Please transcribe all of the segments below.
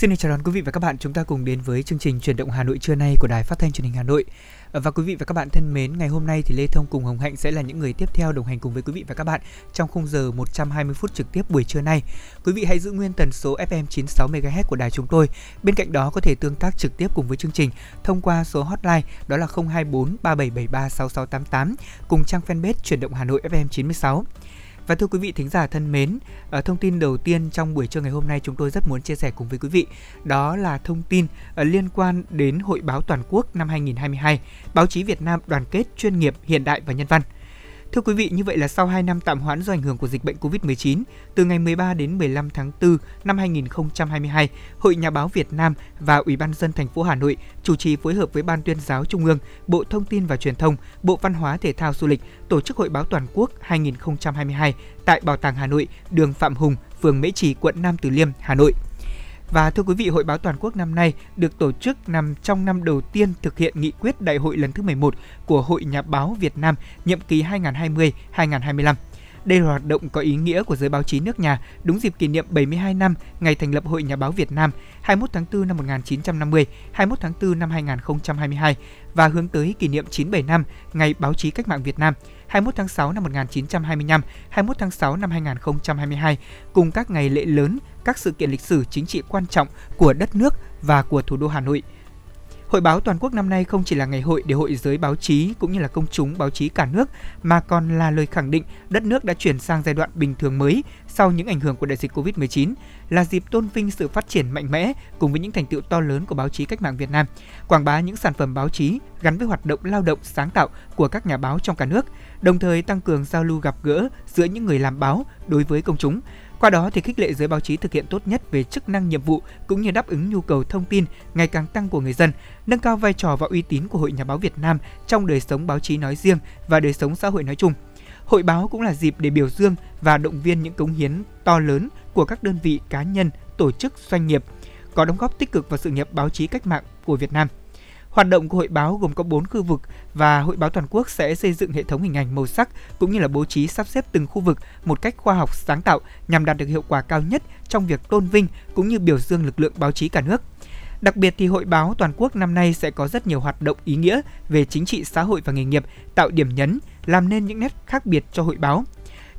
Xin chào đón quý vị và các bạn, chúng ta cùng đến với chương trình Chuyển động Hà Nội trưa nay của Đài Phát thanh Truyền hình Hà Nội. Và quý vị và các bạn thân mến, ngày hôm nay thì Lê Thông cùng Hồng Hạnh sẽ là những người tiếp theo đồng hành cùng với quý vị và các bạn trong khung giờ 120 phút trực tiếp buổi trưa nay. Quý vị hãy giữ nguyên tần số FM 96 MHz của đài chúng tôi. Bên cạnh đó có thể tương tác trực tiếp cùng với chương trình thông qua số hotline đó là 024 3773 6688 cùng trang fanpage Chuyển động Hà Nội FM 96. Và thưa quý vị thính giả thân mến, ờ, thông tin đầu tiên trong buổi trưa ngày hôm nay chúng tôi rất muốn chia sẻ cùng với quý vị đó là thông tin ờ, liên quan đến Hội báo toàn quốc năm 2022, báo chí Việt Nam đoàn kết chuyên nghiệp, hiện đại và nhân văn. Thưa quý vị, như vậy là sau 2 năm tạm hoãn do ảnh hưởng của dịch bệnh COVID-19, từ ngày 13 đến 15 tháng 4 năm 2022, Hội Nhà báo Việt Nam và Ủy ban dân thành phố Hà Nội chủ trì phối hợp với Ban tuyên giáo Trung ương, Bộ Thông tin và Truyền thông, Bộ Văn hóa Thể thao Du lịch tổ chức Hội báo toàn quốc 2022 tại Bảo tàng Hà Nội, đường Phạm Hùng, phường Mễ Trì, quận Nam Từ Liêm, Hà Nội. Và thưa quý vị, Hội báo toàn quốc năm nay được tổ chức nằm trong năm đầu tiên thực hiện nghị quyết đại hội lần thứ 11 của Hội Nhà báo Việt Nam nhiệm kỳ 2020-2025. Đây là hoạt động có ý nghĩa của giới báo chí nước nhà đúng dịp kỷ niệm 72 năm ngày thành lập Hội Nhà báo Việt Nam 21 tháng 4 năm 1950, 21 tháng 4 năm 2022 và hướng tới kỷ niệm 97 năm ngày báo chí cách mạng Việt Nam 21 tháng 6 năm 1925, 21 tháng 6 năm 2022 cùng các ngày lễ lớn, các sự kiện lịch sử chính trị quan trọng của đất nước và của thủ đô Hà Nội. Hội báo toàn quốc năm nay không chỉ là ngày hội để hội giới báo chí cũng như là công chúng báo chí cả nước mà còn là lời khẳng định đất nước đã chuyển sang giai đoạn bình thường mới sau những ảnh hưởng của đại dịch Covid-19, là dịp tôn vinh sự phát triển mạnh mẽ cùng với những thành tựu to lớn của báo chí cách mạng Việt Nam, quảng bá những sản phẩm báo chí gắn với hoạt động lao động sáng tạo của các nhà báo trong cả nước, đồng thời tăng cường giao lưu gặp gỡ giữa những người làm báo đối với công chúng, qua đó thì khích lệ giới báo chí thực hiện tốt nhất về chức năng nhiệm vụ cũng như đáp ứng nhu cầu thông tin ngày càng tăng của người dân, nâng cao vai trò và uy tín của Hội Nhà báo Việt Nam trong đời sống báo chí nói riêng và đời sống xã hội nói chung. Hội báo cũng là dịp để biểu dương và động viên những cống hiến to lớn của các đơn vị cá nhân, tổ chức, doanh nghiệp có đóng góp tích cực vào sự nghiệp báo chí cách mạng của Việt Nam – Hoạt động của hội báo gồm có 4 khu vực và hội báo toàn quốc sẽ xây dựng hệ thống hình ảnh màu sắc cũng như là bố trí sắp xếp từng khu vực một cách khoa học sáng tạo nhằm đạt được hiệu quả cao nhất trong việc tôn vinh cũng như biểu dương lực lượng báo chí cả nước. Đặc biệt thì hội báo toàn quốc năm nay sẽ có rất nhiều hoạt động ý nghĩa về chính trị xã hội và nghề nghiệp, tạo điểm nhấn, làm nên những nét khác biệt cho hội báo.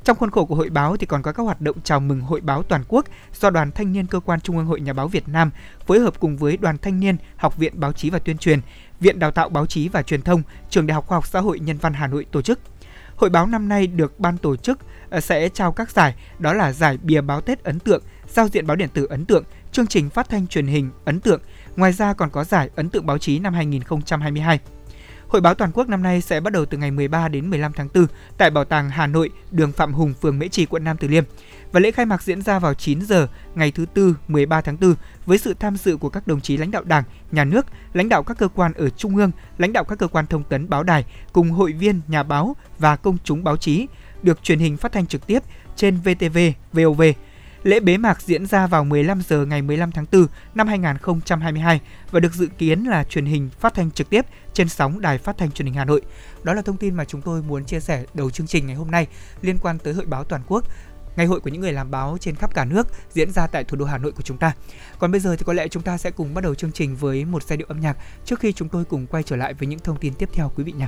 Trong khuôn khổ của hội báo thì còn có các hoạt động chào mừng hội báo toàn quốc do Đoàn Thanh niên Cơ quan Trung ương Hội Nhà báo Việt Nam phối hợp cùng với Đoàn Thanh niên Học viện Báo chí và Tuyên truyền, Viện Đào tạo Báo chí và Truyền thông, Trường Đại học Khoa học Xã hội Nhân văn Hà Nội tổ chức. Hội báo năm nay được ban tổ chức ờ, sẽ trao các giải, đó là giải bìa báo Tết ấn tượng, giao diện báo điện tử ấn tượng, chương trình phát thanh truyền hình ấn tượng. Ngoài ra còn có giải ấn tượng báo chí năm 2022. Hội báo toàn quốc năm nay sẽ bắt đầu từ ngày 13 đến 15 tháng 4 tại Bảo tàng Hà Nội, đường Phạm Hùng, phường Mễ Trì, quận Nam Từ Liêm. Và lễ khai mạc diễn ra vào 9 giờ ngày thứ Tư 13 tháng 4 với sự tham dự của các đồng chí lãnh đạo Đảng, Nhà nước, lãnh đạo các cơ quan ở Trung ương, lãnh đạo các cơ quan thông tấn báo đài cùng hội viên, nhà báo và công chúng báo chí được truyền hình phát thanh trực tiếp trên VTV, VOV. Lễ bế mạc diễn ra vào 15 giờ ngày 15 tháng 4 năm 2022 và được dự kiến là truyền hình phát thanh trực tiếp trên sóng Đài Phát thanh Truyền hình Hà Nội. Đó là thông tin mà chúng tôi muốn chia sẻ đầu chương trình ngày hôm nay liên quan tới Hội báo toàn quốc, ngày hội của những người làm báo trên khắp cả nước diễn ra tại thủ đô Hà Nội của chúng ta. Còn bây giờ thì có lẽ chúng ta sẽ cùng bắt đầu chương trình với một giai điệu âm nhạc trước khi chúng tôi cùng quay trở lại với những thông tin tiếp theo quý vị nhé.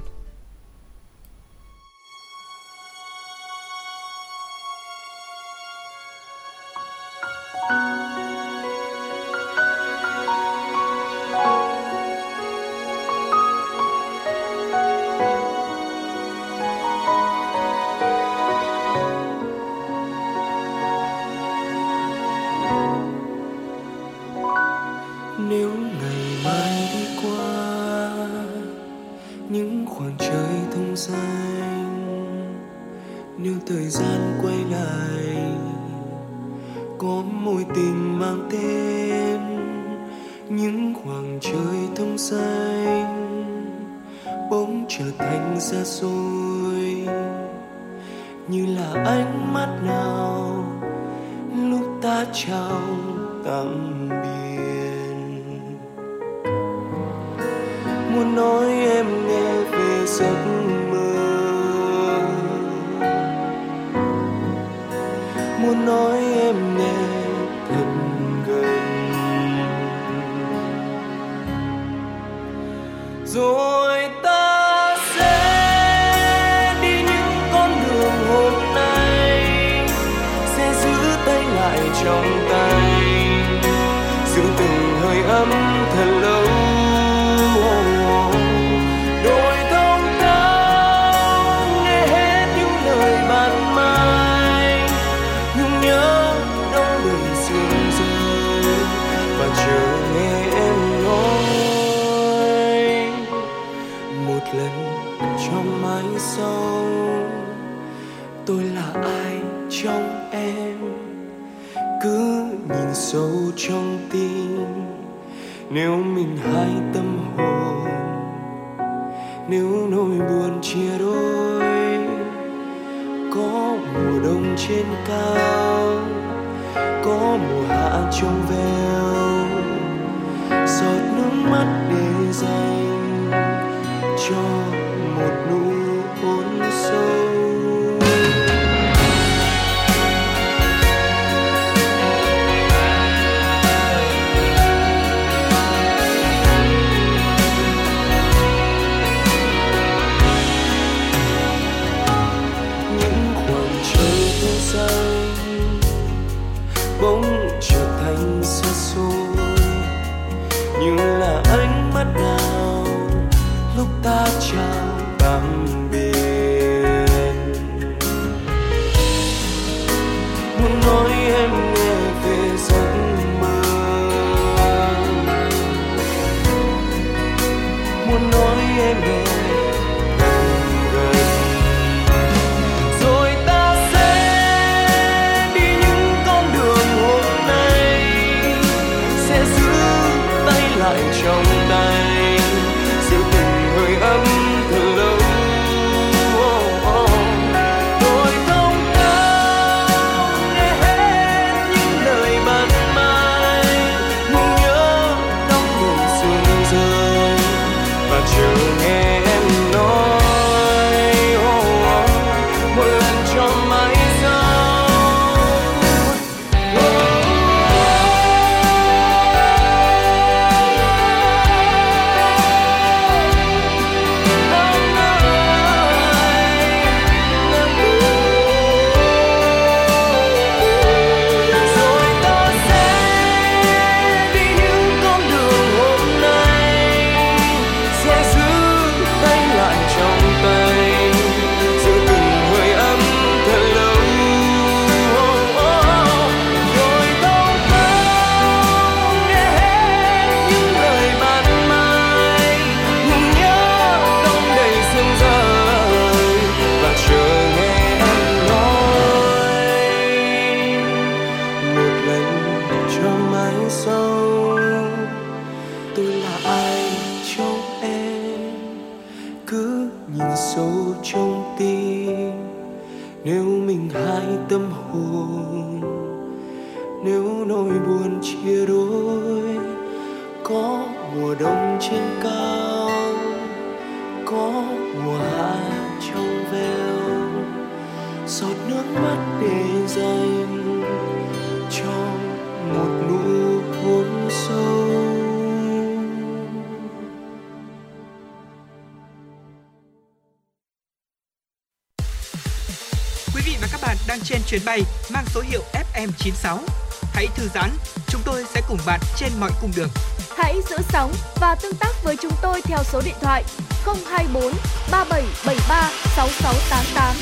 Và tương tác với chúng tôi theo số điện thoại 024 3773 6688.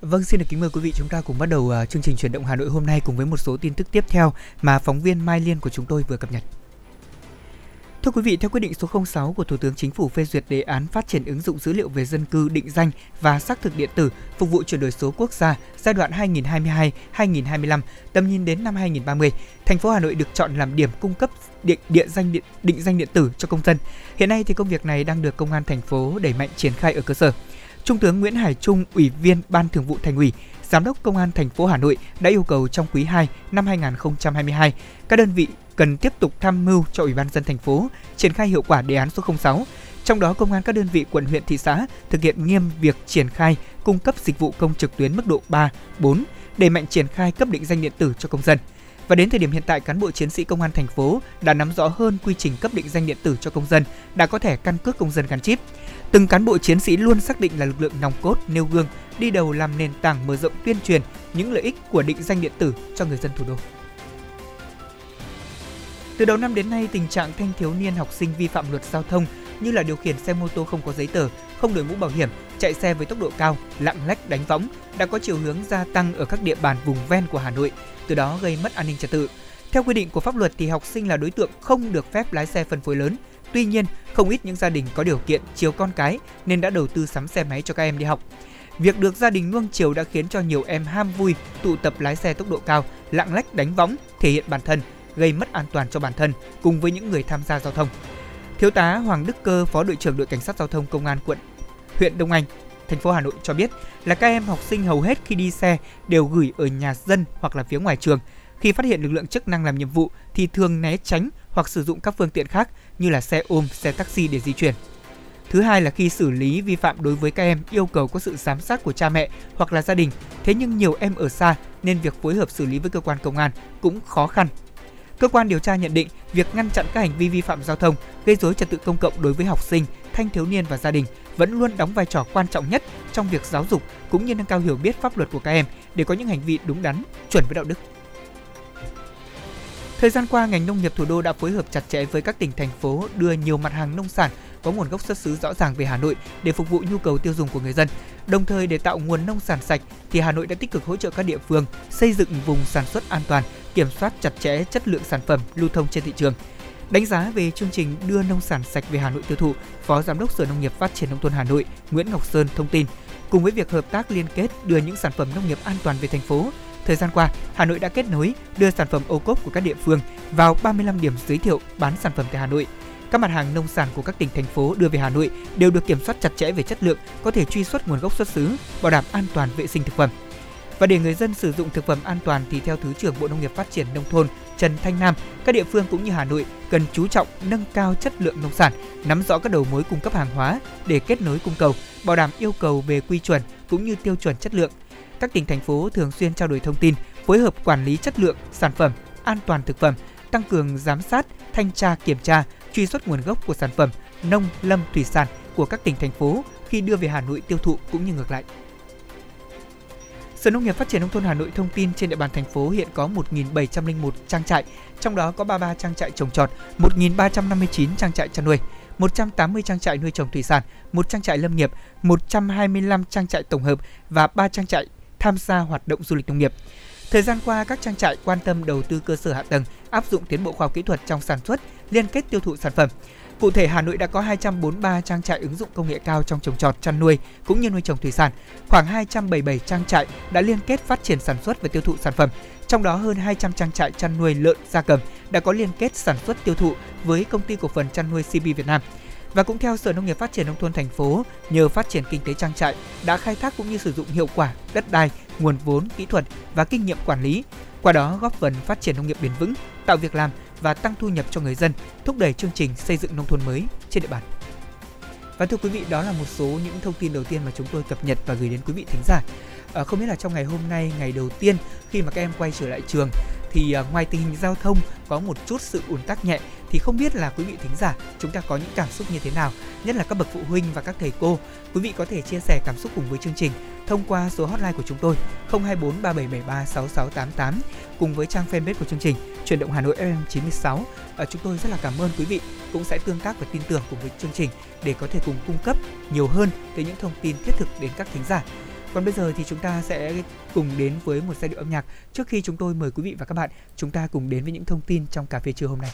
Vâng, xin được kính mời quý vị chúng ta cùng bắt đầu à, chương trình chuyển động Hà Nội hôm nay cùng với một số tin tức tiếp theo mà phóng viên Mai Liên của chúng tôi vừa cập nhật. Thưa quý vị, theo quyết định số 06 của Thủ tướng Chính phủ phê duyệt đề án phát triển ứng dụng dữ liệu về dân cư định danh và xác thực điện tử phục vụ chuyển đổi số quốc gia giai đoạn 2022-2025, tầm nhìn đến năm 2030, thành phố Hà Nội được chọn làm điểm cung cấp định địa danh điện, định danh điện tử cho công dân. Hiện nay thì công việc này đang được công an thành phố đẩy mạnh triển khai ở cơ sở. Trung tướng Nguyễn Hải Trung, Ủy viên Ban Thường vụ Thành ủy, Giám đốc Công an thành phố Hà Nội đã yêu cầu trong quý 2 năm 2022, các đơn vị cần tiếp tục tham mưu cho Ủy ban dân thành phố triển khai hiệu quả đề án số 06 trong đó, công an các đơn vị quận huyện thị xã thực hiện nghiêm việc triển khai cung cấp dịch vụ công trực tuyến mức độ 3, 4, đẩy mạnh triển khai cấp định danh điện tử cho công dân. Và đến thời điểm hiện tại, cán bộ chiến sĩ công an thành phố đã nắm rõ hơn quy trình cấp định danh điện tử cho công dân, đã có thẻ căn cước công dân gắn chip. Từng cán bộ chiến sĩ luôn xác định là lực lượng nòng cốt, nêu gương, đi đầu làm nền tảng mở rộng tuyên truyền những lợi ích của định danh điện tử cho người dân thủ đô. Từ đầu năm đến nay, tình trạng thanh thiếu niên học sinh vi phạm luật giao thông như là điều khiển xe mô tô không có giấy tờ, không đội mũ bảo hiểm, chạy xe với tốc độ cao, lạng lách đánh võng đã có chiều hướng gia tăng ở các địa bàn vùng ven của Hà Nội, từ đó gây mất an ninh trật tự. Theo quy định của pháp luật thì học sinh là đối tượng không được phép lái xe phân phối lớn. Tuy nhiên, không ít những gia đình có điều kiện chiều con cái nên đã đầu tư sắm xe máy cho các em đi học. Việc được gia đình nuông chiều đã khiến cho nhiều em ham vui tụ tập lái xe tốc độ cao, lạng lách đánh võng, thể hiện bản thân, gây mất an toàn cho bản thân cùng với những người tham gia giao thông. Thiếu tá Hoàng Đức Cơ, Phó đội trưởng đội cảnh sát giao thông công an quận huyện Đông Anh, thành phố Hà Nội cho biết là các em học sinh hầu hết khi đi xe đều gửi ở nhà dân hoặc là phía ngoài trường. Khi phát hiện lực lượng chức năng làm nhiệm vụ thì thường né tránh hoặc sử dụng các phương tiện khác như là xe ôm, xe taxi để di chuyển. Thứ hai là khi xử lý vi phạm đối với các em yêu cầu có sự giám sát của cha mẹ hoặc là gia đình. Thế nhưng nhiều em ở xa nên việc phối hợp xử lý với cơ quan công an cũng khó khăn Cơ quan điều tra nhận định việc ngăn chặn các hành vi vi phạm giao thông, gây dối trật tự công cộng đối với học sinh, thanh thiếu niên và gia đình vẫn luôn đóng vai trò quan trọng nhất trong việc giáo dục cũng như nâng cao hiểu biết pháp luật của các em để có những hành vi đúng đắn, chuẩn với đạo đức. Thời gian qua, ngành nông nghiệp thủ đô đã phối hợp chặt chẽ với các tỉnh thành phố đưa nhiều mặt hàng nông sản có nguồn gốc xuất xứ rõ ràng về Hà Nội để phục vụ nhu cầu tiêu dùng của người dân. Đồng thời để tạo nguồn nông sản sạch thì Hà Nội đã tích cực hỗ trợ các địa phương xây dựng vùng sản xuất an toàn, kiểm soát chặt chẽ chất lượng sản phẩm lưu thông trên thị trường. Đánh giá về chương trình đưa nông sản sạch về Hà Nội tiêu thụ, Phó Giám đốc Sở Nông nghiệp Phát triển nông thôn Hà Nội Nguyễn Ngọc Sơn thông tin, cùng với việc hợp tác liên kết đưa những sản phẩm nông nghiệp an toàn về thành phố, thời gian qua, Hà Nội đã kết nối đưa sản phẩm ô cốp của các địa phương vào 35 điểm giới thiệu bán sản phẩm tại Hà Nội. Các mặt hàng nông sản của các tỉnh thành phố đưa về Hà Nội đều được kiểm soát chặt chẽ về chất lượng, có thể truy xuất nguồn gốc xuất xứ, bảo đảm an toàn vệ sinh thực phẩm. Và để người dân sử dụng thực phẩm an toàn thì theo Thứ trưởng Bộ Nông nghiệp Phát triển Nông thôn Trần Thanh Nam, các địa phương cũng như Hà Nội cần chú trọng nâng cao chất lượng nông sản, nắm rõ các đầu mối cung cấp hàng hóa để kết nối cung cầu, bảo đảm yêu cầu về quy chuẩn cũng như tiêu chuẩn chất lượng. Các tỉnh thành phố thường xuyên trao đổi thông tin, phối hợp quản lý chất lượng sản phẩm, an toàn thực phẩm, tăng cường giám sát, thanh tra kiểm tra, truy xuất nguồn gốc của sản phẩm nông lâm thủy sản của các tỉnh thành phố khi đưa về Hà Nội tiêu thụ cũng như ngược lại. Sở Nông nghiệp Phát triển nông thôn Hà Nội thông tin trên địa bàn thành phố hiện có 1.701 trang trại, trong đó có 33 trang trại trồng trọt, 1.359 trang trại chăn nuôi, 180 trang trại nuôi trồng thủy sản, một trang trại lâm nghiệp, 125 trang trại tổng hợp và 3 trang trại tham gia hoạt động du lịch nông nghiệp. Thời gian qua, các trang trại quan tâm đầu tư cơ sở hạ tầng, áp dụng tiến bộ khoa học kỹ thuật trong sản xuất, liên kết tiêu thụ sản phẩm. Cụ thể, Hà Nội đã có 243 trang trại ứng dụng công nghệ cao trong trồng trọt, chăn nuôi cũng như nuôi trồng thủy sản. Khoảng 277 trang trại đã liên kết phát triển sản xuất và tiêu thụ sản phẩm. Trong đó hơn 200 trang trại chăn nuôi lợn gia cầm đã có liên kết sản xuất tiêu thụ với công ty cổ phần chăn nuôi CP Việt Nam. Và cũng theo Sở Nông nghiệp Phát triển nông thôn thành phố, nhờ phát triển kinh tế trang trại đã khai thác cũng như sử dụng hiệu quả đất đai, nguồn vốn, kỹ thuật và kinh nghiệm quản lý, qua đó góp phần phát triển nông nghiệp bền vững, tạo việc làm và tăng thu nhập cho người dân, thúc đẩy chương trình xây dựng nông thôn mới trên địa bàn. Và thưa quý vị, đó là một số những thông tin đầu tiên mà chúng tôi cập nhật và gửi đến quý vị thính giả. À, không biết là trong ngày hôm nay, ngày đầu tiên khi mà các em quay trở lại trường thì à, ngoài tình hình giao thông có một chút sự ùn tắc nhẹ thì không biết là quý vị thính giả chúng ta có những cảm xúc như thế nào, nhất là các bậc phụ huynh và các thầy cô. Quý vị có thể chia sẻ cảm xúc cùng với chương trình thông qua số hotline của chúng tôi 024 3773 6688 cùng với trang fanpage của chương trình Chuyển động Hà Nội FM 96. À, chúng tôi rất là cảm ơn quý vị cũng sẽ tương tác và tin tưởng cùng với chương trình để có thể cùng cung cấp nhiều hơn tới những thông tin thiết thực đến các thính giả. Còn bây giờ thì chúng ta sẽ cùng đến với một giai điệu âm nhạc trước khi chúng tôi mời quý vị và các bạn, chúng ta cùng đến với những thông tin trong cà phê trưa hôm nay.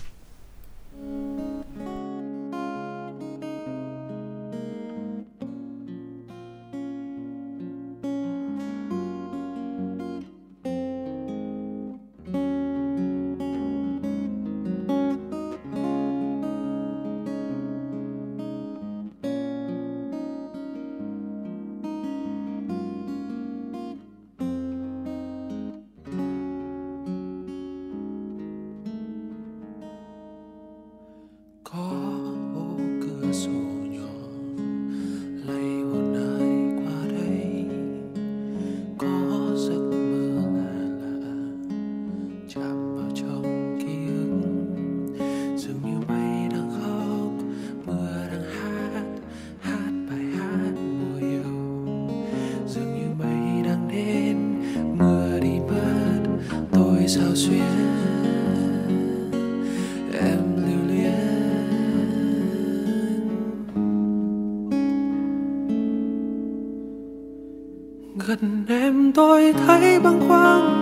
Tôi thấy băng khuâng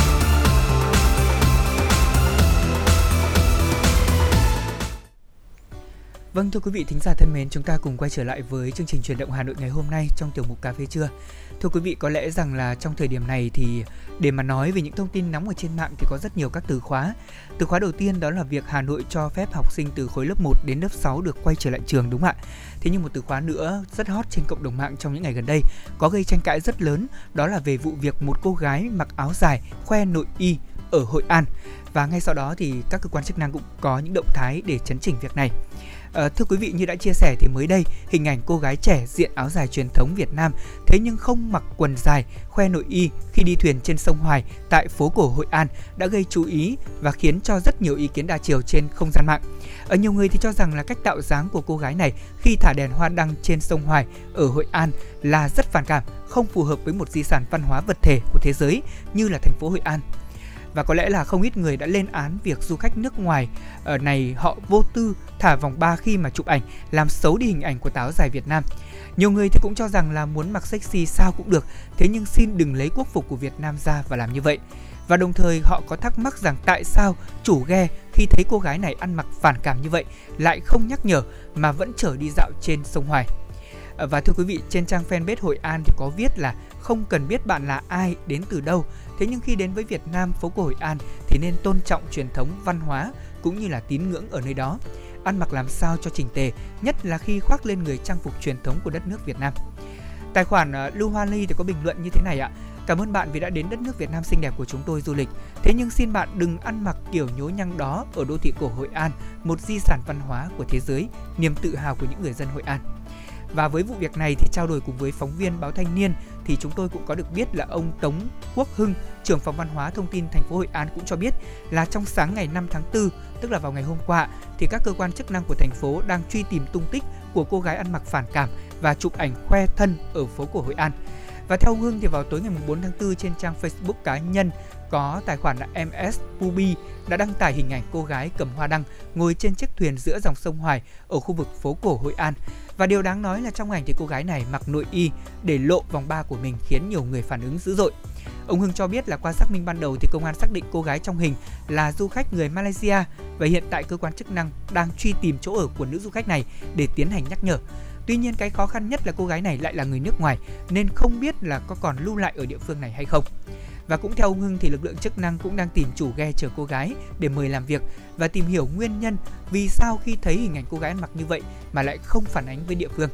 Vâng thưa quý vị thính giả thân mến, chúng ta cùng quay trở lại với chương trình truyền động Hà Nội ngày hôm nay trong tiểu mục cà phê trưa. Thưa quý vị, có lẽ rằng là trong thời điểm này thì để mà nói về những thông tin nóng ở trên mạng thì có rất nhiều các từ khóa. Từ khóa đầu tiên đó là việc Hà Nội cho phép học sinh từ khối lớp 1 đến lớp 6 được quay trở lại trường đúng không ạ? Thế nhưng một từ khóa nữa rất hot trên cộng đồng mạng trong những ngày gần đây có gây tranh cãi rất lớn, đó là về vụ việc một cô gái mặc áo dài khoe nội y ở Hội An. Và ngay sau đó thì các cơ quan chức năng cũng có những động thái để chấn chỉnh việc này. À, thưa quý vị như đã chia sẻ thì mới đây hình ảnh cô gái trẻ diện áo dài truyền thống Việt Nam thế nhưng không mặc quần dài khoe nội y khi đi thuyền trên sông Hoài tại phố cổ Hội An đã gây chú ý và khiến cho rất nhiều ý kiến đa chiều trên không gian mạng. Ở nhiều người thì cho rằng là cách tạo dáng của cô gái này khi thả đèn hoa đăng trên sông Hoài ở Hội An là rất phản cảm, không phù hợp với một di sản văn hóa vật thể của thế giới như là thành phố Hội An và có lẽ là không ít người đã lên án việc du khách nước ngoài ở này họ vô tư thả vòng ba khi mà chụp ảnh làm xấu đi hình ảnh của táo dài Việt Nam. Nhiều người thì cũng cho rằng là muốn mặc sexy sao cũng được, thế nhưng xin đừng lấy quốc phục của Việt Nam ra và làm như vậy. Và đồng thời họ có thắc mắc rằng tại sao chủ ghe khi thấy cô gái này ăn mặc phản cảm như vậy lại không nhắc nhở mà vẫn chở đi dạo trên sông Hoài. Ờ, và thưa quý vị, trên trang fanpage Hội An thì có viết là không cần biết bạn là ai, đến từ đâu. Thế nhưng khi đến với Việt Nam, phố cổ Hội An thì nên tôn trọng truyền thống văn hóa cũng như là tín ngưỡng ở nơi đó. ăn mặc làm sao cho chỉnh tề, nhất là khi khoác lên người trang phục truyền thống của đất nước Việt Nam. Tài khoản ờ, Lưu Hoa Ly thì có bình luận như thế này ạ. Cảm ơn bạn vì đã đến đất nước Việt Nam xinh đẹp của chúng tôi du lịch. Thế nhưng xin bạn đừng ăn mặc kiểu nhố nhăng đó ở đô thị cổ Hội An, một di sản văn hóa của thế giới, niềm tự hào của những người dân Hội An. Và với vụ việc này thì trao đổi cùng với phóng viên báo Thanh niên thì chúng tôi cũng có được biết là ông Tống Quốc Hưng, trưởng phòng văn hóa thông tin thành phố Hội An cũng cho biết là trong sáng ngày 5 tháng 4, tức là vào ngày hôm qua thì các cơ quan chức năng của thành phố đang truy tìm tung tích của cô gái ăn mặc phản cảm và chụp ảnh khoe thân ở phố cổ Hội An. Và theo Hưng thì vào tối ngày 4 tháng 4 trên trang Facebook cá nhân có tài khoản là MS Pubi đã đăng tải hình ảnh cô gái cầm hoa đăng ngồi trên chiếc thuyền giữa dòng sông Hoài ở khu vực phố cổ Hội An. Và điều đáng nói là trong ảnh thì cô gái này mặc nội y để lộ vòng ba của mình khiến nhiều người phản ứng dữ dội. Ông Hưng cho biết là qua xác minh ban đầu thì công an xác định cô gái trong hình là du khách người Malaysia và hiện tại cơ quan chức năng đang truy tìm chỗ ở của nữ du khách này để tiến hành nhắc nhở. Tuy nhiên cái khó khăn nhất là cô gái này lại là người nước ngoài nên không biết là có còn lưu lại ở địa phương này hay không. Và cũng theo ông Hưng thì lực lượng chức năng cũng đang tìm chủ ghe chở cô gái để mời làm việc và tìm hiểu nguyên nhân vì sao khi thấy hình ảnh cô gái ăn mặc như vậy mà lại không phản ánh với địa phương.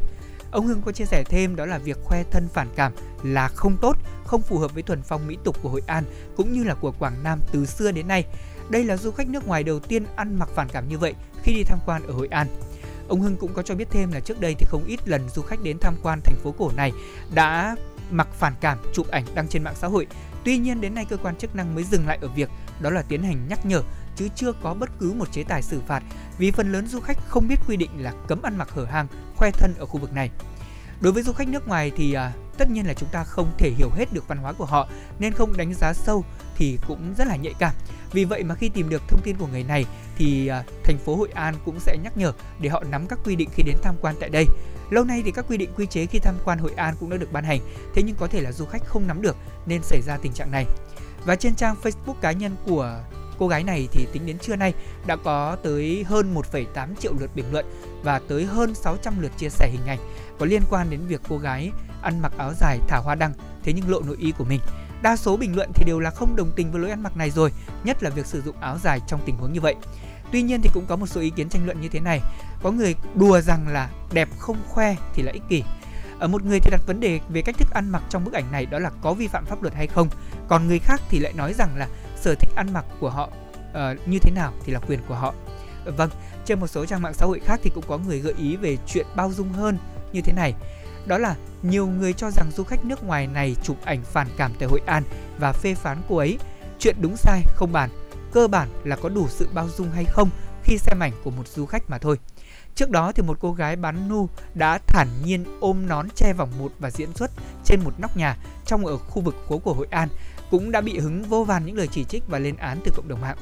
Ông Hưng có chia sẻ thêm đó là việc khoe thân phản cảm là không tốt, không phù hợp với thuần phong mỹ tục của Hội An cũng như là của Quảng Nam từ xưa đến nay. Đây là du khách nước ngoài đầu tiên ăn mặc phản cảm như vậy khi đi tham quan ở Hội An. Ông Hưng cũng có cho biết thêm là trước đây thì không ít lần du khách đến tham quan thành phố cổ này đã mặc phản cảm chụp ảnh đăng trên mạng xã hội. Tuy nhiên đến nay cơ quan chức năng mới dừng lại ở việc đó là tiến hành nhắc nhở chứ chưa có bất cứ một chế tài xử phạt vì phần lớn du khách không biết quy định là cấm ăn mặc hở hang, khoe thân ở khu vực này. Đối với du khách nước ngoài thì à, tất nhiên là chúng ta không thể hiểu hết được văn hóa của họ nên không đánh giá sâu thì cũng rất là nhạy cảm. Vì vậy mà khi tìm được thông tin của người này thì à, thành phố Hội An cũng sẽ nhắc nhở để họ nắm các quy định khi đến tham quan tại đây. Lâu nay thì các quy định quy chế khi tham quan Hội An cũng đã được ban hành, thế nhưng có thể là du khách không nắm được nên xảy ra tình trạng này. Và trên trang Facebook cá nhân của cô gái này thì tính đến trưa nay đã có tới hơn 1,8 triệu lượt bình luận và tới hơn 600 lượt chia sẻ hình ảnh có liên quan đến việc cô gái ăn mặc áo dài thả hoa đăng thế nhưng lộ nội y của mình. Đa số bình luận thì đều là không đồng tình với lối ăn mặc này rồi, nhất là việc sử dụng áo dài trong tình huống như vậy. Tuy nhiên thì cũng có một số ý kiến tranh luận như thế này. Có người đùa rằng là đẹp không khoe thì là ích kỷ. Ở một người thì đặt vấn đề về cách thức ăn mặc trong bức ảnh này đó là có vi phạm pháp luật hay không. Còn người khác thì lại nói rằng là sở thích ăn mặc của họ uh, như thế nào thì là quyền của họ. Vâng, trên một số trang mạng xã hội khác thì cũng có người gợi ý về chuyện bao dung hơn như thế này. Đó là nhiều người cho rằng du khách nước ngoài này chụp ảnh phản cảm tại Hội An và phê phán cô ấy. Chuyện đúng sai không bàn, cơ bản là có đủ sự bao dung hay không khi xem ảnh của một du khách mà thôi. Trước đó thì một cô gái bán nu đã thản nhiên ôm nón che vòng một và diễn xuất trên một nóc nhà trong ở khu vực phố của Hội An cũng đã bị hứng vô vàn những lời chỉ trích và lên án từ cộng đồng mạng.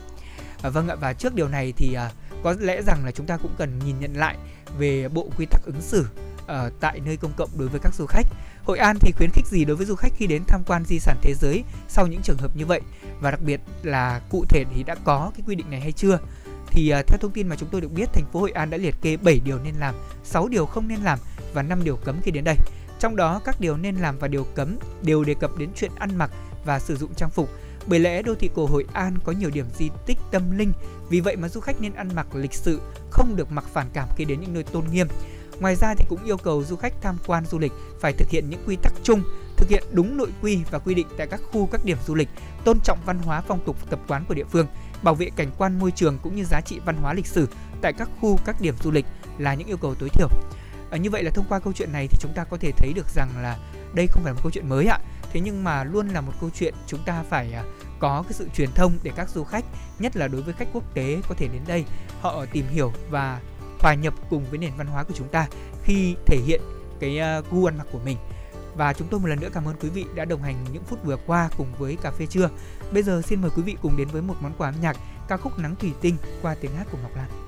À, vâng ạ và trước điều này thì à, có lẽ rằng là chúng ta cũng cần nhìn nhận lại về bộ quy tắc ứng xử ở tại nơi công cộng đối với các du khách. Hội An thì khuyến khích gì đối với du khách khi đến tham quan di sản thế giới sau những trường hợp như vậy và đặc biệt là cụ thể thì đã có cái quy định này hay chưa? Thì uh, theo thông tin mà chúng tôi được biết, thành phố Hội An đã liệt kê 7 điều nên làm, 6 điều không nên làm và 5 điều cấm khi đến đây. Trong đó các điều nên làm và điều cấm đều đề cập đến chuyện ăn mặc và sử dụng trang phục. Bởi lẽ đô thị cổ Hội An có nhiều điểm di tích tâm linh, vì vậy mà du khách nên ăn mặc lịch sự, không được mặc phản cảm khi đến những nơi tôn nghiêm. Ngoài ra thì cũng yêu cầu du khách tham quan du lịch phải thực hiện những quy tắc chung, thực hiện đúng nội quy và quy định tại các khu các điểm du lịch, tôn trọng văn hóa phong tục tập quán của địa phương, bảo vệ cảnh quan môi trường cũng như giá trị văn hóa lịch sử tại các khu các điểm du lịch là những yêu cầu tối thiểu. À, như vậy là thông qua câu chuyện này thì chúng ta có thể thấy được rằng là đây không phải là một câu chuyện mới ạ. Thế nhưng mà luôn là một câu chuyện chúng ta phải à, có cái sự truyền thông để các du khách, nhất là đối với khách quốc tế có thể đến đây, họ tìm hiểu và hòa nhập cùng với nền văn hóa của chúng ta khi thể hiện cái ờ, gu ăn mặc của mình và chúng tôi một lần nữa cảm ơn quý vị đã đồng hành những phút vừa qua cùng với cà phê trưa. Bây giờ xin mời quý vị cùng đến với một món quà âm nhạc, ca khúc Nắng thủy tinh qua tiếng hát của Ngọc Lan.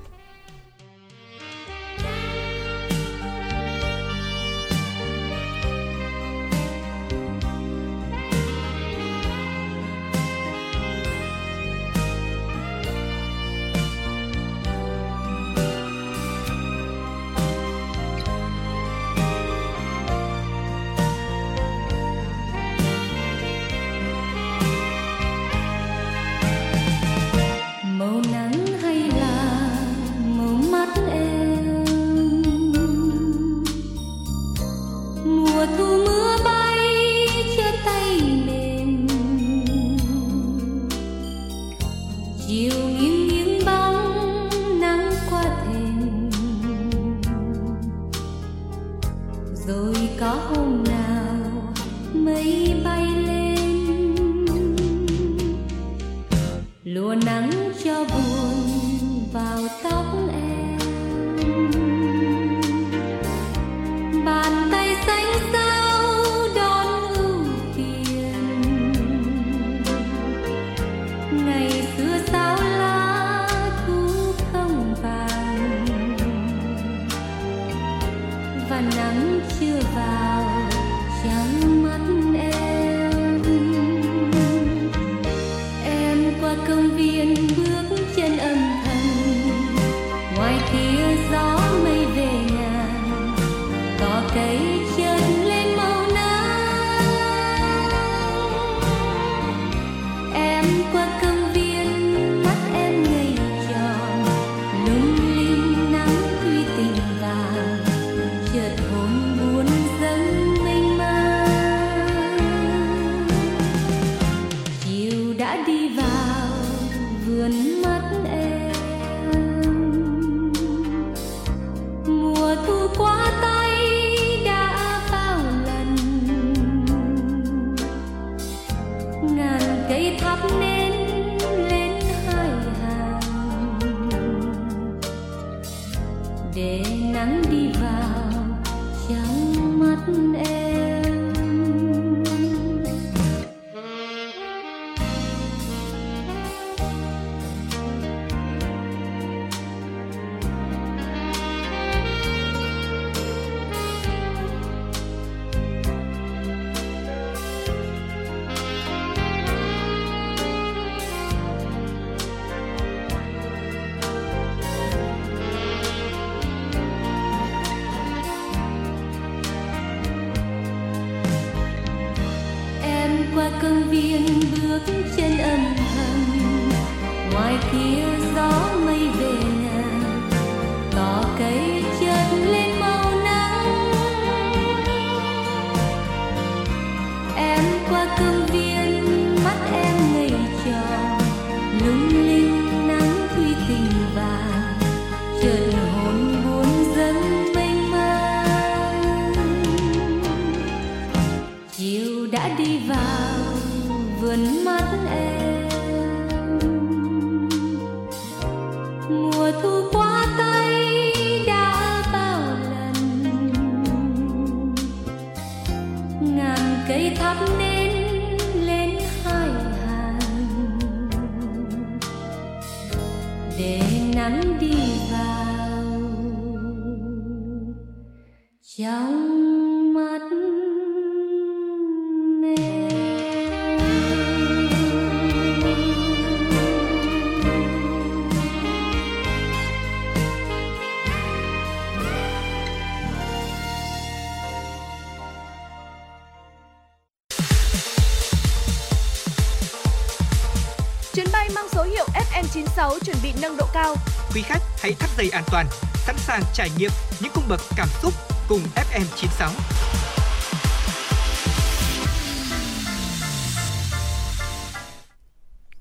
Toàn, sẵn sàng trải nghiệm những cung bậc cảm xúc cùng FM96.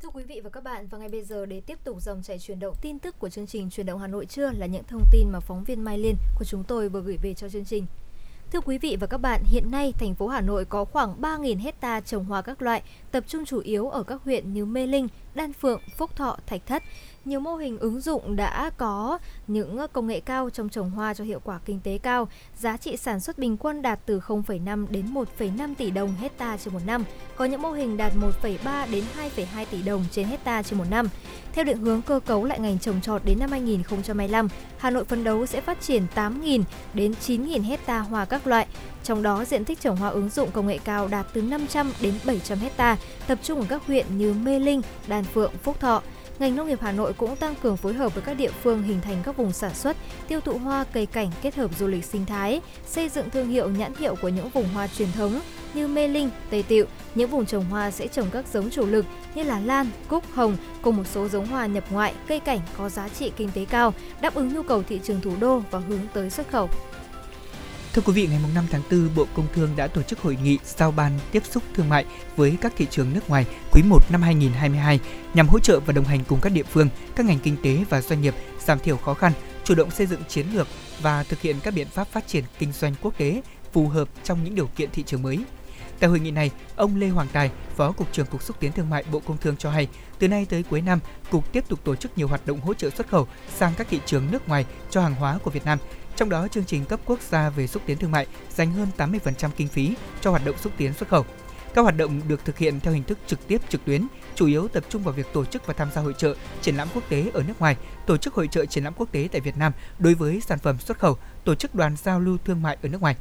Thưa quý vị và các bạn, và ngay bây giờ để tiếp tục dòng chảy chuyển động tin tức của chương trình Chuyển động Hà Nội trưa là những thông tin mà phóng viên Mai Liên của chúng tôi vừa gửi về cho chương trình. Thưa quý vị và các bạn, hiện nay thành phố Hà Nội có khoảng 3.000 hecta trồng hoa các loại, tập trung chủ yếu ở các huyện như Mê Linh, Đan Phượng, Phúc Thọ, Thạch Thất. Nhiều mô hình ứng dụng đã có những công nghệ cao trong trồng hoa cho hiệu quả kinh tế cao. Giá trị sản xuất bình quân đạt từ 0,5 đến 1,5 tỷ đồng hecta trên một năm. Có những mô hình đạt 1,3 đến 2,2 tỷ đồng trên hecta trên một năm. Theo định hướng cơ cấu lại ngành trồng trọt đến năm 2025, Hà Nội phấn đấu sẽ phát triển 8.000 đến 9.000 hecta hoa các loại. Trong đó, diện tích trồng hoa ứng dụng công nghệ cao đạt từ 500 đến 700 hecta, tập trung ở các huyện như Mê Linh, Đan Phượng, Phúc Thọ. Ngành nông nghiệp Hà Nội cũng tăng cường phối hợp với các địa phương hình thành các vùng sản xuất, tiêu thụ hoa cây cảnh kết hợp du lịch sinh thái, xây dựng thương hiệu nhãn hiệu của những vùng hoa truyền thống như Mê Linh, Tây tịu. Những vùng trồng hoa sẽ trồng các giống chủ lực như là lan, cúc, hồng cùng một số giống hoa nhập ngoại, cây cảnh có giá trị kinh tế cao, đáp ứng nhu cầu thị trường thủ đô và hướng tới xuất khẩu. Thưa quý vị, ngày 5 tháng 4, Bộ Công Thương đã tổ chức hội nghị giao ban tiếp xúc thương mại với các thị trường nước ngoài quý 1 năm 2022 nhằm hỗ trợ và đồng hành cùng các địa phương, các ngành kinh tế và doanh nghiệp giảm thiểu khó khăn, chủ động xây dựng chiến lược và thực hiện các biện pháp phát triển kinh doanh quốc tế phù hợp trong những điều kiện thị trường mới. Tại hội nghị này, ông Lê Hoàng Tài, Phó Cục trưởng Cục Xúc tiến Thương mại Bộ Công Thương cho hay, từ nay tới cuối năm, Cục tiếp tục tổ chức nhiều hoạt động hỗ trợ xuất khẩu sang các thị trường nước ngoài cho hàng hóa của Việt Nam. Trong đó, chương trình cấp quốc gia về xúc tiến thương mại dành hơn 80% kinh phí cho hoạt động xúc tiến xuất khẩu. Các hoạt động được thực hiện theo hình thức trực tiếp trực tuyến, chủ yếu tập trung vào việc tổ chức và tham gia hội trợ, triển lãm quốc tế ở nước ngoài, tổ chức hội trợ triển lãm quốc tế tại Việt Nam đối với sản phẩm xuất khẩu, tổ chức đoàn giao lưu thương mại ở nước ngoài.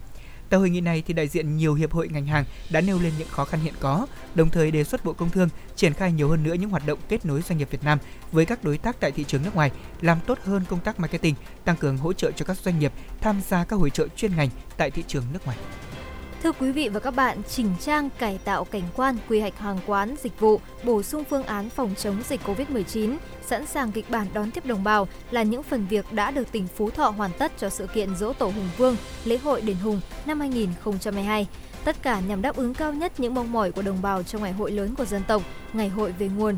Tại hội nghị này thì đại diện nhiều hiệp hội ngành hàng đã nêu lên những khó khăn hiện có, đồng thời đề xuất Bộ Công Thương triển khai nhiều hơn nữa những hoạt động kết nối doanh nghiệp Việt Nam với các đối tác tại thị trường nước ngoài, làm tốt hơn công tác marketing, tăng cường hỗ trợ cho các doanh nghiệp tham gia các hội trợ chuyên ngành tại thị trường nước ngoài. Thưa quý vị và các bạn, chỉnh trang cải tạo cảnh quan, quy hoạch hàng quán, dịch vụ, bổ sung phương án phòng chống dịch COVID-19, sẵn sàng kịch bản đón tiếp đồng bào là những phần việc đã được tỉnh Phú Thọ hoàn tất cho sự kiện Dỗ Tổ Hùng Vương, lễ hội đền Hùng năm 2022. Tất cả nhằm đáp ứng cao nhất những mong mỏi của đồng bào trong ngày hội lớn của dân tộc, ngày hội về nguồn,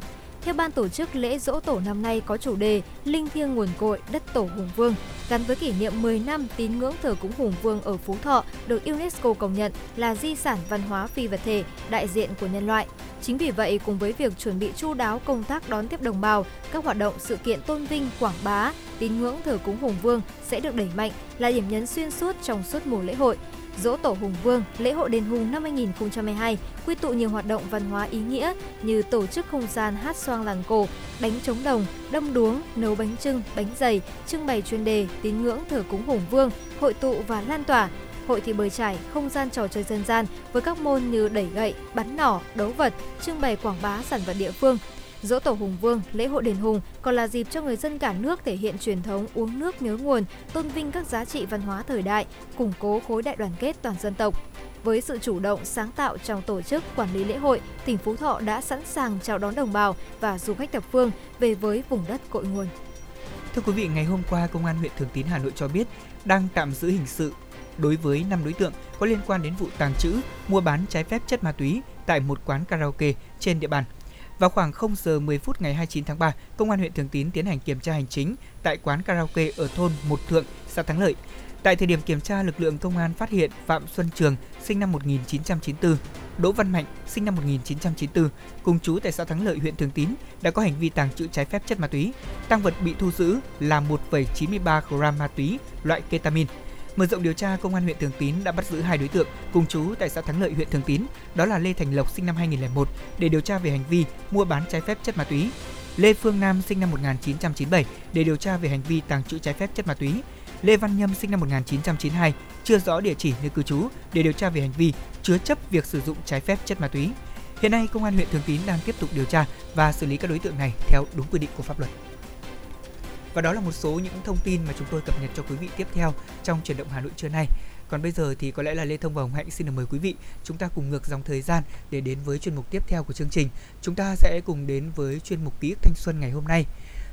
theo ban tổ chức, lễ dỗ tổ năm nay có chủ đề Linh thiêng nguồn cội đất tổ Hùng Vương, gắn với kỷ niệm 10 năm tín ngưỡng thờ cúng Hùng Vương ở Phú Thọ được UNESCO công nhận là di sản văn hóa phi vật thể đại diện của nhân loại. Chính vì vậy, cùng với việc chuẩn bị chu đáo công tác đón tiếp đồng bào, các hoạt động sự kiện tôn vinh, quảng bá, tín ngưỡng thờ cúng Hùng Vương sẽ được đẩy mạnh là điểm nhấn xuyên suốt trong suốt mùa lễ hội. Dỗ Tổ Hùng Vương, lễ hội đền Hùng năm 2022 quy tụ nhiều hoạt động văn hóa ý nghĩa như tổ chức không gian hát xoang làng cổ, đánh trống đồng, đâm đuống, nấu bánh trưng, bánh dày, trưng bày chuyên đề, tín ngưỡng thờ cúng Hùng Vương, hội tụ và lan tỏa. Hội thi bơi trải, không gian trò chơi dân gian với các môn như đẩy gậy, bắn nỏ, đấu vật, trưng bày quảng bá sản vật địa phương, Dỗ Tổ Hùng Vương, lễ hội đền Hùng còn là dịp cho người dân cả nước thể hiện truyền thống uống nước nhớ nguồn, tôn vinh các giá trị văn hóa thời đại, củng cố khối đại đoàn kết toàn dân tộc. Với sự chủ động, sáng tạo trong tổ chức quản lý lễ hội, tỉnh Phú Thọ đã sẵn sàng chào đón đồng bào và du khách thập phương về với vùng đất cội nguồn. Thưa quý vị, ngày hôm qua, Công an huyện Thường Tín Hà Nội cho biết đang tạm giữ hình sự đối với 5 đối tượng có liên quan đến vụ tàng trữ, mua bán trái phép chất ma túy tại một quán karaoke trên địa bàn. Vào khoảng 0 giờ 10 phút ngày 29 tháng 3, Công an huyện Thường Tín tiến hành kiểm tra hành chính tại quán karaoke ở thôn Một Thượng, xã Thắng Lợi. Tại thời điểm kiểm tra, lực lượng công an phát hiện Phạm Xuân Trường, sinh năm 1994, Đỗ Văn Mạnh, sinh năm 1994, cùng chú tại xã Thắng Lợi, huyện Thường Tín, đã có hành vi tàng trữ trái phép chất ma túy. Tăng vật bị thu giữ là 1,93 gram ma túy loại ketamin. Mở rộng điều tra, công an huyện Thường Tín đã bắt giữ hai đối tượng cùng chú tại xã Thắng Lợi, huyện Thường Tín, đó là Lê Thành Lộc sinh năm 2001 để điều tra về hành vi mua bán trái phép chất ma túy. Lê Phương Nam sinh năm 1997 để điều tra về hành vi tàng trữ trái phép chất ma túy. Lê Văn Nhâm sinh năm 1992 chưa rõ địa chỉ nơi cư trú để điều tra về hành vi chứa chấp việc sử dụng trái phép chất ma túy. Hiện nay, công an huyện Thường Tín đang tiếp tục điều tra và xử lý các đối tượng này theo đúng quy định của pháp luật. Và đó là một số những thông tin mà chúng tôi cập nhật cho quý vị tiếp theo trong chuyển động Hà Nội trưa nay. Còn bây giờ thì có lẽ là Lê Thông và Hồng Hạnh xin được mời quý vị chúng ta cùng ngược dòng thời gian để đến với chuyên mục tiếp theo của chương trình. Chúng ta sẽ cùng đến với chuyên mục ký ức thanh xuân ngày hôm nay.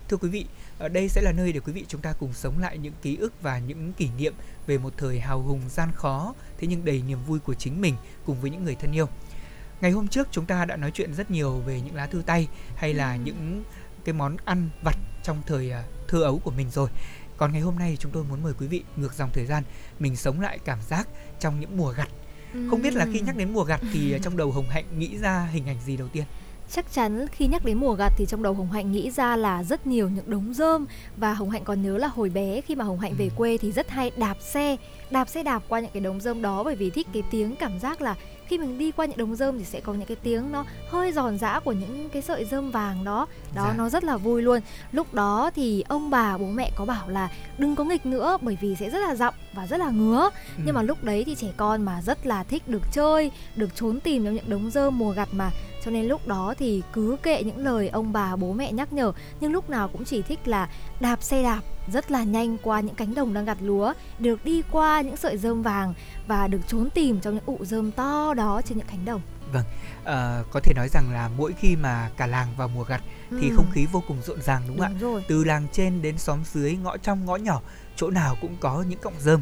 Thưa quý vị, ở đây sẽ là nơi để quý vị chúng ta cùng sống lại những ký ức và những kỷ niệm về một thời hào hùng gian khó thế nhưng đầy niềm vui của chính mình cùng với những người thân yêu. Ngày hôm trước chúng ta đã nói chuyện rất nhiều về những lá thư tay hay là những cái món ăn vặt trong thời à, thơ ấu của mình rồi. Còn ngày hôm nay chúng tôi muốn mời quý vị ngược dòng thời gian, mình sống lại cảm giác trong những mùa gặt. Không biết là khi nhắc đến mùa gặt thì trong đầu Hồng Hạnh nghĩ ra hình ảnh gì đầu tiên? Chắc chắn khi nhắc đến mùa gặt thì trong đầu Hồng Hạnh nghĩ ra là rất nhiều những đống rơm và Hồng Hạnh còn nhớ là hồi bé khi mà Hồng Hạnh về quê thì rất hay đạp xe, đạp xe đạp qua những cái đống rơm đó bởi vì thích cái tiếng cảm giác là khi mình đi qua những đống rơm thì sẽ có những cái tiếng nó hơi giòn giã của những cái sợi rơm vàng đó. Đó dạ. nó rất là vui luôn. Lúc đó thì ông bà bố mẹ có bảo là đừng có nghịch nữa bởi vì sẽ rất là dặm và rất là ngứa. Ừ. nhưng mà lúc đấy thì trẻ con mà rất là thích được chơi được trốn tìm trong những đống rơm mùa gặt mà. Cho nên lúc đó thì cứ kệ những lời ông bà bố mẹ nhắc nhở. Nhưng lúc nào cũng chỉ thích là đạp xe đạp rất là nhanh qua những cánh đồng đang gặt lúa được đi qua những sợi rơm vàng và được trốn tìm trong những ụ rơm to đó trên những cánh đồng vâng à, có thể nói rằng là mỗi khi mà cả làng vào mùa gặt ừ. thì không khí vô cùng rộn ràng đúng, không ạ rồi. từ làng trên đến xóm dưới ngõ trong ngõ nhỏ chỗ nào cũng có những cọng rơm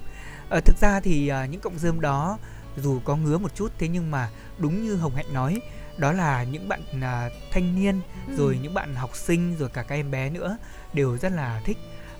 à, thực ra thì à, những cọng rơm đó dù có ngứa một chút thế nhưng mà đúng như hồng hạnh nói đó là những bạn à, thanh niên ừ. rồi những bạn học sinh rồi cả các em bé nữa đều rất là thích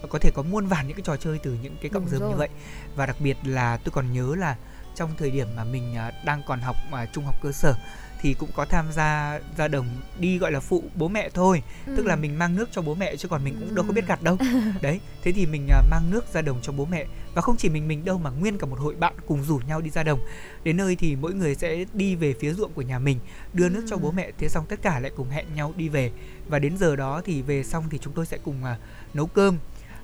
có thể có muôn vàn những cái trò chơi từ những cái cọng rơm như vậy. Và đặc biệt là tôi còn nhớ là trong thời điểm mà mình à, đang còn học à, trung học cơ sở thì cũng có tham gia ra đồng đi gọi là phụ bố mẹ thôi. Ừ. tức là mình mang nước cho bố mẹ chứ còn mình cũng đâu có Ừ. biết gặt đâu. Đấy thế thì mình à, mang nước ra đồng cho bố mẹ. Và không chỉ mình mình đâu mà nguyên cả một hội bạn cùng rủ nhau đi ra đồng. Đến nơi thì mỗi người sẽ đi về phía ruộng của nhà mình đưa nước cho Ừ. bố mẹ thế xong tất cả lại cùng hẹn nhau đi về. Và đến giờ đó thì về xong thì chúng tôi sẽ cùng à, nấu cơm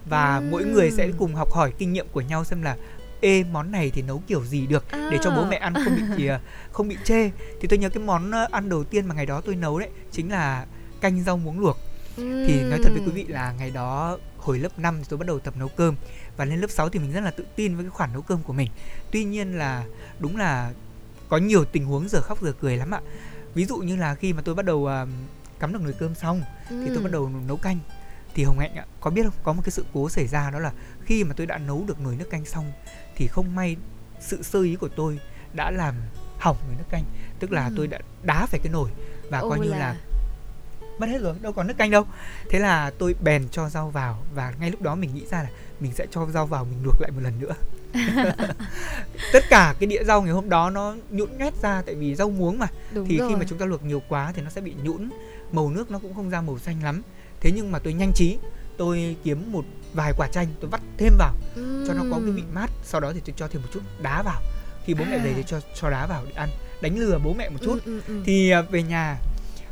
và Ừ. mỗi người sẽ cùng học hỏi kinh nghiệm của nhau xem là ê món này thì nấu kiểu gì được? Để cho bố À. mẹ ăn không bị thì, à, không bị chê. Thì tôi nhớ cái món à, ăn đầu tiên mà ngày đó tôi nấu đấy chính là canh rau muống luộc. Thì nói thật với quý vị là ngày đó hồi lớp 5 thì tôi bắt đầu tập nấu cơm. Và lên lớp 6 thì mình rất là tự tin với cái khoản nấu cơm của mình. Tuy nhiên là đúng là có nhiều tình huống giờ khóc giờ cười lắm ạ. Ví dụ như là khi mà tôi bắt đầu à, cắm được nồi cơm xong thì Ừ. tôi bắt đầu nấu canh thì hồng hạnh ạ có biết không? Có một cái sự cố xảy ra đó là khi mà tôi đã nấu được nồi nước canh xong thì không may sự sơ ý của tôi đã làm hỏng nồi nước canh. Tức là Ừ. tôi đã đá phải cái nồi và coi Ôi như là. mất hết rồi đâu còn nước canh đâu. Thế là tôi bèn cho rau vào và ngay lúc đó mình nghĩ ra là mình sẽ cho rau vào mình luộc lại một lần nữa. Tất cả cái đĩa rau ngày hôm đó nó nhũn nhét ra tại vì rau muống mà. Đúng thì rồi. khi mà chúng ta luộc nhiều quá thì nó sẽ bị nhũn màu nước nó cũng không ra màu xanh lắm thế nhưng mà tôi nhanh trí tôi kiếm một vài quả chanh tôi vắt thêm vào cho nó có cái vị mát. Sau đó thì tôi cho thêm một chút đá vào. Khi bố mẹ về À. thì cho cho đá vào để ăn đánh lừa bố mẹ một chút. Ừ, ừ, ừ. thì à, về nhà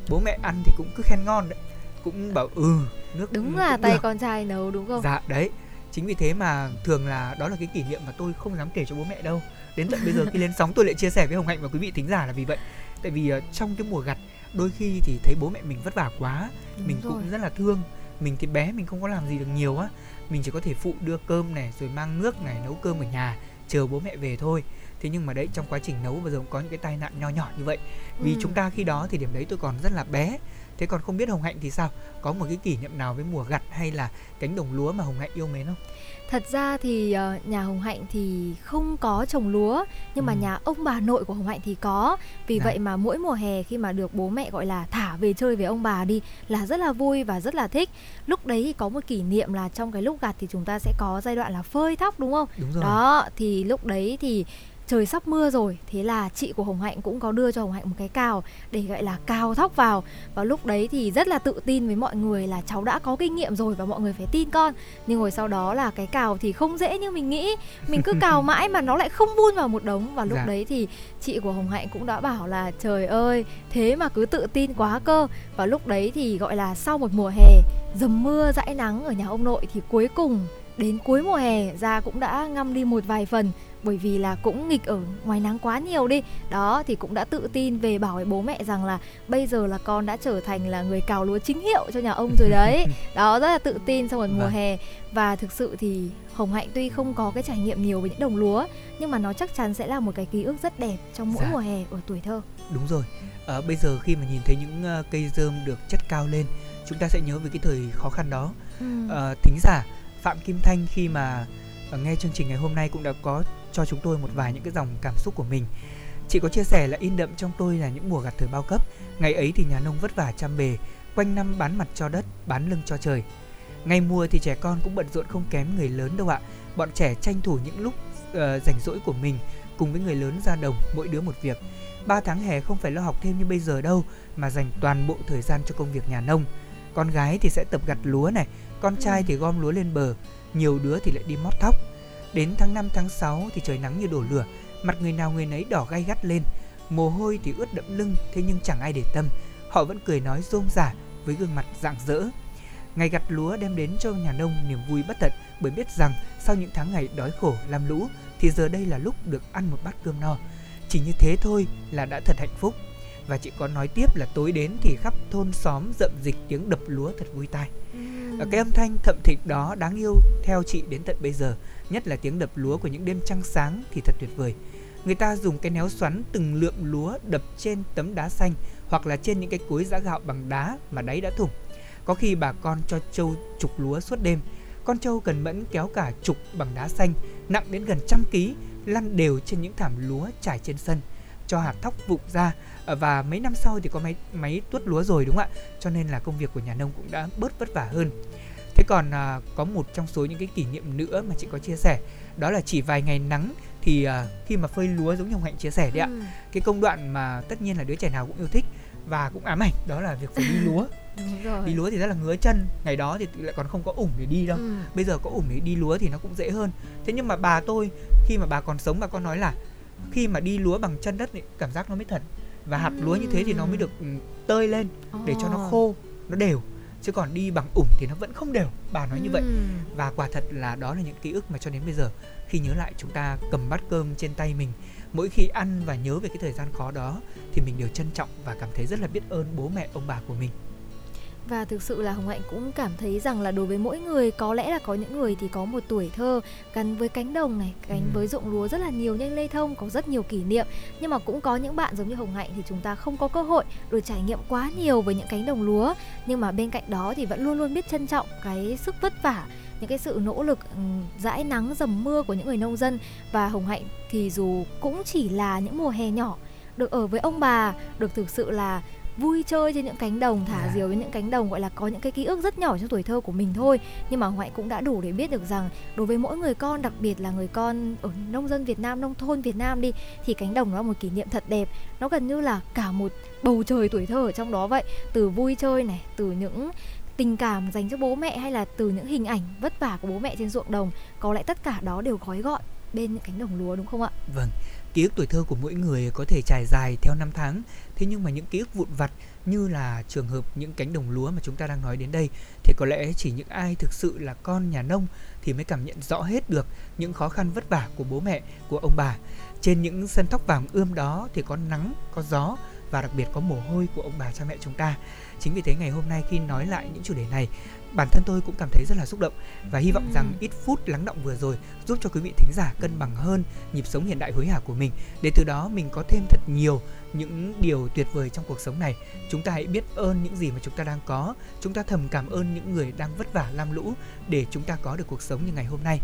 bố mẹ ăn thì cũng cứ khen ngon đấy. Cũng bảo ừ nước đúng là tay được. con trai nấu đúng không? Dạ đấy. Chính vì thế mà thường là đó là cái kỷ niệm mà tôi không dám kể cho bố mẹ đâu. Đến tận bây giờ khi lên sóng tôi lại chia sẻ với hồng hạnh và quý vị thính giả là vì vậy. Tại vì ờ, trong cái mùa gặt đôi khi thì thấy bố mẹ mình vất vả quá Đúng mình rồi. cũng rất là thương. Mình thì bé mình không có làm gì được nhiều á. Mình chỉ có thể phụ đưa cơm này rồi mang nước này nấu cơm ở nhà chờ bố mẹ về thôi. Thế nhưng mà đấy trong quá trình nấu bao giờ cũng có những cái tai nạn nho nhỏ như vậy. Vì Ừ. chúng ta khi đó thì điểm đấy tôi còn rất là bé thế còn không biết hồng hạnh thì sao có một cái kỷ niệm nào với mùa gặt hay là cánh đồng lúa mà hồng hạnh yêu mến không Thật ra thì ờ, nhà Hồng Hạnh thì không có trồng lúa Nhưng mà Ừ. nhà ông bà nội của Hồng Hạnh thì có Vì Dạ. vậy mà mỗi mùa hè khi mà được bố mẹ gọi là thả về chơi với ông bà đi Là rất là vui và rất là thích Lúc đấy thì có một kỷ niệm là trong cái lúc gặt thì chúng ta sẽ có giai đoạn là phơi thóc đúng không? đúng rồi Đó thì lúc đấy thì trời sắp mưa rồi Thế là chị của Hồng Hạnh cũng có đưa cho Hồng Hạnh một cái cào Để gọi là cào thóc vào. Và lúc đấy thì rất là tự tin với mọi người là cháu đã có kinh nghiệm rồi Và mọi người phải tin con. Nhưng rồi sau đó là cái cào thì không dễ như mình nghĩ. Mình cứ cào mãi mà nó lại không vun vào một đống. Và lúc Dạ. đấy thì chị của Hồng Hạnh cũng đã bảo là Trời ơi thế mà cứ tự tin quá cơ. Và lúc đấy thì gọi là sau một mùa hè Dầm mưa dãi nắng ở nhà ông nội Thì cuối cùng đến cuối mùa hè da cũng đã ngăm đi một vài phần bởi vì là cũng nghịch ở ngoài nắng quá nhiều đi đó thì cũng đã tự tin về bảo với bố mẹ rằng là bây giờ là con đã trở thành là người cào lúa chính hiệu cho nhà ông rồi đấy đó rất là tự tin sau một mùa Vâng. hè và thực sự thì hồng hạnh tuy không có cái trải nghiệm nhiều với những đồng lúa nhưng mà nó chắc chắn sẽ là một cái ký ức rất đẹp trong mỗi Dạ. mùa hè ở tuổi thơ đúng rồi Ờ, bây giờ khi mà nhìn thấy những ờ, cây rơm được chất cao lên chúng ta sẽ nhớ về cái thời khó khăn đó ừ. Ờ, thính giả phạm kim thanh khi mà nghe chương trình ngày hôm nay cũng đã có cho chúng tôi một vài những cái dòng cảm xúc của mình. Chị có chia sẻ là in đậm trong tôi là những mùa gặt thời bao cấp. Ngày ấy thì nhà nông vất vả chăm bề quanh năm bán mặt cho đất bán lưng cho trời. Ngày mùa thì trẻ con cũng bận rộn không kém người lớn đâu ạ. Bọn trẻ tranh thủ những lúc uh, rảnh rỗi của mình cùng với người lớn ra đồng mỗi đứa một việc. Ba tháng hè không phải lo học thêm như bây giờ đâu mà dành toàn bộ thời gian cho công việc nhà nông. Con gái thì sẽ tập gặt lúa này con trai thì gom lúa lên bờ nhiều đứa thì lại đi mót thóc đến tháng 5 tháng 6 thì trời nắng như đổ lửa mặt người nào người nấy đỏ gay gắt lên. Mồ hôi thì ướt đẫm lưng thế nhưng chẳng ai để tâm. Họ vẫn cười nói rôm rả với gương mặt rạng rỡ. Ngày gặt lúa đem đến cho nhà nông niềm vui bất tận bởi biết rằng sau những tháng ngày đói khổ lam lũ thì giờ đây là lúc được ăn một bát cơm no. Chỉ như thế thôi là đã thật hạnh phúc. Và chị có nói tiếp là tối đến thì khắp thôn xóm rậm dịch tiếng đập lúa thật vui tai. Ừ. Cái âm thanh thậm thịch đó đáng yêu theo chị đến tận bây giờ Nhất là tiếng đập lúa của những đêm trăng sáng thì thật tuyệt vời. Người ta dùng cái néo xoắn từng lượng lúa đập trên tấm đá xanh Hoặc là trên những cái cối giã gạo bằng đá mà đáy đã thủng. Có khi bà con cho trâu trục lúa suốt đêm. Con trâu cần mẫn kéo cả trục bằng đá xanh, Nặng đến gần trăm ký, Lăn đều trên những thảm lúa trải trên sân, Cho hạt thóc vụn ra. Và mấy năm sau thì có máy máy tuốt lúa rồi, đúng không ạ? Cho nên là công việc của nhà nông cũng đã bớt vất vả hơn thế còn à, có một trong số những cái kỷ niệm nữa mà chị có chia sẻ đó là chỉ vài ngày nắng thì à, khi mà phơi lúa giống như hồng hạnh chia sẻ đấy ạ. Ừ, cái công đoạn mà tất nhiên là đứa trẻ nào cũng yêu thích và cũng ám ảnh đó là việc phải đi lúa. Đúng rồi. đi lúa thì rất là ngứa chân ngày đó thì lại còn không có ủng để đi đâu. Ừ. bây giờ có ủng để đi lúa thì nó cũng dễ hơn. Thế nhưng mà bà tôi khi mà bà còn sống bà con nói là khi mà đi lúa bằng chân đất ấy, cảm giác nó mới thật và hạt lúa như thế thì nó mới được ừ, tơi lên để cho nó khô nó đều chứ còn đi bằng ủng thì nó vẫn không đều. Bà nói như vậy. Ừ. và quả thật là đó là những ký ức mà cho đến bây giờ khi nhớ lại chúng ta cầm bát cơm trên tay mình mỗi khi ăn và nhớ về cái thời gian khó đó thì mình đều trân trọng và cảm thấy rất là biết ơn bố mẹ ông bà của mình Và thực sự là Hồng Hạnh cũng cảm thấy rằng là đối với mỗi người có lẽ là có những người thì có một tuổi thơ gắn với cánh đồng này, gắn Ừ. với ruộng lúa rất là nhiều nhanh lê thông, có rất nhiều kỷ niệm. Nhưng mà cũng có những bạn giống như Hồng Hạnh thì chúng ta không có cơ hội được trải nghiệm quá nhiều với những cánh đồng lúa. Nhưng mà bên cạnh đó thì vẫn luôn luôn biết trân trọng cái sức vất vả những cái sự nỗ lực ừm, dãi nắng dầm mưa của những người nông dân và Hồng Hạnh thì dù cũng chỉ là những mùa hè nhỏ được ở với ông bà được thực sự là vui chơi trên những cánh đồng thả Dạ. diều với những cánh đồng gọi là có những cái ký ức rất nhỏ trong tuổi thơ của mình thôi. Nhưng mà Hồng cũng đã đủ để biết được rằng đối với mỗi người con đặc biệt là người con ở nông dân Việt Nam nông thôn Việt Nam đi thì cánh đồng nó là một kỷ niệm thật đẹp. Nó gần như là cả một bầu trời tuổi thơ ở trong đó vậy. Từ vui chơi này từ những tình cảm dành cho bố mẹ hay là từ những hình ảnh vất vả của bố mẹ trên ruộng đồng có lẽ tất cả đó đều gói gọn bên những cánh đồng lúa đúng không ạ? Vâng, ký ức tuổi thơ của mỗi người có thể trải dài theo năm tháng, thế nhưng mà những ký ức vụn vặt như là trường hợp những cánh đồng lúa mà chúng ta đang nói đến đây thì có lẽ chỉ những ai thực sự là con nhà nông thì mới cảm nhận rõ hết được những khó khăn vất vả của bố mẹ, của ông bà. Trên những sân tóc vàng ươm đó thì có nắng, có gió và đặc biệt có mồ hôi của ông bà cha mẹ chúng ta. Chính vì thế ngày hôm nay khi nói lại những chủ đề này, bản thân tôi cũng cảm thấy rất là xúc động và hy vọng rằng ít phút lắng động vừa rồi giúp cho quý vị thính giả cân bằng hơn nhịp sống hiện đại hối hả của mình để từ đó mình có thêm thật nhiều những điều tuyệt vời trong cuộc sống này. Chúng ta hãy biết ơn những gì mà chúng ta đang có. Chúng ta thầm cảm ơn những người đang vất vả lam lũ để chúng ta có được cuộc sống như ngày hôm nay.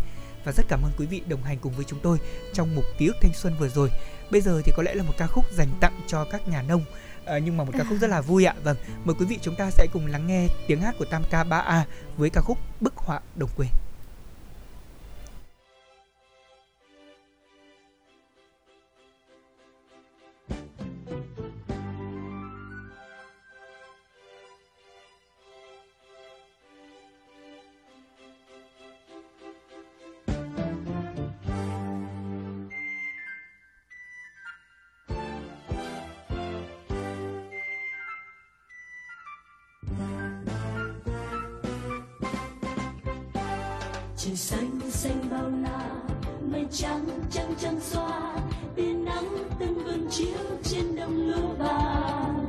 Và rất cảm ơn quý vị đồng hành cùng với chúng tôi trong mục ký ức thanh xuân vừa rồi. Bây giờ thì có lẽ là một ca khúc dành tặng cho các nhà nông. Ờ, nhưng mà một ca khúc rất là vui ạ. Vâng mời quý vị chúng ta sẽ cùng lắng nghe tiếng hát của tam ca 3A với ca khúc bức họa đồng quê mây trắng trắng trắng xoa tia nắng từng vương chiếu trên đồng lúa vàng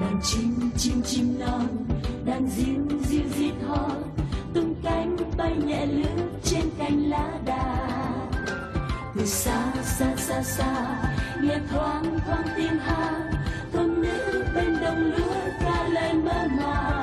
đàn chim chim chim non, đàn diêu diêu rít hót tung cánh bay nhẹ lướt trên cành lá đà. Từ xa xa xa xa, nghe thoáng thoáng tiếng hát thôn nữ bên đồng lúa ca lên mơ màng.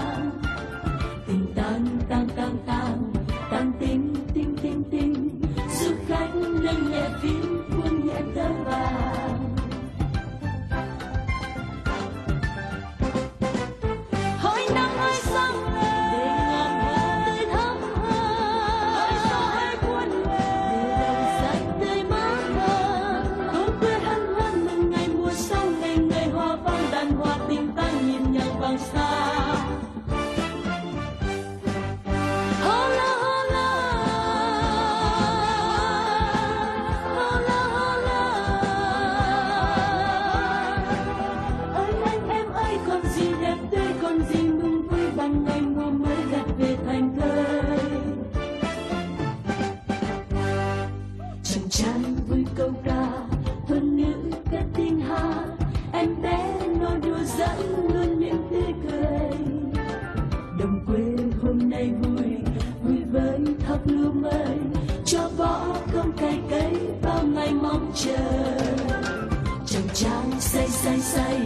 Say say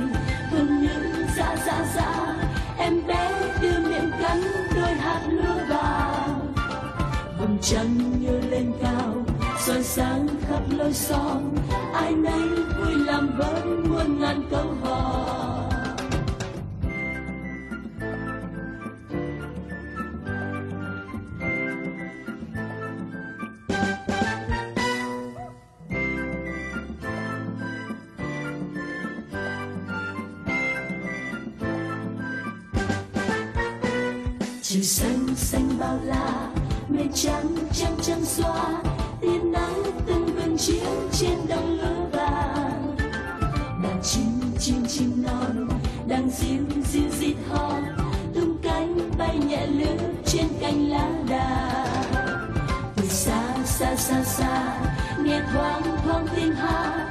hương nữ dạ dạ dạ. Em bé đưa miệng cắn đôi hạt lúa vàng. Vầng trăng nhô lên cao, soi sáng khắp lối xóm. Ai nấy vui làm vẫn muôn ngàn câu hò mây trắng trăng trăng xóa. Tia nắng từng vần chiếu trên đồng lúa vàng. Đàn chim chim chim non đang diêu diêu rít ho tung cánh bay nhẹ lướt trên cành lá đà. Từ xa xa xa xa, nghe thoáng thoáng tiếng hát.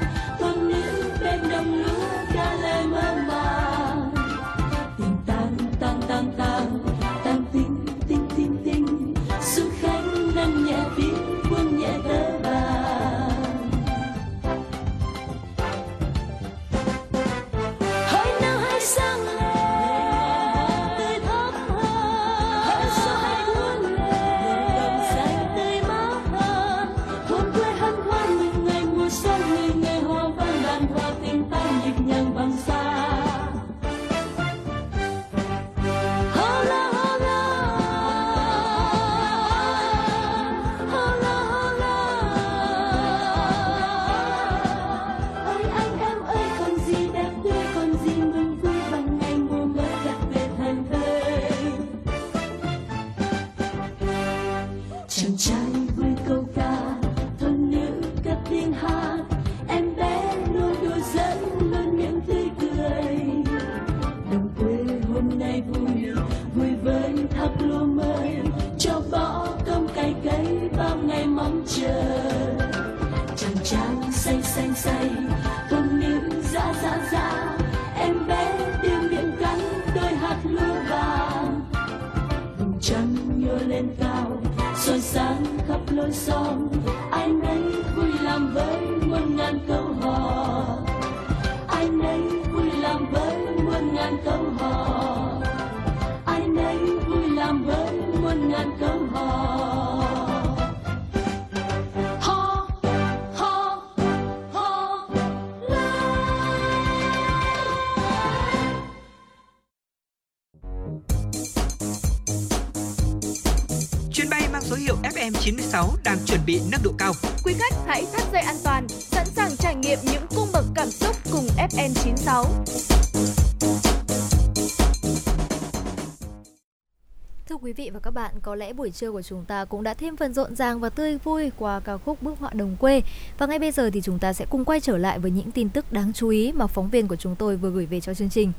Có lẽ buổi trưa của chúng ta cũng đã thêm phần rộn ràng và tươi vui qua ca khúc Bức họa đồng quê. Và ngay bây giờ thì chúng ta sẽ cùng quay trở lại với những tin tức đáng chú ý mà phóng viên của chúng tôi vừa gửi về cho chương trình.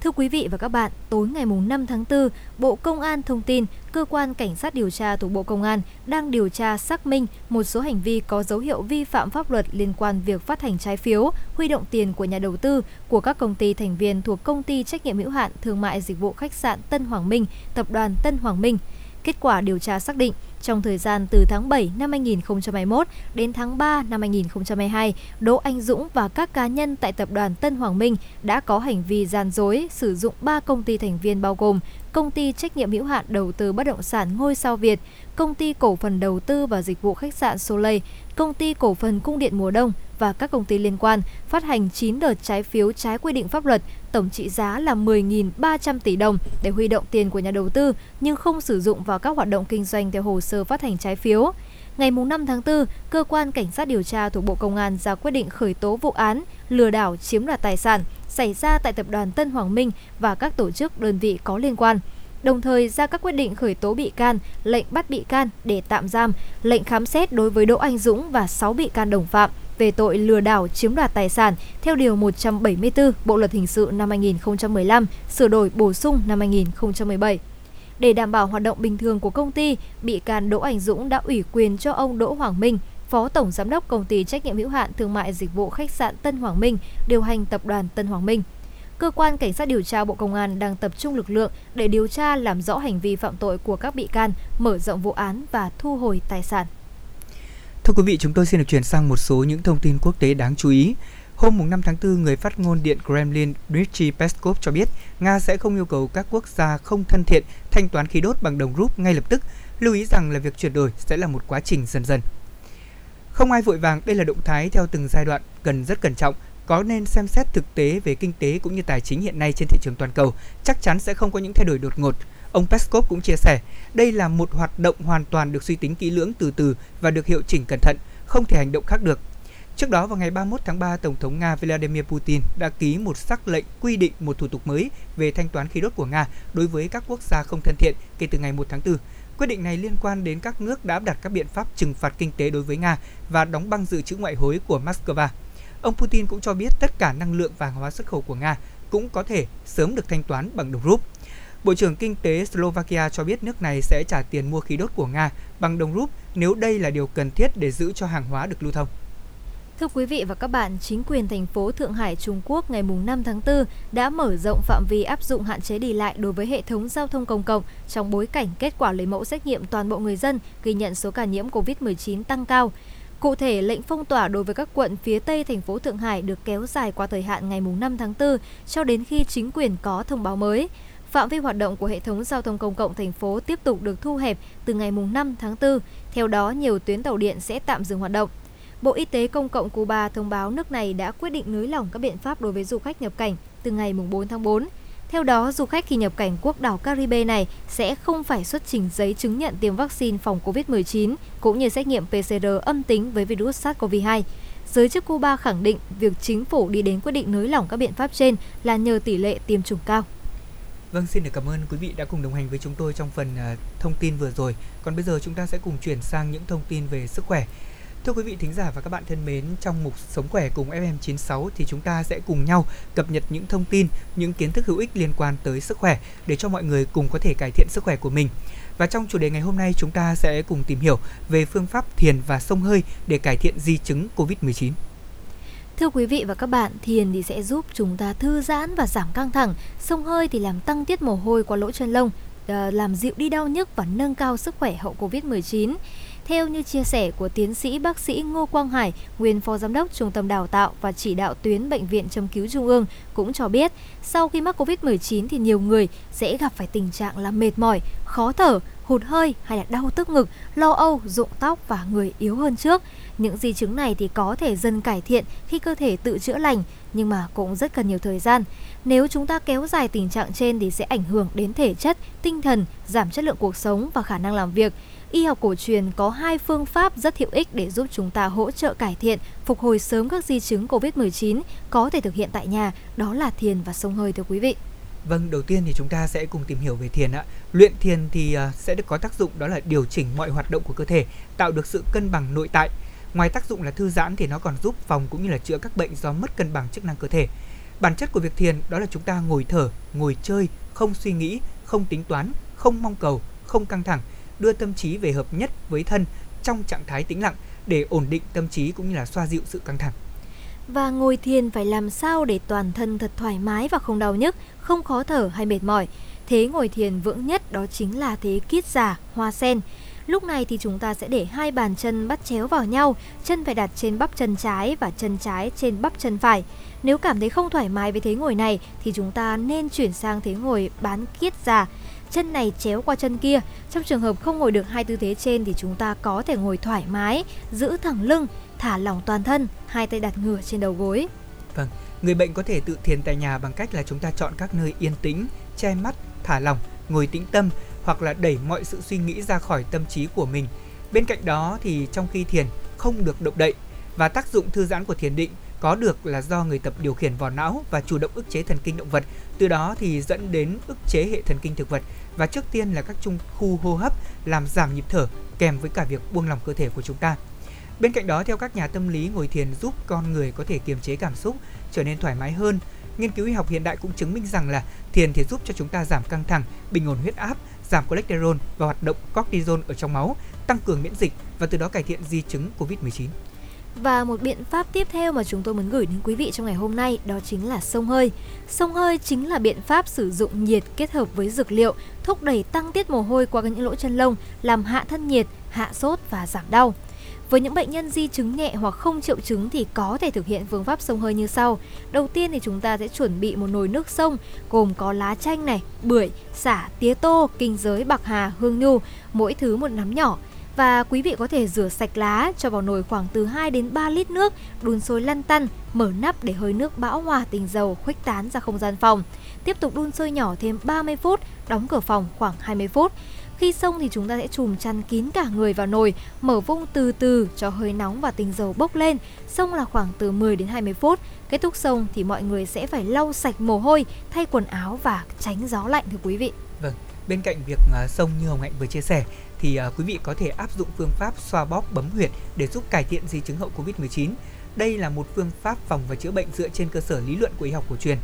Thưa quý vị và các bạn, tối ngày mùng 5 tháng 4, Bộ Công an thông tin cơ quan cảnh sát điều tra thuộc Bộ Công an đang điều tra xác minh một số hành vi có dấu hiệu vi phạm pháp luật liên quan việc phát hành trái phiếu, huy động tiền của nhà đầu tư của các công ty thành viên thuộc công ty trách nhiệm hữu hạn thương mại dịch vụ khách sạn Tân Hoàng Minh, tập đoàn Tân Hoàng Minh. Kết quả điều tra xác định, trong thời gian từ tháng 7 năm 2021 đến tháng 3 năm 2022, Đỗ Anh Dũng và các cá nhân tại tập đoàn Tân Hoàng Minh đã có hành vi gian dối sử dụng 3 công ty thành viên bao gồm công ty trách nhiệm hữu hạn đầu tư bất động sản Ngôi sao Việt, công ty cổ phần đầu tư và dịch vụ khách sạn Soleil, công ty cổ phần cung điện mùa đông và các công ty liên quan phát hành 9 đợt trái phiếu trái quy định pháp luật, tổng trị giá là 10.300 tỷ đồng để huy động tiền của nhà đầu tư nhưng không sử dụng vào các hoạt động kinh doanh theo hồ sơ phát hành trái phiếu. Ngày 5 tháng 4, Cơ quan Cảnh sát điều tra thuộc Bộ Công an ra quyết định khởi tố vụ án lừa đảo chiếm đoạt tài sản xảy ra tại Tập đoàn Tân Hoàng Minh và các tổ chức đơn vị có liên quan đồng thời ra các quyết định khởi tố bị can, lệnh bắt bị can để tạm giam, lệnh khám xét đối với Đỗ Anh Dũng và 6 bị can đồng phạm về tội lừa đảo chiếm đoạt tài sản theo Điều 174 Bộ Luật Hình sự năm 2015, sửa đổi bổ sung năm 2017. Để đảm bảo hoạt động bình thường của công ty, bị can Đỗ ảnh Dũng đã ủy quyền cho ông Đỗ Hoàng Minh, Phó Tổng Giám đốc Công ty Trách nhiệm hữu hạn Thương mại Dịch vụ Khách sạn Tân Hoàng Minh, điều hành tập đoàn Tân Hoàng Minh. Cơ quan Cảnh sát điều tra Bộ Công an đang tập trung lực lượng để điều tra làm rõ hành vi phạm tội của các bị can, mở rộng vụ án và thu hồi tài sản. Thưa quý vị, chúng tôi xin được chuyển sang một số những thông tin quốc tế đáng chú ý. Hôm 5 tháng 4, người phát ngôn Điện Kremlin Dmitry Peskov cho biết Nga sẽ không yêu cầu các quốc gia không thân thiện thanh toán khí đốt bằng đồng rúp ngay lập tức, lưu ý rằng là việc chuyển đổi sẽ là một quá trình dần dần. Không ai vội vàng, đây là động thái theo từng giai đoạn cần rất cẩn trọng, có nên xem xét thực tế về kinh tế cũng như tài chính hiện nay trên thị trường toàn cầu, chắc chắn sẽ không có những thay đổi đột ngột. Ông Peskov cũng chia sẻ, đây là một hoạt động hoàn toàn được suy tính kỹ lưỡng từ từ và được hiệu chỉnh cẩn thận, không thể hành động khác được. Trước đó vào ngày 31 tháng 3, Tổng thống Nga Vladimir Putin đã ký một sắc lệnh quy định một thủ tục mới về thanh toán khí đốt của Nga đối với các quốc gia không thân thiện kể từ ngày 1 tháng 4. Quyết định này liên quan đến các nước đã áp đặt các biện pháp trừng phạt kinh tế đối với Nga và đóng băng dự trữ ngoại hối của Moscow. Ông Putin cũng cho biết tất cả năng lượng và hàng hóa xuất khẩu của Nga cũng có thể sớm được thanh toán bằng đồng rúp. Bộ trưởng Kinh tế Slovakia cho biết nước này sẽ trả tiền mua khí đốt của Nga bằng đồng rúp nếu đây là điều cần thiết để giữ cho hàng hóa được lưu thông. Thưa quý vị và các bạn, chính quyền thành phố Thượng Hải Trung Quốc ngày 5 tháng 4 đã mở rộng phạm vi áp dụng hạn chế đi lại đối với hệ thống giao thông công cộng trong bối cảnh kết quả lấy mẫu xét nghiệm toàn bộ người dân ghi nhận số ca nhiễm COVID-19 tăng cao. Cụ thể, lệnh phong tỏa đối với các quận phía Tây thành phố Thượng Hải được kéo dài qua thời hạn ngày 5 tháng 4 cho đến khi chính quyền có thông báo mới. Phạm vi hoạt động của hệ thống giao thông công cộng thành phố tiếp tục được thu hẹp từ ngày 5 tháng 4. Theo đó, nhiều tuyến tàu điện sẽ tạm dừng hoạt động. Bộ Y tế Công cộng Cuba thông báo nước này đã quyết định nới lỏng các biện pháp đối với du khách nhập cảnh từ ngày 4 tháng 4. Theo đó, du khách khi nhập cảnh quốc đảo Caribe này sẽ không phải xuất trình giấy chứng nhận tiêm vaccine phòng COVID-19 cũng như xét nghiệm PCR âm tính với virus SARS-CoV-2. Giới chức Cuba khẳng định việc chính phủ đi đến quyết định nới lỏng các biện pháp trên là nhờ tỷ lệ tiêm chủng cao. Vâng, xin được cảm ơn quý vị đã cùng đồng hành với chúng tôi trong phần uh, thông tin vừa rồi. Còn bây giờ chúng ta sẽ cùng chuyển sang những thông tin về sức khỏe. Thưa quý vị thính giả và các bạn thân mến, trong mục Sống khỏe cùng FM96 thì chúng ta sẽ cùng nhau cập nhật những thông tin, những kiến thức hữu ích liên quan tới sức khỏe để cho mọi người cùng có thể cải thiện sức khỏe của mình. Và trong chủ đề ngày hôm nay chúng ta sẽ cùng tìm hiểu về phương pháp thiền và sông hơi để cải thiện di chứng COVID-19. Thưa quý vị và các bạn, thiền thì sẽ giúp chúng ta thư giãn và giảm căng thẳng, sông hơi thì làm tăng tiết mồ hôi qua lỗ chân lông, ờ, làm dịu đi đau nhức và nâng cao sức khỏe hậu Covid-19. Theo như chia sẻ của tiến sĩ bác sĩ Ngô Quang Hải, nguyên phó giám đốc Trung tâm Đào tạo và chỉ đạo tuyến Bệnh viện Châm cứu Trung ương cũng cho biết, sau khi mắc Covid-19 thì nhiều người sẽ gặp phải tình trạng là mệt mỏi, khó thở, hụt hơi hay là đau tức ngực, lo âu, rụng tóc và người yếu hơn trước. Những di chứng này thì có thể dần cải thiện khi cơ thể tự chữa lành, nhưng mà cũng rất cần nhiều thời gian. Nếu chúng ta kéo dài tình trạng trên thì sẽ ảnh hưởng đến thể chất, tinh thần, giảm chất lượng cuộc sống và khả năng làm việc y học cổ truyền có hai phương pháp rất hữu ích để giúp chúng ta hỗ trợ cải thiện, phục hồi sớm các di chứng COVID-19 có thể thực hiện tại nhà, đó là thiền và sông hơi thưa quý vị. Vâng, đầu tiên thì chúng ta sẽ cùng tìm hiểu về thiền ạ. Luyện thiền thì à, sẽ được có tác dụng đó là điều chỉnh mọi hoạt động của cơ thể, tạo được sự cân bằng nội tại. Ngoài tác dụng là thư giãn thì nó còn giúp phòng cũng như là chữa các bệnh do mất cân bằng chức năng cơ thể. Bản chất của việc thiền đó là chúng ta ngồi thở, ngồi chơi, không suy nghĩ, không tính toán, không mong cầu, không căng thẳng, đưa tâm trí về hợp nhất với thân trong trạng thái tĩnh lặng để ổn định tâm trí cũng như là xoa dịu sự căng thẳng. Và ngồi thiền phải làm sao để toàn thân thật thoải mái và không đau nhức, không khó thở hay mệt mỏi. Thế ngồi thiền vững nhất đó chính là thế kiết giả, hoa sen. Lúc này thì chúng ta sẽ để hai bàn chân bắt chéo vào nhau, chân phải đặt trên bắp chân trái và chân trái trên bắp chân phải. Nếu cảm thấy không thoải mái với thế ngồi này thì chúng ta nên chuyển sang thế ngồi bán kiết giả chân này chéo qua chân kia. Trong trường hợp không ngồi được hai tư thế trên thì chúng ta có thể ngồi thoải mái, giữ thẳng lưng, thả lỏng toàn thân, hai tay đặt ngửa trên đầu gối. Vâng, người bệnh có thể tự thiền tại nhà bằng cách là chúng ta chọn các nơi yên tĩnh, che mắt, thả lỏng, ngồi tĩnh tâm hoặc là đẩy mọi sự suy nghĩ ra khỏi tâm trí của mình. Bên cạnh đó thì trong khi thiền không được động đậy và tác dụng thư giãn của thiền định có được là do người tập điều khiển vỏ não và chủ động ức chế thần kinh động vật, từ đó thì dẫn đến ức chế hệ thần kinh thực vật và trước tiên là các trung khu hô hấp làm giảm nhịp thở kèm với cả việc buông lỏng cơ thể của chúng ta. Bên cạnh đó theo các nhà tâm lý ngồi thiền giúp con người có thể kiềm chế cảm xúc, trở nên thoải mái hơn. Nghiên cứu y học hiện đại cũng chứng minh rằng là thiền thì giúp cho chúng ta giảm căng thẳng, bình ổn huyết áp, giảm cholesterol và hoạt động cortisol ở trong máu, tăng cường miễn dịch và từ đó cải thiện di chứng COVID-19. Và một biện pháp tiếp theo mà chúng tôi muốn gửi đến quý vị trong ngày hôm nay đó chính là sông hơi. Sông hơi chính là biện pháp sử dụng nhiệt kết hợp với dược liệu, thúc đẩy tăng tiết mồ hôi qua những lỗ chân lông, làm hạ thân nhiệt, hạ sốt và giảm đau. Với những bệnh nhân di chứng nhẹ hoặc không triệu chứng thì có thể thực hiện phương pháp sông hơi như sau. Đầu tiên thì chúng ta sẽ chuẩn bị một nồi nước sông gồm có lá chanh này, bưởi, xả, tía tô, kinh giới, bạc hà, hương nhu, mỗi thứ một nắm nhỏ và quý vị có thể rửa sạch lá, cho vào nồi khoảng từ 2 đến 3 lít nước, đun sôi lăn tăn, mở nắp để hơi nước bão hòa tinh dầu khuếch tán ra không gian phòng. Tiếp tục đun sôi nhỏ thêm 30 phút, đóng cửa phòng khoảng 20 phút. Khi xong thì chúng ta sẽ chùm chăn kín cả người vào nồi, mở vung từ từ cho hơi nóng và tinh dầu bốc lên. xong là khoảng từ 10 đến 20 phút. Kết thúc xông thì mọi người sẽ phải lau sạch mồ hôi, thay quần áo và tránh gió lạnh thưa quý vị. Vâng, bên cạnh việc à, sông xông như Hồng Hạnh vừa chia sẻ thì à, quý vị có thể áp dụng phương pháp xoa bóp bấm huyệt để giúp cải thiện di chứng hậu Covid-19. Đây là một phương pháp phòng và chữa bệnh dựa trên cơ sở lý luận của y học cổ truyền.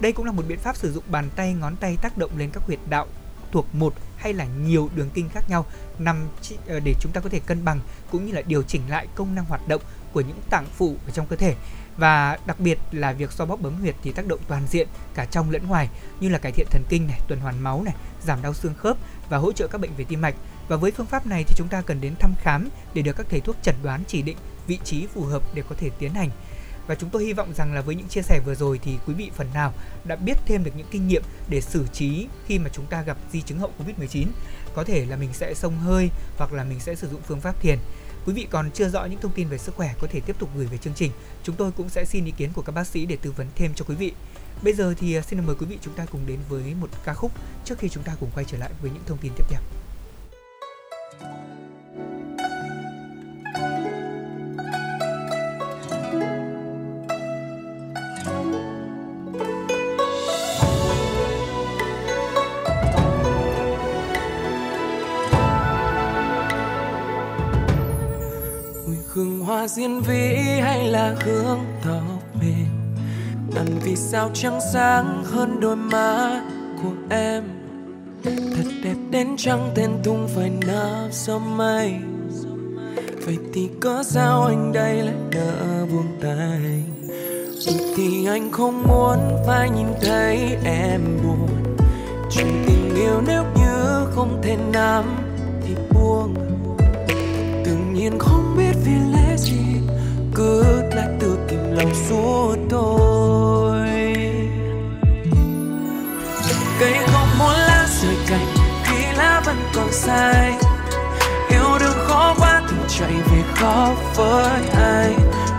Đây cũng là một biện pháp sử dụng bàn tay, ngón tay tác động lên các huyệt đạo thuộc một hay là nhiều đường kinh khác nhau nằm ờ, để chúng ta có thể cân bằng cũng như là điều chỉnh lại công năng hoạt động của những tạng phụ ở trong cơ thể và đặc biệt là việc xoa bóp bấm huyệt thì tác động toàn diện cả trong lẫn ngoài như là cải thiện thần kinh này, tuần hoàn máu này, giảm đau xương khớp và hỗ trợ các bệnh về tim mạch. Và với phương pháp này thì chúng ta cần đến thăm khám để được các thầy thuốc chẩn đoán chỉ định vị trí phù hợp để có thể tiến hành. Và chúng tôi hy vọng rằng là với những chia sẻ vừa rồi thì quý vị phần nào đã biết thêm được những kinh nghiệm để xử trí khi mà chúng ta gặp di chứng hậu Covid-19. Có thể là mình sẽ sông hơi hoặc là mình sẽ sử dụng phương pháp thiền. Quý vị còn chưa rõ những thông tin về sức khỏe có thể tiếp tục gửi về chương trình. Chúng tôi cũng sẽ xin ý kiến của các bác sĩ để tư vấn thêm cho quý vị. Bây giờ thì à, xin mời quý vị chúng ta cùng đến với một ca khúc trước khi chúng ta cùng quay trở lại với những thông tin tiếp theo. Hướng tóc mềm ngần vì sao trắng sáng hơn đôi má của em. Thật đẹp đến trăng tên tung phải nấp gió mây. Vậy thì có sao anh đây lại nỡ buông tay? Vậy thì anh không muốn phải nhìn thấy em buồn. Chuyện tình yêu nếu như không thể nắm thì buông. Tự nhiên không biết vì lẽ kìm tôi. Cây không muốn lá rời cành, khi lá vẫn còn sai yêu đương khó quá thì chạy về khó với ai.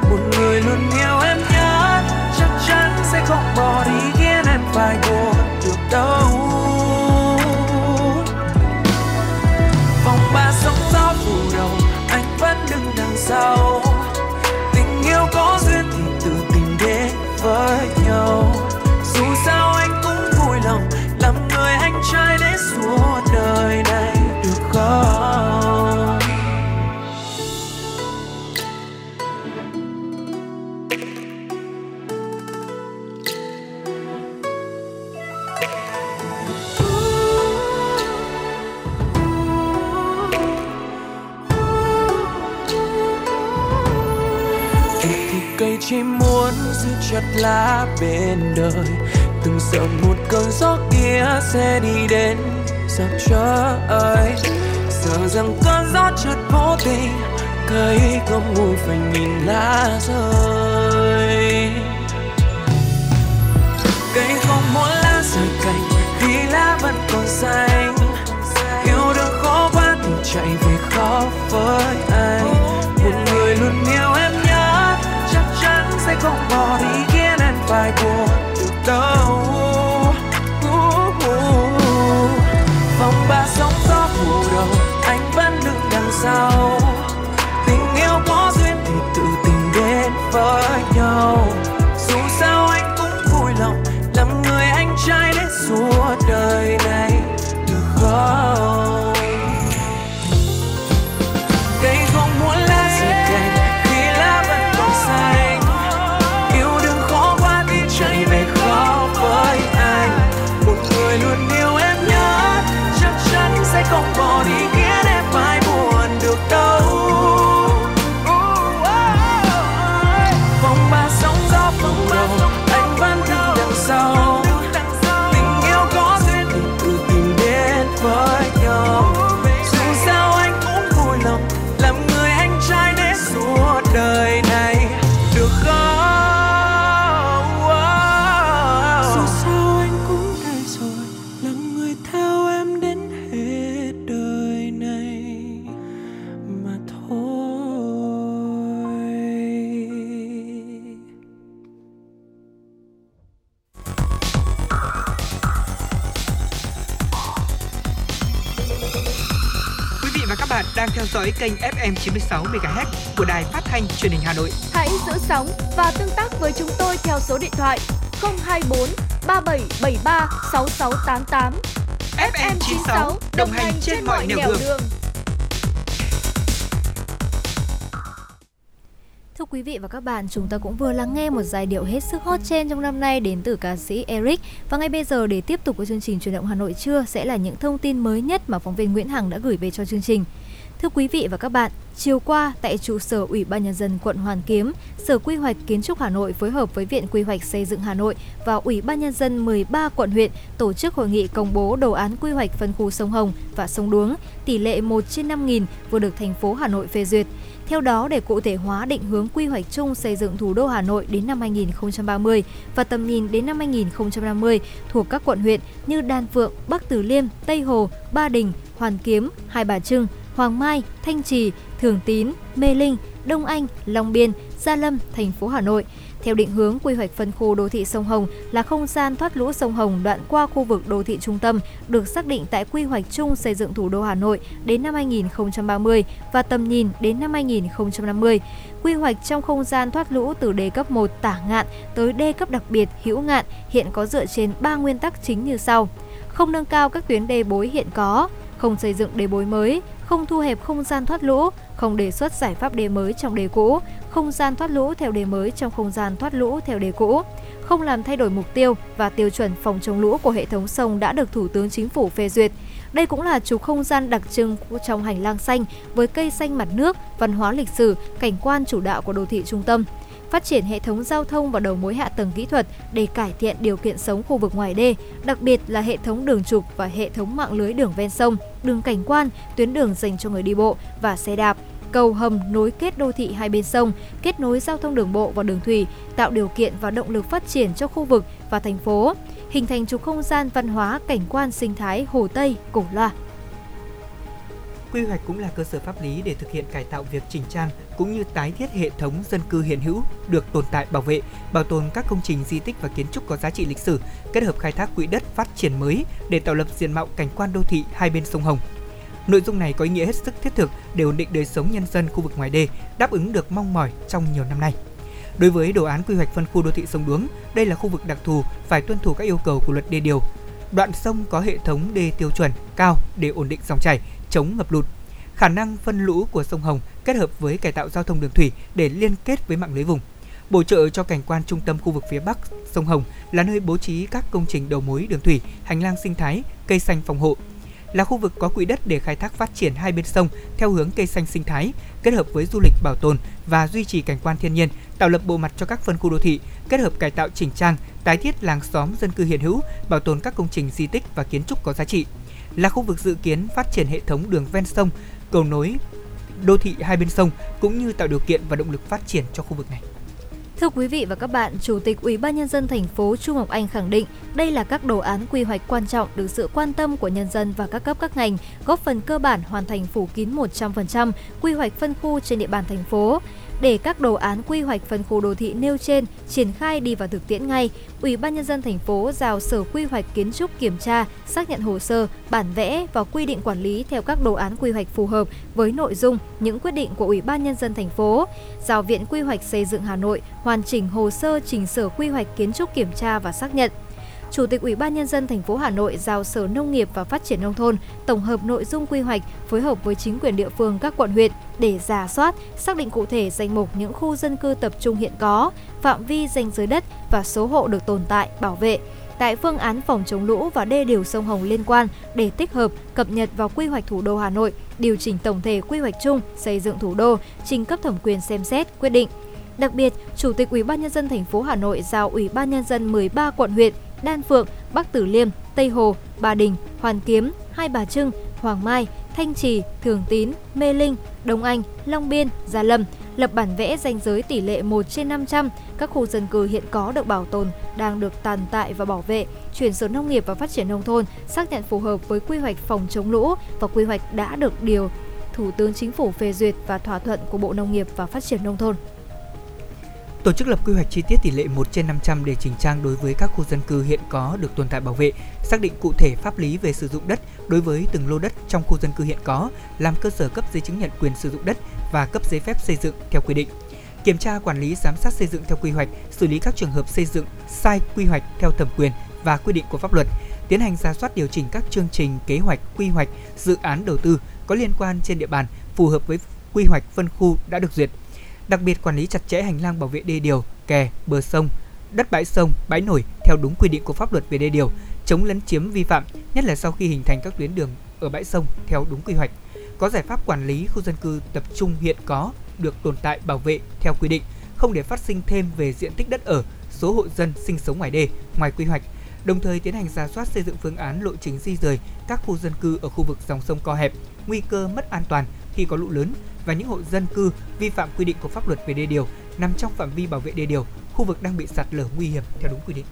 Một người luôn yêu em nhớ chắc chắn sẽ không bỏ đi khiến em phải buồn được đâu. Vòng ba sóng gió phủ đầu anh vẫn đứng đằng sau. Với nhau dù sao anh cũng vui lòng làm người anh trai đến suốt đời này, được không chim chất chặt lá bên đời. Từng sợ một cơn gió kia sẽ đi đến sao trời sợ rằng cơn gió chợt vô tình cây không ngồi phải nhìn lá rơi. Cây không muốn lá rời cành khi lá vẫn còn xanh. Yêu đương khó quá thì chạy về khó với anh. Một người luôn yêu em không bỏ đi khiến em phải buồn. Được đâu? Vòng ba sóng gió phủ đầu, anh vẫn đứng đằng sau. Đang theo dõi kênh FM 96 MHz của đài phát thanh truyền hình Hà Nội. Hãy giữ sóng và tương tác với chúng tôi theo số điện thoại 024 3773 6688. FM 96 đồng hành trên mọi nẻo đường. đường. Thưa quý vị và các bạn, chúng ta cũng vừa lắng nghe một giai điệu hết sức hot trên trong năm nay đến từ ca sĩ Eric. Và ngay bây giờ để tiếp tục với chương trình truyền động Hà Nội trưa sẽ là những thông tin mới nhất mà phóng viên Nguyễn Hằng đã gửi về cho chương trình. Thưa quý vị và các bạn, chiều qua tại trụ sở Ủy ban nhân dân quận Hoàn Kiếm, Sở Quy hoạch Kiến trúc Hà Nội phối hợp với Viện Quy hoạch Xây dựng Hà Nội và Ủy ban nhân dân 13 quận huyện tổ chức hội nghị công bố đồ án quy hoạch phân khu sông Hồng và sông Đuống tỷ lệ 1 trên 5.000 vừa được thành phố Hà Nội phê duyệt. Theo đó, để cụ thể hóa định hướng quy hoạch chung xây dựng thủ đô Hà Nội đến năm 2030 và tầm nhìn đến năm 2050 thuộc các quận huyện như Đan Phượng, Bắc Từ Liêm, Tây Hồ, Ba Đình, Hoàn Kiếm, Hai Bà Trưng, Hoàng Mai, Thanh Trì, Thường Tín, Mê Linh, Đông Anh, Long Biên, Gia Lâm, thành phố Hà Nội. Theo định hướng quy hoạch phân khu đô thị sông Hồng là không gian thoát lũ sông Hồng đoạn qua khu vực đô thị trung tâm được xác định tại quy hoạch chung xây dựng thủ đô Hà Nội đến năm 2030 và tầm nhìn đến năm 2050. Quy hoạch trong không gian thoát lũ từ đê cấp 1 tả ngạn tới đê cấp đặc biệt hữu ngạn hiện có dựa trên 3 nguyên tắc chính như sau. Không nâng cao các tuyến đê bối hiện có, không xây dựng đê bối mới, không thu hẹp không gian thoát lũ, không đề xuất giải pháp đề mới trong đề cũ, không gian thoát lũ theo đề mới trong không gian thoát lũ theo đề cũ, không làm thay đổi mục tiêu và tiêu chuẩn phòng chống lũ của hệ thống sông đã được Thủ tướng Chính phủ phê duyệt. Đây cũng là trục không gian đặc trưng trong hành lang xanh với cây xanh mặt nước, văn hóa lịch sử, cảnh quan chủ đạo của đô thị trung tâm phát triển hệ thống giao thông và đầu mối hạ tầng kỹ thuật để cải thiện điều kiện sống khu vực ngoài đê, đặc biệt là hệ thống đường trục và hệ thống mạng lưới đường ven sông, đường cảnh quan, tuyến đường dành cho người đi bộ và xe đạp, cầu hầm nối kết đô thị hai bên sông, kết nối giao thông đường bộ và đường thủy, tạo điều kiện và động lực phát triển cho khu vực và thành phố, hình thành trục không gian văn hóa cảnh quan sinh thái Hồ Tây, Cổ Loa. Quy hoạch cũng là cơ sở pháp lý để thực hiện cải tạo việc chỉnh trang cũng như tái thiết hệ thống dân cư hiện hữu được tồn tại bảo vệ, bảo tồn các công trình di tích và kiến trúc có giá trị lịch sử, kết hợp khai thác quỹ đất phát triển mới để tạo lập diện mạo cảnh quan đô thị hai bên sông Hồng. Nội dung này có ý nghĩa hết sức thiết thực để ổn định đời sống nhân dân khu vực ngoài đê, đáp ứng được mong mỏi trong nhiều năm nay. Đối với đồ án quy hoạch phân khu đô thị sông Đuống, đây là khu vực đặc thù phải tuân thủ các yêu cầu của luật đê điều. Đoạn sông có hệ thống đê tiêu chuẩn cao để ổn định dòng chảy, chống ngập lụt. Khả năng phân lũ của sông Hồng kết hợp với cải tạo giao thông đường thủy để liên kết với mạng lưới vùng. Bổ trợ cho cảnh quan trung tâm khu vực phía Bắc sông Hồng là nơi bố trí các công trình đầu mối đường thủy, hành lang sinh thái, cây xanh phòng hộ, là khu vực có quỹ đất để khai thác phát triển hai bên sông theo hướng cây xanh sinh thái, kết hợp với du lịch bảo tồn và duy trì cảnh quan thiên nhiên, tạo lập bộ mặt cho các phân khu đô thị, kết hợp cải tạo chỉnh trang, tái thiết làng xóm dân cư hiện hữu, bảo tồn các công trình di tích và kiến trúc có giá trị. Là khu vực dự kiến phát triển hệ thống đường ven sông, cầu nối đô thị hai bên sông cũng như tạo điều kiện và động lực phát triển cho khu vực này. Thưa quý vị và các bạn, Chủ tịch Ủy ban nhân dân thành phố Chu Ngọc Anh khẳng định đây là các đồ án quy hoạch quan trọng được sự quan tâm của nhân dân và các cấp các ngành, góp phần cơ bản hoàn thành phủ kín 100% quy hoạch phân khu trên địa bàn thành phố. Để các đồ án quy hoạch phân khu đô thị nêu trên triển khai đi vào thực tiễn ngay, Ủy ban nhân dân thành phố giao Sở Quy hoạch Kiến trúc kiểm tra, xác nhận hồ sơ, bản vẽ và quy định quản lý theo các đồ án quy hoạch phù hợp với nội dung những quyết định của Ủy ban nhân dân thành phố. Giao Viện Quy hoạch Xây dựng Hà Nội hoàn chỉnh hồ sơ trình Sở Quy hoạch Kiến trúc kiểm tra và xác nhận Chủ tịch Ủy ban nhân dân thành phố Hà Nội giao Sở Nông nghiệp và Phát triển nông thôn tổng hợp nội dung quy hoạch phối hợp với chính quyền địa phương các quận huyện để giả soát, xác định cụ thể danh mục những khu dân cư tập trung hiện có, phạm vi danh giới đất và số hộ được tồn tại, bảo vệ tại phương án phòng chống lũ và đê điều sông Hồng liên quan để tích hợp, cập nhật vào quy hoạch thủ đô Hà Nội, điều chỉnh tổng thể quy hoạch chung xây dựng thủ đô, trình cấp thẩm quyền xem xét, quyết định. Đặc biệt, Chủ tịch Ủy ban nhân dân thành phố Hà Nội giao Ủy ban nhân dân 13 quận huyện Đan Phượng, Bắc Tử Liêm, Tây Hồ, Ba Đình, Hoàn Kiếm, Hai Bà Trưng, Hoàng Mai, Thanh Trì, Thường Tín, Mê Linh, Đông Anh, Long Biên, Gia Lâm lập bản vẽ danh giới tỷ lệ 1 trên 500 các khu dân cư hiện có được bảo tồn, đang được tàn tại và bảo vệ, chuyển Sở Nông nghiệp và Phát triển Nông thôn xác nhận phù hợp với quy hoạch phòng chống lũ và quy hoạch đã được điều Thủ tướng Chính phủ phê duyệt và thỏa thuận của Bộ Nông nghiệp và Phát triển Nông thôn. Tổ chức lập quy hoạch chi tiết tỷ lệ 1 trên 500 để chỉnh trang đối với các khu dân cư hiện có được tồn tại bảo vệ, xác định cụ thể pháp lý về sử dụng đất đối với từng lô đất trong khu dân cư hiện có, làm cơ sở cấp giấy chứng nhận quyền sử dụng đất và cấp giấy phép xây dựng theo quy định. Kiểm tra quản lý giám sát xây dựng theo quy hoạch, xử lý các trường hợp xây dựng sai quy hoạch theo thẩm quyền và quy định của pháp luật, tiến hành ra soát điều chỉnh các chương trình, kế hoạch, quy hoạch, dự án đầu tư có liên quan trên địa bàn phù hợp với quy hoạch phân khu đã được duyệt. Đặc biệt quản lý chặt chẽ hành lang bảo vệ đê điều, kè, bờ sông, đất bãi sông, bãi nổi theo đúng quy định của pháp luật về đê điều, chống lấn chiếm vi phạm, nhất là sau khi hình thành các tuyến đường ở bãi sông theo đúng quy hoạch. Có giải pháp quản lý khu dân cư tập trung hiện có được tồn tại bảo vệ theo quy định, không để phát sinh thêm về diện tích đất ở, số hộ dân sinh sống ngoài đê, ngoài quy hoạch, đồng thời tiến hành ra soát xây dựng phương án lộ trình di rời các khu dân cư ở khu vực dòng sông co hẹp, nguy cơ mất an toàn khi có lũ lớn và những hộ dân cư vi phạm quy định của pháp luật về đê điều nằm trong phạm vi bảo vệ đê điều, khu vực đang bị sạt lở nguy hiểm theo đúng quy định.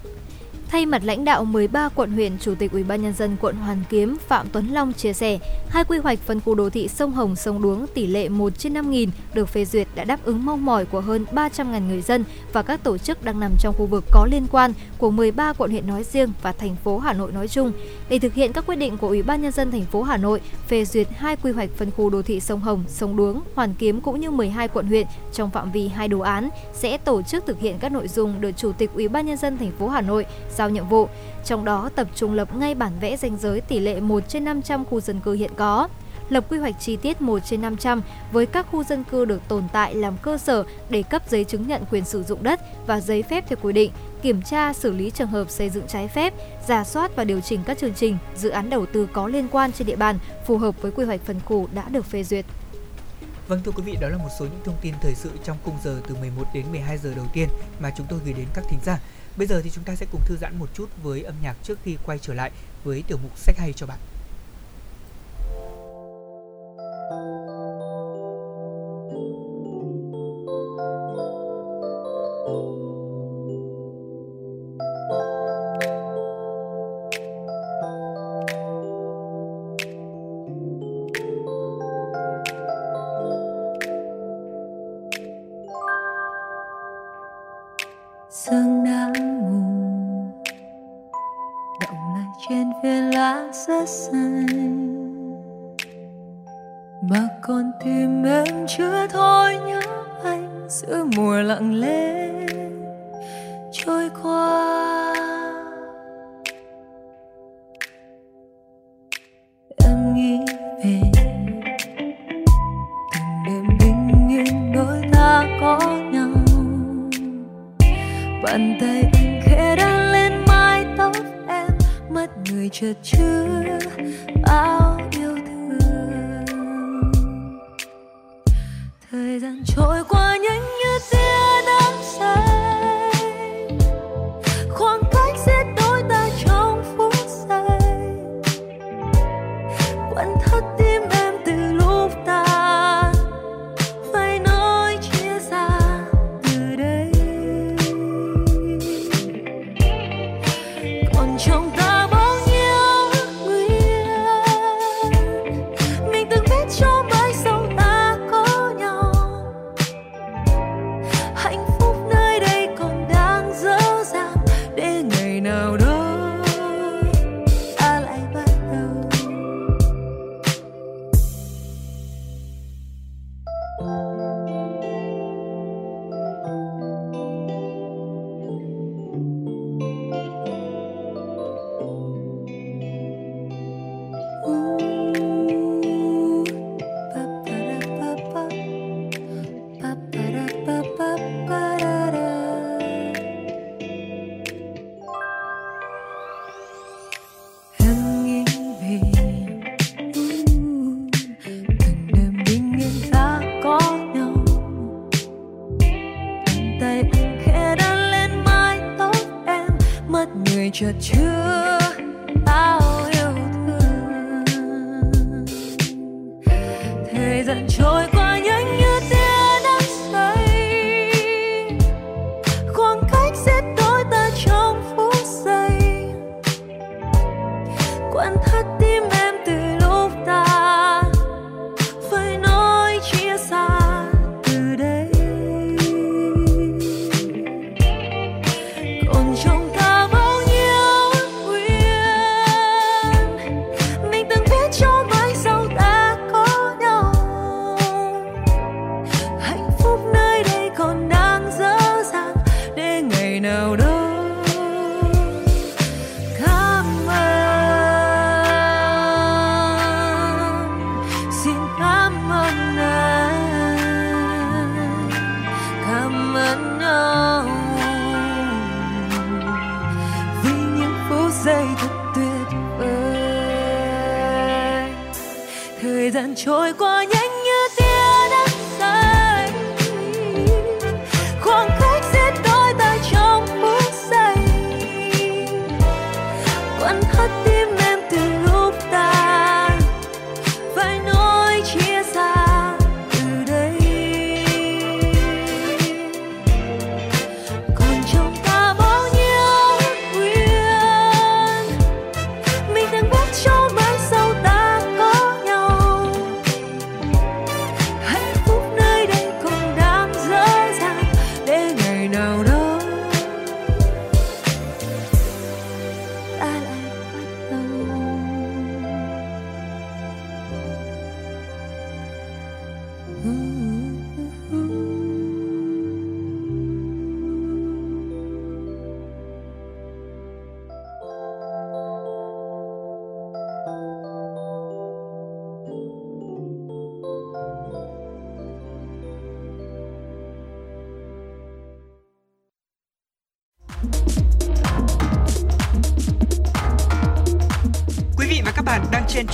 Thay mặt lãnh đạo 13 quận huyện, Chủ tịch Ủy ban nhân dân quận Hoàn Kiếm Phạm Tuấn Long chia sẻ, hai quy hoạch phân khu đô thị sông Hồng sông Đuống tỷ lệ 1 trên 5 nghìn được phê duyệt đã đáp ứng mong mỏi của hơn 300.000 người dân và các tổ chức đang nằm trong khu vực có liên quan của 13 quận huyện nói riêng và thành phố Hà Nội nói chung. Để thực hiện các quyết định của Ủy ban nhân dân thành phố Hà Nội phê duyệt hai quy hoạch phân khu đô thị sông Hồng, sông Đuống, Hoàn Kiếm cũng như 12 quận huyện trong phạm vi hai đồ án sẽ tổ chức thực hiện các nội dung được Chủ tịch Ủy ban nhân dân thành phố Hà Nội giao nhiệm vụ, trong đó tập trung lập ngay bản vẽ danh giới tỷ lệ 1 trên 500 khu dân cư hiện có lập quy hoạch chi tiết 1 trên 500 với các khu dân cư được tồn tại làm cơ sở để cấp giấy chứng nhận quyền sử dụng đất và giấy phép theo quy định, kiểm tra xử lý trường hợp xây dựng trái phép, giả soát và điều chỉnh các chương trình, dự án đầu tư có liên quan trên địa bàn phù hợp với quy hoạch phân khu đã được phê duyệt. Vâng thưa quý vị, đó là một số những thông tin thời sự trong khung giờ từ 11 đến 12 giờ đầu tiên mà chúng tôi gửi đến các thính giả. Bây giờ thì chúng ta sẽ cùng thư giãn một chút với âm nhạc trước khi quay trở lại với tiểu mục sách hay cho bạn. Sương đã ngủ động lại trên viên lá rất xanh. Mà con tim em chưa thôi nhớ anh giữa mùa lặng lẽ.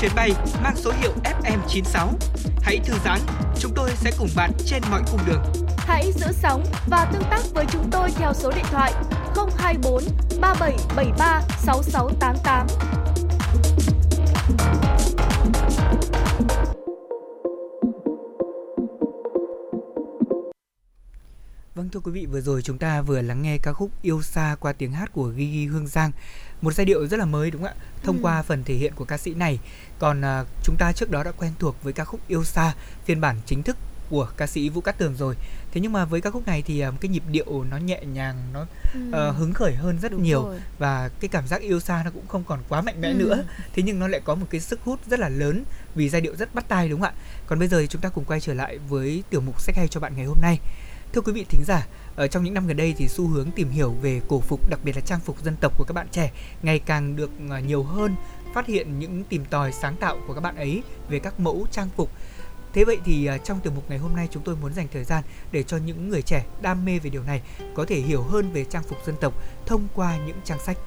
Chuyến bay mang số hiệu FM96. Hãy thư giãn, chúng tôi sẽ cùng bạn trên mọi cung đường. Hãy giữ sóng và tương tác với chúng tôi theo số điện thoại 024 3773 6688. Vâng thưa quý vị, vừa rồi chúng ta vừa lắng nghe ca khúc Yêu Xa qua tiếng hát của Gigi Hương Giang. Một giai điệu rất là mới đúng không ạ? Thông Ừ. qua phần thể hiện của ca sĩ này. Còn à, chúng ta trước đó đã quen thuộc với ca khúc Yêu Xa, phiên bản chính thức của ca sĩ Vũ Cát Tường rồi. Thế nhưng mà với ca khúc này thì à, cái nhịp điệu nó nhẹ nhàng, nó ờ, hứng khởi hơn rất Ừ. Đúng nhiều rồi. và cái cảm giác yêu xa nó cũng không còn quá mạnh mẽ Ừ. nữa. Thế nhưng nó lại có một cái sức hút rất là lớn vì giai điệu rất bắt tai đúng không ạ? Còn bây giờ thì chúng ta cùng quay trở lại với tiểu mục sách hay cho bạn ngày hôm nay. Thưa quý vị thính giả, ở trong những năm gần đây thì xu hướng tìm hiểu về cổ phục, đặc biệt là trang phục dân tộc của các bạn trẻ ngày càng được ờ, nhiều hơn, phát hiện những tìm tòi sáng tạo của các bạn ấy về các mẫu trang phục. Thế vậy thì ờ, trong tiểu mục ngày hôm nay chúng tôi muốn dành thời gian để cho những người trẻ đam mê về điều này có thể hiểu hơn về trang phục dân tộc thông qua những trang sách.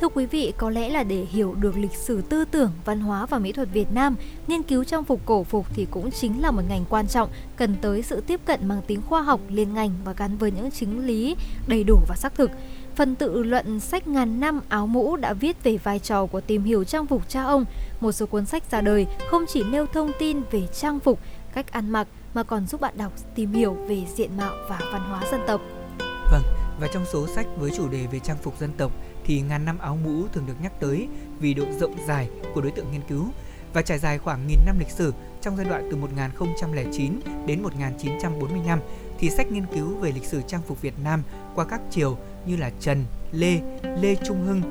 Thưa quý vị, có lẽ là để hiểu được lịch sử tư tưởng, văn hóa và mỹ thuật Việt Nam, nghiên cứu trang phục cổ phục thì cũng chính là một ngành quan trọng, cần tới sự tiếp cận mang tính khoa học, liên ngành và gắn với những chính lý đầy đủ và xác thực. Phần tự luận sách ngàn năm áo mũ đã viết về vai trò của tìm hiểu trang phục cha ông. Một số cuốn sách ra đời không chỉ nêu thông tin về trang phục, cách ăn mặc mà còn giúp bạn đọc tìm hiểu về diện mạo và văn hóa dân tộc. Vâng, và trong số sách với chủ đề về trang phục dân tộc thì ngàn năm áo mũ thường được nhắc tới vì độ rộng dài của đối tượng nghiên cứu và trải dài khoảng nghìn năm lịch sử trong giai đoạn từ 1009 đến 1945 thì sách nghiên cứu về lịch sử trang phục Việt Nam qua các triều như là Trần, Lê, Lê Trung Hưng,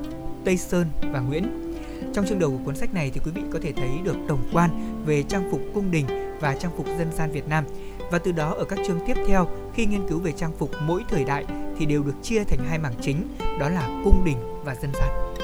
Tây Sơn và Nguyễn. Trong chương đầu của cuốn sách này thì quý vị có thể thấy được tổng quan về trang phục cung đình và trang phục dân gian Việt Nam. Và từ đó ở các chương tiếp theo khi nghiên cứu về trang phục mỗi thời đại thì đều được chia thành hai mảng chính, đó là cung đình và dân gian.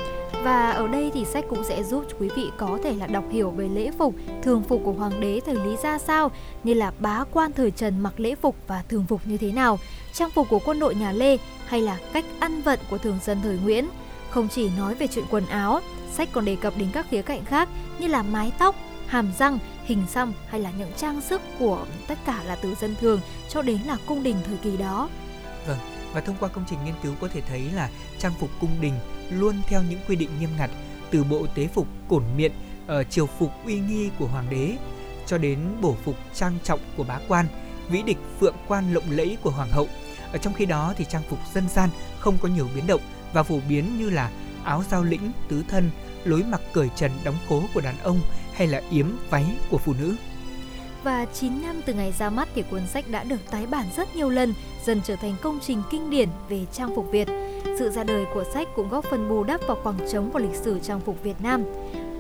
Và ở đây thì sách cũng sẽ giúp quý vị có thể là đọc hiểu về lễ phục, thường phục của hoàng đế thời Lý ra sao, như là bá quan thời Trần mặc lễ phục và thường phục như thế nào, trang phục của quân đội nhà Lê hay là cách ăn vận của thường dân thời Nguyễn. Không chỉ nói về chuyện quần áo, sách còn đề cập đến các khía cạnh khác như là mái tóc, hàm răng, hình xăm hay là những trang sức của tất cả là từ dân thường cho đến là cung đình thời kỳ đó. Và thông qua công trình nghiên cứu có thể thấy là trang phục cung đình luôn theo những quy định nghiêm ngặt từ bộ tế phục cổn miện, ở triều phục uy nghi của hoàng đế cho đến bổ phục trang trọng của bá quan, vĩ địch phượng quan lộng lẫy của hoàng hậu. Ở trong khi đó thì trang phục dân gian không có nhiều biến động và phổ biến như là áo giao lĩnh, tứ thân, lối mặc cởi trần đóng cố của đàn ông hay là yếm váy của phụ nữ. Và 9 năm từ ngày ra mắt thì cuốn sách đã được tái bản rất nhiều lần, dần trở thành công trình kinh điển về trang phục Việt. Sự ra đời của sách cũng góp phần bù đắp vào khoảng trống của lịch sử trang phục Việt Nam.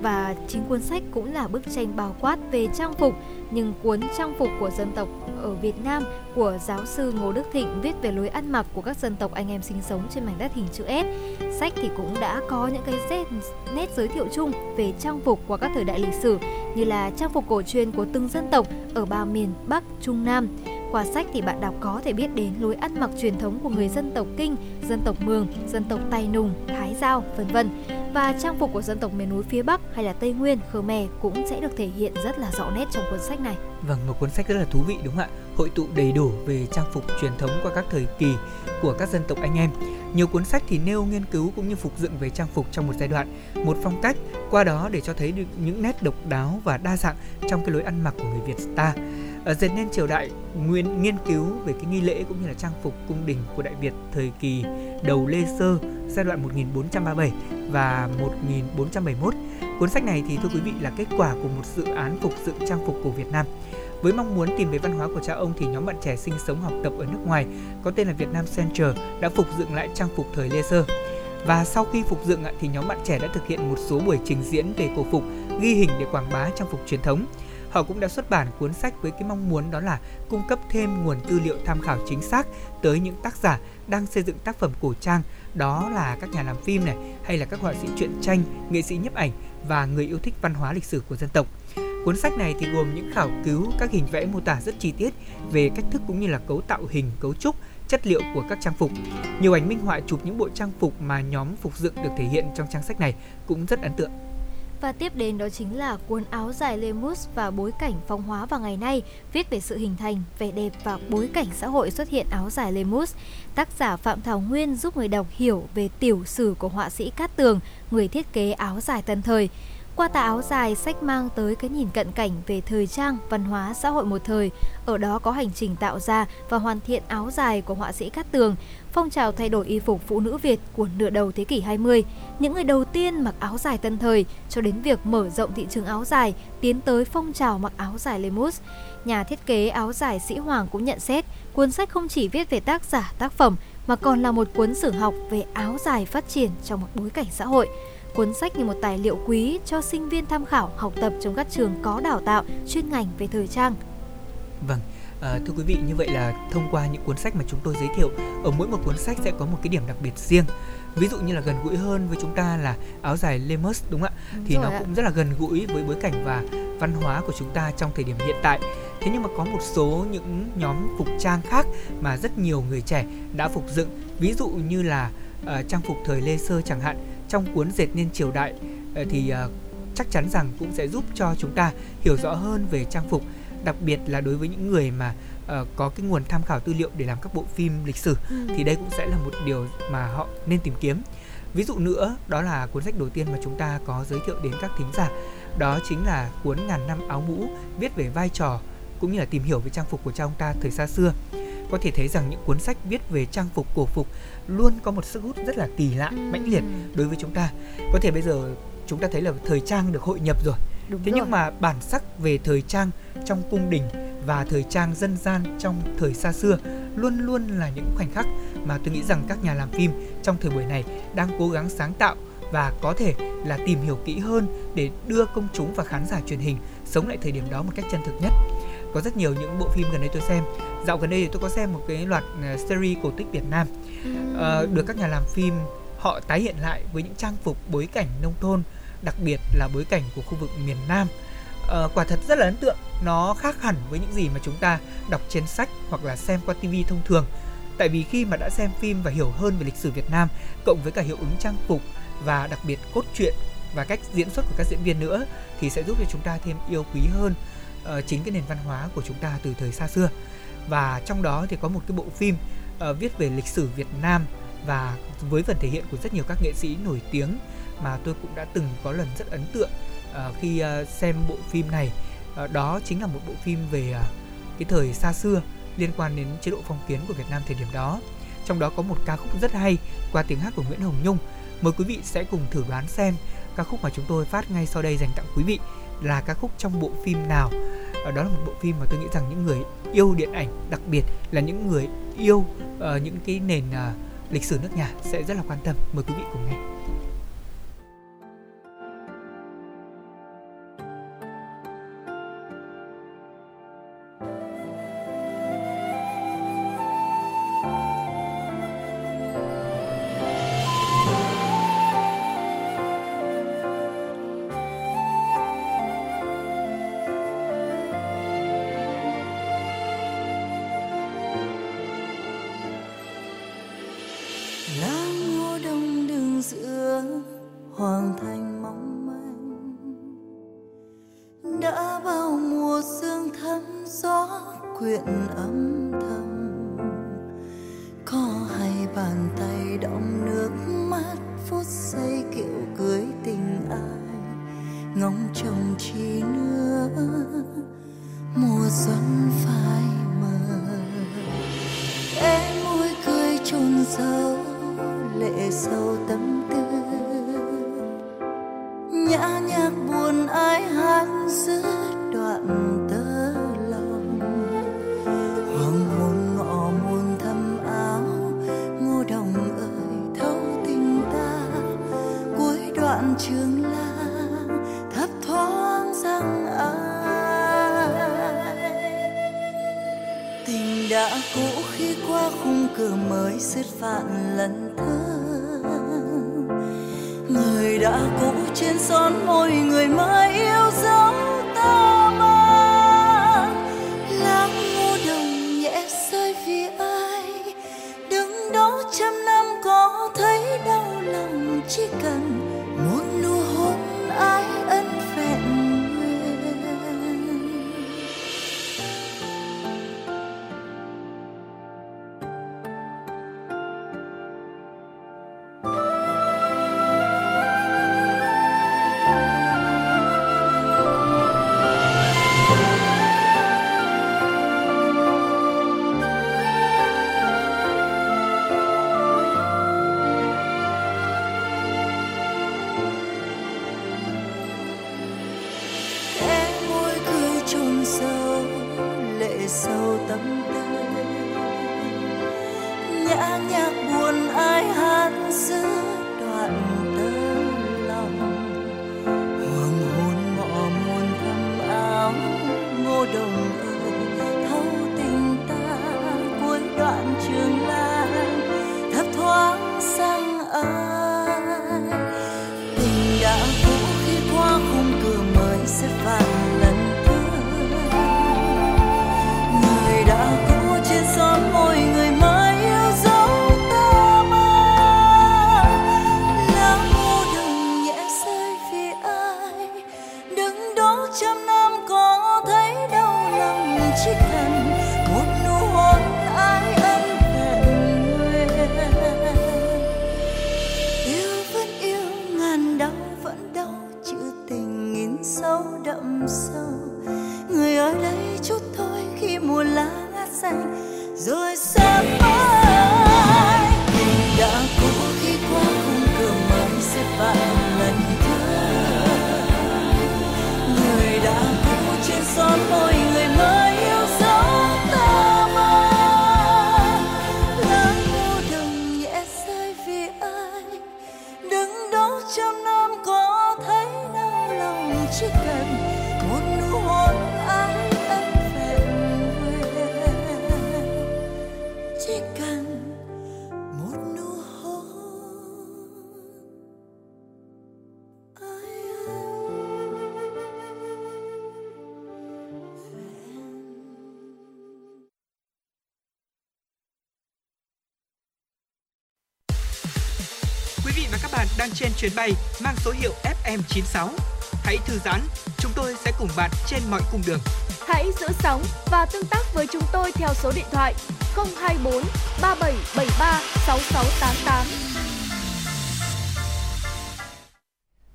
Và chính cuốn sách cũng là bức tranh bao quát về trang phục, nhưng cuốn trang phục của dân tộc ở Việt Nam của giáo sư Ngô Đức Thịnh viết về lối ăn mặc của các dân tộc anh em sinh sống trên mảnh đất hình chữ S. Sách thì cũng đã có những cái nét, giới thiệu chung về trang phục qua các thời đại lịch sử như là trang phục cổ truyền của từng dân tộc ở ba miền Bắc, Trung, Nam. Qua sách thì bạn đọc có thể biết đến lối ăn mặc truyền thống của người dân tộc Kinh, dân tộc Mường, dân tộc Tài Nùng, Thái Giao, vân vân và trang phục của dân tộc miền núi phía Bắc hay là Tây Nguyên, Khmer cũng sẽ được thể hiện rất là rõ nét trong cuốn sách này. Vâng, một cuốn sách rất là thú vị đúng không ạ? Hội tụ đầy đủ về trang phục truyền thống qua các thời kỳ của các dân tộc anh em. Nhiều cuốn sách thì nêu nghiên cứu cũng như phục dựng về trang phục trong một giai đoạn, một phong cách, qua đó để cho thấy được những nét độc đáo và đa dạng trong cái lối ăn mặc của người Việt ta. Ở dệt nên triều đại nguyên nghiên cứu về cái nghi lễ cũng như là trang phục cung đình của Đại Việt thời kỳ đầu Lê Sơ giai đoạn 1437 và 1471. Cuốn sách này thì thưa quý vị là kết quả của một dự án phục dựng trang phục của Việt Nam. Với mong muốn tìm về văn hóa của cha ông thì nhóm bạn trẻ sinh sống học tập ở nước ngoài có tên là Việt Nam Center đã phục dựng lại trang phục thời Lê Sơ. Và sau khi phục dựng thì nhóm bạn trẻ đã thực hiện một số buổi trình diễn về cổ phục, ghi hình để quảng bá trang phục truyền thống. Họ cũng đã xuất bản cuốn sách với cái mong muốn đó là cung cấp thêm nguồn tư liệu tham khảo chính xác tới những tác giả đang xây dựng tác phẩm cổ trang, đó là các nhà làm phim này hay là các họa sĩ truyện tranh, nghệ sĩ nhiếp ảnh và người yêu thích văn hóa lịch sử của dân tộc. Cuốn sách này thì gồm những khảo cứu các hình vẽ mô tả rất chi tiết về cách thức cũng như là cấu tạo hình, cấu trúc, chất liệu của các trang phục. Nhiều ảnh minh họa chụp những bộ trang phục mà nhóm phục dựng được thể hiện trong trang sách này cũng rất ấn tượng. Và tiếp đến đó chính là cuốn áo dài Lemus và bối cảnh phong hóa vào ngày nay, viết về sự hình thành, vẻ đẹp và bối cảnh xã hội xuất hiện áo dài Lemus. Tác giả Phạm Thảo Nguyên giúp người đọc hiểu về tiểu sử của họa sĩ Cát Tường, người thiết kế áo dài tân thời. Qua tà áo dài, sách mang tới cái nhìn cận cảnh về thời trang, văn hóa, xã hội một thời. Ở đó có hành trình tạo ra và hoàn thiện áo dài của họa sĩ Cát Tường, phong trào thay đổi y phục phụ nữ Việt của nửa đầu thế kỷ 20, những người đầu tiên mặc áo dài tân thời cho đến việc mở rộng thị trường áo dài, tiến tới phong trào mặc áo dài Lemus. Nhà thiết kế áo dài Sĩ Hoàng cũng nhận xét, cuốn sách không chỉ viết về tác giả, tác phẩm mà còn là một cuốn sử học về áo dài phát triển trong một bối cảnh xã hội. Cuốn sách như một tài liệu quý cho sinh viên tham khảo học tập trong các trường có đào tạo chuyên ngành về thời trang. Vâng, À, thưa quý vị như vậy là thông qua những cuốn sách mà chúng tôi giới thiệu ở mỗi một cuốn sách sẽ có một cái điểm đặc biệt riêng. Ví dụ như là gần gũi hơn với chúng ta là áo dài Lemus đúng không ạ? Thì nó ạ. cũng rất là gần gũi với bối cảnh và văn hóa của chúng ta trong thời điểm hiện tại. Thế nhưng mà có một số những nhóm phục trang khác mà rất nhiều người trẻ đã phục dựng. Ví dụ như là uh, trang phục thời Lê Sơ chẳng hạn. Trong cuốn dệt nên triều đại uh, thì uh, chắc chắn rằng cũng sẽ giúp cho chúng ta hiểu rõ hơn về trang phục đặc biệt là đối với những người mà uh, có cái nguồn tham khảo tư liệu để làm các bộ phim lịch sử ừ. thì đây cũng sẽ là một điều mà họ nên tìm kiếm. Ví dụ nữa đó là cuốn sách đầu tiên mà chúng ta có giới thiệu đến các thính giả. Đó chính là cuốn ngàn năm áo mũ viết về vai trò cũng như là tìm hiểu về trang phục của cha ông ta thời xa xưa. Có thể thấy rằng những cuốn sách viết về trang phục cổ phục luôn có một sức hút rất là kỳ lạ ừ. mãnh liệt đối với chúng ta. Có thể bây giờ chúng ta thấy là thời trang được hội nhập rồi Đúng thế rồi. nhưng mà bản sắc về thời trang trong cung đình và thời trang dân gian trong thời xa xưa luôn luôn là những khoảnh khắc mà tôi nghĩ rằng các nhà làm phim trong thời buổi này đang cố gắng sáng tạo và có thể là tìm hiểu kỹ hơn để đưa công chúng và khán giả truyền hình sống lại thời điểm đó một cách chân thực nhất. Có rất nhiều những bộ phim gần đây tôi xem. Dạo gần đây thì tôi có xem một cái loạt uh, series cổ tích Việt Nam. Uh, được các nhà làm phim họ tái hiện lại với những trang phục bối cảnh nông thôn đặc biệt là bối cảnh của khu vực miền Nam. Uh, quả thật rất là ấn tượng nó khác hẳn với những gì mà chúng ta đọc trên sách hoặc là xem qua tivi thông thường. Tại vì khi mà đã xem phim và hiểu hơn về lịch sử Việt Nam cộng với cả hiệu ứng trang phục và đặc biệt cốt truyện và cách diễn xuất của các diễn viên nữa thì sẽ giúp cho chúng ta thêm yêu quý hơn uh, chính cái nền văn hóa của chúng ta từ thời xa xưa. Và trong đó thì có một cái bộ phim uh, viết về lịch sử Việt Nam và với phần thể hiện của rất nhiều các nghệ sĩ nổi tiếng mà tôi cũng đã từng có lần rất ấn tượng uh, khi uh, xem bộ phim này. Uh, đó chính là một bộ phim về uh, cái thời xa xưa liên quan đến chế độ phong kiến của Việt Nam thời điểm đó. Trong đó có một ca khúc rất hay qua tiếng hát của Nguyễn Hồng Nhung. Mời quý vị sẽ cùng thử đoán xem ca khúc mà chúng tôi phát ngay sau đây dành tặng quý vị là ca khúc trong bộ phim nào. Đó là một bộ phim mà tôi nghĩ rằng những người yêu điện ảnh đặc biệt là những người yêu uh, những cái nền uh, lịch sử nước nhà sẽ rất là quan tâm. Mời quý vị cùng nghe. Chuyến bay mang số hiệu FM96. Hãy thư giãn, chúng tôi sẽ cùng bạn trên mọi cung đường. Hãy giữ sóng và tương tác với chúng tôi theo số điện thoại 024 3773 6688.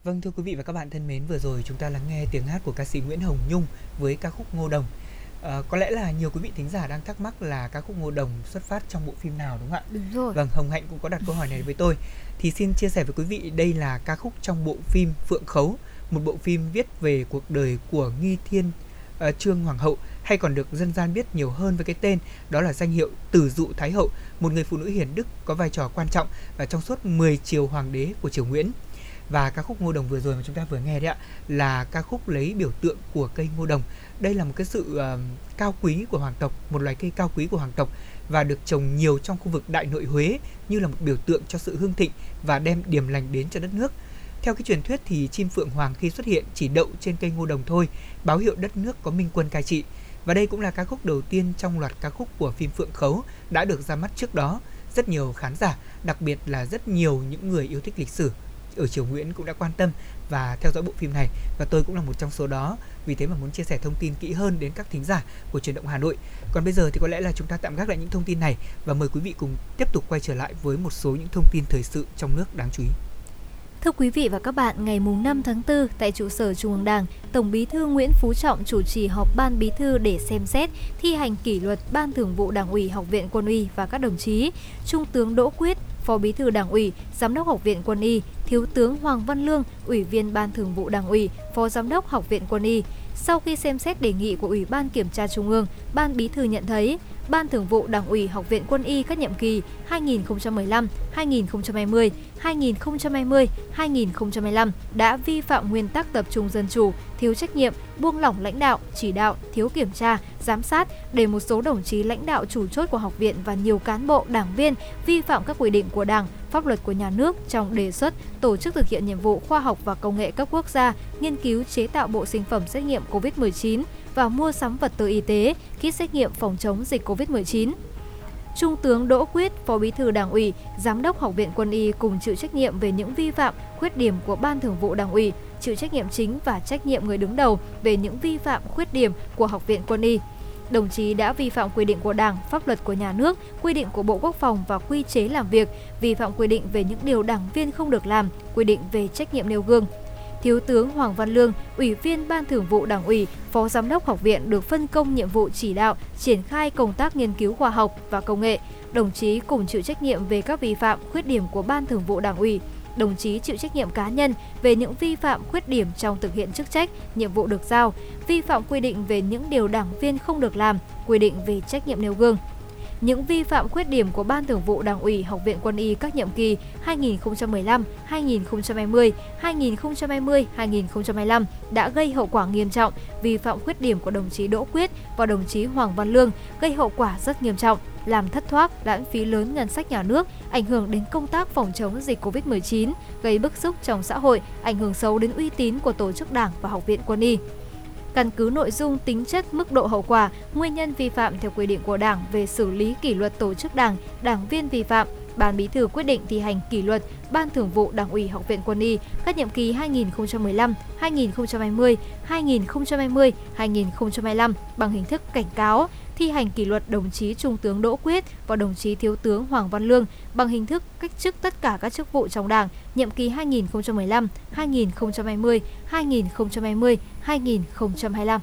Vâng thưa quý vị và các bạn thân mến, vừa rồi chúng ta lắng nghe tiếng hát của ca sĩ Nguyễn Hồng Nhung với ca khúc Ngô Đồng. Ờ, có lẽ là nhiều quý vị thính giả đang thắc mắc là ca khúc Ngô Đồng xuất phát trong bộ phim nào đúng không ạ? Đúng rồi. Vâng, Hồng Hạnh cũng có đặt câu hỏi này với tôi. Thì xin chia sẻ với quý vị đây là ca khúc trong bộ phim Phượng Khấu, một bộ phim viết về cuộc đời của Nghi Thiên ờ, Trương Hoàng hậu hay còn được dân gian biết nhiều hơn với cái tên đó là danh hiệu Tử Dụ Thái hậu, một người phụ nữ hiền đức có vai trò quan trọng ở trong suốt 10 triều hoàng đế của triều Nguyễn. Và ca khúc Ngô Đồng vừa rồi mà chúng ta vừa nghe đấy ạ là ca khúc lấy biểu tượng của cây ngô đồng. Đây là một cái sự uh, cao quý của hoàng tộc, một loài cây cao quý của hoàng tộc và được trồng nhiều trong khu vực Đại Nội Huế như là một biểu tượng cho sự hương thịnh và đem điềm lành đến cho đất nước. Theo cái truyền thuyết thì chim phượng hoàng khi xuất hiện chỉ đậu trên cây ngô đồng thôi, báo hiệu đất nước có minh quân cai trị. Và đây cũng là ca khúc đầu tiên trong loạt ca khúc của phim Phượng Khấu đã được ra mắt trước đó. Rất nhiều khán giả, đặc biệt là rất nhiều những người yêu thích lịch sử ở Triều Nguyễn cũng đã quan tâm và theo dõi bộ phim này và tôi cũng là một trong số đó vì thế mà muốn chia sẻ thông tin kỹ hơn đến các thính giả của truyền động Hà Nội. Còn bây giờ thì có lẽ là chúng ta tạm gác lại những thông tin này và mời quý vị cùng tiếp tục quay trở lại với một số những thông tin thời sự trong nước đáng chú ý. Thưa quý vị và các bạn, ngày mùng 5 tháng 4 tại trụ sở Trung ương Đảng, Tổng Bí thư Nguyễn Phú Trọng chủ trì họp Ban Bí thư để xem xét thi hành kỷ luật Ban Thường vụ Đảng ủy Học viện Quân uy và các đồng chí Trung tướng Đỗ Quyết, Phó Bí thư Đảng ủy, Giám đốc Học viện Quân y, Thiếu tướng Hoàng Văn Lương, Ủy viên Ban Thường vụ Đảng ủy, Phó Giám đốc Học viện Quân y. Sau khi xem xét đề nghị của Ủy ban Kiểm tra Trung ương, Ban Bí thư nhận thấy Ban Thường vụ Đảng ủy Học viện Quân y các nhiệm kỳ 2015, 2020, 2020, 2025 đã vi phạm nguyên tắc tập trung dân chủ, thiếu trách nhiệm, buông lỏng lãnh đạo, chỉ đạo, thiếu kiểm tra, giám sát để một số đồng chí lãnh đạo chủ chốt của học viện và nhiều cán bộ, đảng viên vi phạm các quy định của Đảng, pháp luật của nhà nước trong đề xuất tổ chức thực hiện nhiệm vụ khoa học và công nghệ cấp quốc gia, nghiên cứu chế tạo bộ sinh phẩm xét nghiệm COVID-19 và mua sắm vật tư y tế, kit xét nghiệm phòng chống dịch COVID-19. Trung tướng Đỗ Quyết, Phó Bí thư Đảng ủy, Giám đốc Học viện Quân y cùng chịu trách nhiệm về những vi phạm, khuyết điểm của Ban Thường vụ Đảng ủy, chịu trách nhiệm chính và trách nhiệm người đứng đầu về những vi phạm, khuyết điểm của Học viện Quân y. Đồng chí đã vi phạm quy định của Đảng, pháp luật của nhà nước, quy định của Bộ Quốc phòng và quy chế làm việc, vi phạm quy định về những điều đảng viên không được làm, quy định về trách nhiệm nêu gương, Thiếu tướng Hoàng Văn Lương, Ủy viên Ban Thường vụ Đảng ủy, Phó Giám đốc Học viện được phân công nhiệm vụ chỉ đạo, triển khai công tác nghiên cứu khoa học và công nghệ. Đồng chí cùng chịu trách nhiệm về các vi phạm, khuyết điểm của Ban Thường vụ Đảng ủy. Đồng chí chịu trách nhiệm cá nhân về những vi phạm, khuyết điểm trong thực hiện chức trách, nhiệm vụ được giao, vi phạm quy định về những điều đảng viên không được làm, quy định về trách nhiệm nêu gương những vi phạm khuyết điểm của Ban Thường vụ Đảng ủy Học viện Quân y các nhiệm kỳ 2015, 2020, 2020, 2025 đã gây hậu quả nghiêm trọng, vi phạm khuyết điểm của đồng chí Đỗ Quyết và đồng chí Hoàng Văn Lương gây hậu quả rất nghiêm trọng, làm thất thoát, lãng phí lớn ngân sách nhà nước, ảnh hưởng đến công tác phòng chống dịch COVID-19, gây bức xúc trong xã hội, ảnh hưởng xấu đến uy tín của tổ chức Đảng và Học viện Quân y căn cứ nội dung, tính chất, mức độ hậu quả, nguyên nhân vi phạm theo quy định của Đảng về xử lý kỷ luật tổ chức Đảng, đảng viên vi phạm, Ban Bí thư quyết định thi hành kỷ luật Ban Thường vụ Đảng ủy Học viện Quân y các nhiệm kỳ 2015, 2020, 2020, 2025 bằng hình thức cảnh cáo, thi hành kỷ luật đồng chí Trung tướng Đỗ Quyết và đồng chí Thiếu tướng Hoàng Văn Lương bằng hình thức cách chức tất cả các chức vụ trong Đảng nhiệm kỳ 2015, 2020, 2020, 2025.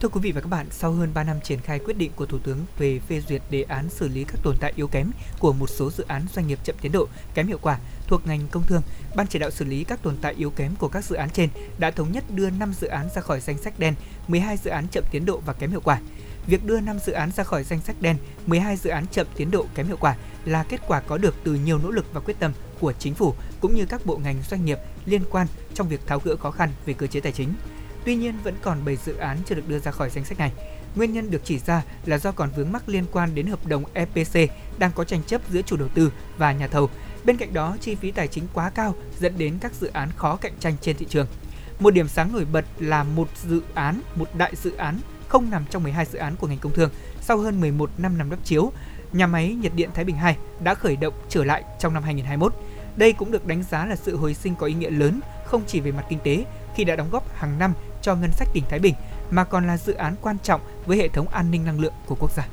Thưa quý vị và các bạn, sau hơn 3 năm triển khai quyết định của Thủ tướng về phê duyệt đề án xử lý các tồn tại yếu kém của một số dự án doanh nghiệp chậm tiến độ, kém hiệu quả thuộc ngành công thương, Ban chỉ đạo xử lý các tồn tại yếu kém của các dự án trên đã thống nhất đưa 5 dự án ra khỏi danh sách đen, 12 dự án chậm tiến độ và kém hiệu quả. Việc đưa 5 dự án ra khỏi danh sách đen, 12 dự án chậm tiến độ kém hiệu quả là kết quả có được từ nhiều nỗ lực và quyết tâm của chính phủ cũng như các bộ ngành doanh nghiệp liên quan trong việc tháo gỡ khó khăn về cơ chế tài chính. Tuy nhiên vẫn còn 7 dự án chưa được đưa ra khỏi danh sách này. Nguyên nhân được chỉ ra là do còn vướng mắc liên quan đến hợp đồng EPC đang có tranh chấp giữa chủ đầu tư và nhà thầu. Bên cạnh đó, chi phí tài chính quá cao dẫn đến các dự án khó cạnh tranh trên thị trường. Một điểm sáng nổi bật là một dự án, một đại dự án không nằm trong 12 dự án của ngành công thương sau hơn 11 năm nằm đắp chiếu. Nhà máy nhiệt điện Thái Bình 2 đã khởi động trở lại trong năm 2021. Đây cũng được đánh giá là sự hồi sinh có ý nghĩa lớn, không chỉ về mặt kinh tế, khi đã đóng góp hàng năm cho ngân sách tỉnh Thái Bình, mà còn là dự án quan trọng với hệ thống an ninh năng lượng của quốc gia.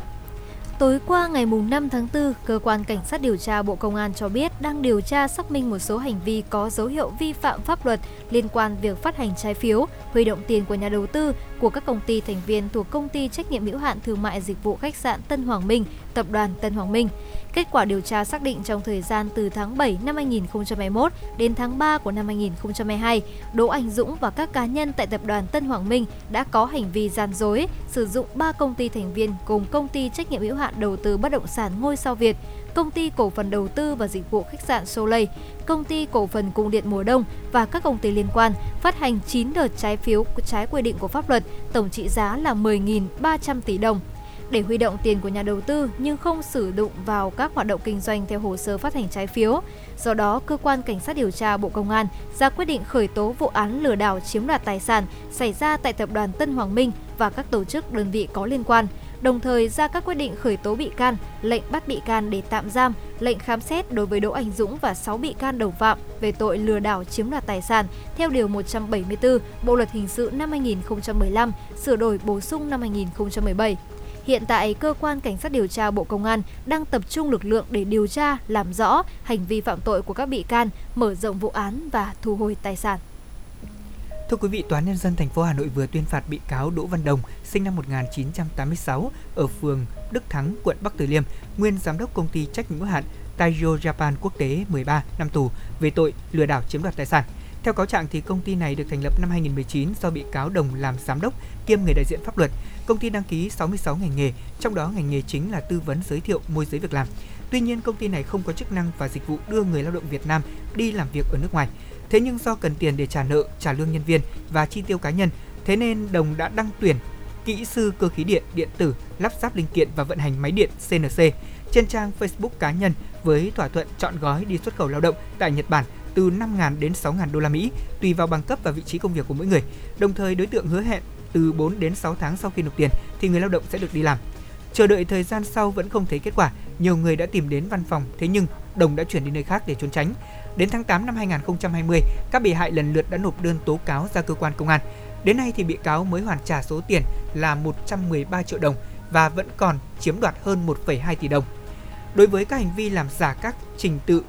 Tối qua ngày 5 tháng 4, Cơ quan Cảnh sát điều tra Bộ Công an cho biết đang điều tra xác minh một số hành vi có dấu hiệu vi phạm pháp luật liên quan việc phát hành trái phiếu, huy động tiền của nhà đầu tư của các công ty thành viên thuộc công ty trách nhiệm hữu hạn thương mại dịch vụ khách sạn Tân Hoàng Minh, tập đoàn Tân Hoàng Minh. Kết quả điều tra xác định trong thời gian từ tháng 7 năm 2021 đến tháng 3 của năm 2022, Đỗ Anh Dũng và các cá nhân tại tập đoàn Tân Hoàng Minh đã có hành vi gian dối, sử dụng 3 công ty thành viên cùng công ty trách nhiệm hữu hạn đầu tư bất động sản Ngôi sao Việt, công ty cổ phần đầu tư và dịch vụ khách sạn Soleil, công ty cổ phần cung điện mùa đông và các công ty liên quan phát hành 9 đợt trái phiếu trái quy định của pháp luật, tổng trị giá là 10.300 tỷ đồng để huy động tiền của nhà đầu tư nhưng không sử dụng vào các hoạt động kinh doanh theo hồ sơ phát hành trái phiếu. Do đó, cơ quan cảnh sát điều tra Bộ Công an ra quyết định khởi tố vụ án lừa đảo chiếm đoạt tài sản xảy ra tại tập đoàn Tân Hoàng Minh và các tổ chức đơn vị có liên quan. đồng thời ra các quyết định khởi tố bị can, lệnh bắt bị can để tạm giam, lệnh khám xét đối với Đỗ Anh Dũng và 6 bị can đồng phạm về tội lừa đảo chiếm đoạt tài sản theo Điều 174 Bộ Luật Hình sự năm 2015, sửa đổi bổ sung năm 2017. Hiện tại, cơ quan cảnh sát điều tra Bộ Công an đang tập trung lực lượng để điều tra, làm rõ hành vi phạm tội của các bị can, mở rộng vụ án và thu hồi tài sản. Thưa quý vị, Tòa nhân dân thành phố Hà Nội vừa tuyên phạt bị cáo Đỗ Văn Đồng, sinh năm 1986 ở phường Đức Thắng, quận Bắc Từ Liêm, nguyên giám đốc công ty trách nhiệm hữu hạn Taiyo Japan Quốc tế 13 năm tù về tội lừa đảo chiếm đoạt tài sản. Theo cáo trạng thì công ty này được thành lập năm 2019 do bị cáo Đồng làm giám đốc kiêm người đại diện pháp luật. Công ty đăng ký 66 ngành nghề, trong đó ngành nghề chính là tư vấn giới thiệu môi giới việc làm. Tuy nhiên, công ty này không có chức năng và dịch vụ đưa người lao động Việt Nam đi làm việc ở nước ngoài. Thế nhưng do cần tiền để trả nợ, trả lương nhân viên và chi tiêu cá nhân, thế nên Đồng đã đăng tuyển kỹ sư cơ khí điện, điện tử, lắp ráp linh kiện và vận hành máy điện CNC trên trang Facebook cá nhân với thỏa thuận chọn gói đi xuất khẩu lao động tại Nhật Bản từ 5.000 đến 6.000 đô la Mỹ tùy vào bằng cấp và vị trí công việc của mỗi người. Đồng thời đối tượng hứa hẹn từ 4 đến 6 tháng sau khi nộp tiền thì người lao động sẽ được đi làm. Chờ đợi thời gian sau vẫn không thấy kết quả, nhiều người đã tìm đến văn phòng thế nhưng Đồng đã chuyển đi nơi khác để trốn tránh. Đến tháng 8 năm 2020, các bị hại lần lượt đã nộp đơn tố cáo ra cơ quan công an. Đến nay thì bị cáo mới hoàn trả số tiền là 113 triệu đồng và vẫn còn chiếm đoạt hơn 1,2 tỷ đồng. Đối với các hành vi làm giả các trình tự,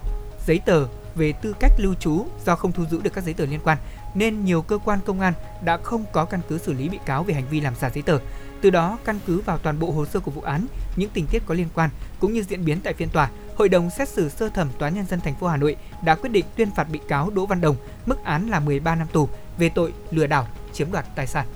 giấy tờ về tư cách lưu trú do không thu giữ được các giấy tờ liên quan nên nhiều cơ quan công an đã không có căn cứ xử lý bị cáo về hành vi làm giả giấy tờ. Từ đó, căn cứ vào toàn bộ hồ sơ của vụ án, những tình tiết có liên quan cũng như diễn biến tại phiên tòa, Hội đồng xét xử sơ thẩm Tòa nhân dân thành phố Hà Nội đã quyết định tuyên phạt bị cáo Đỗ Văn Đồng mức án là 13 năm tù về tội lừa đảo chiếm đoạt tài sản.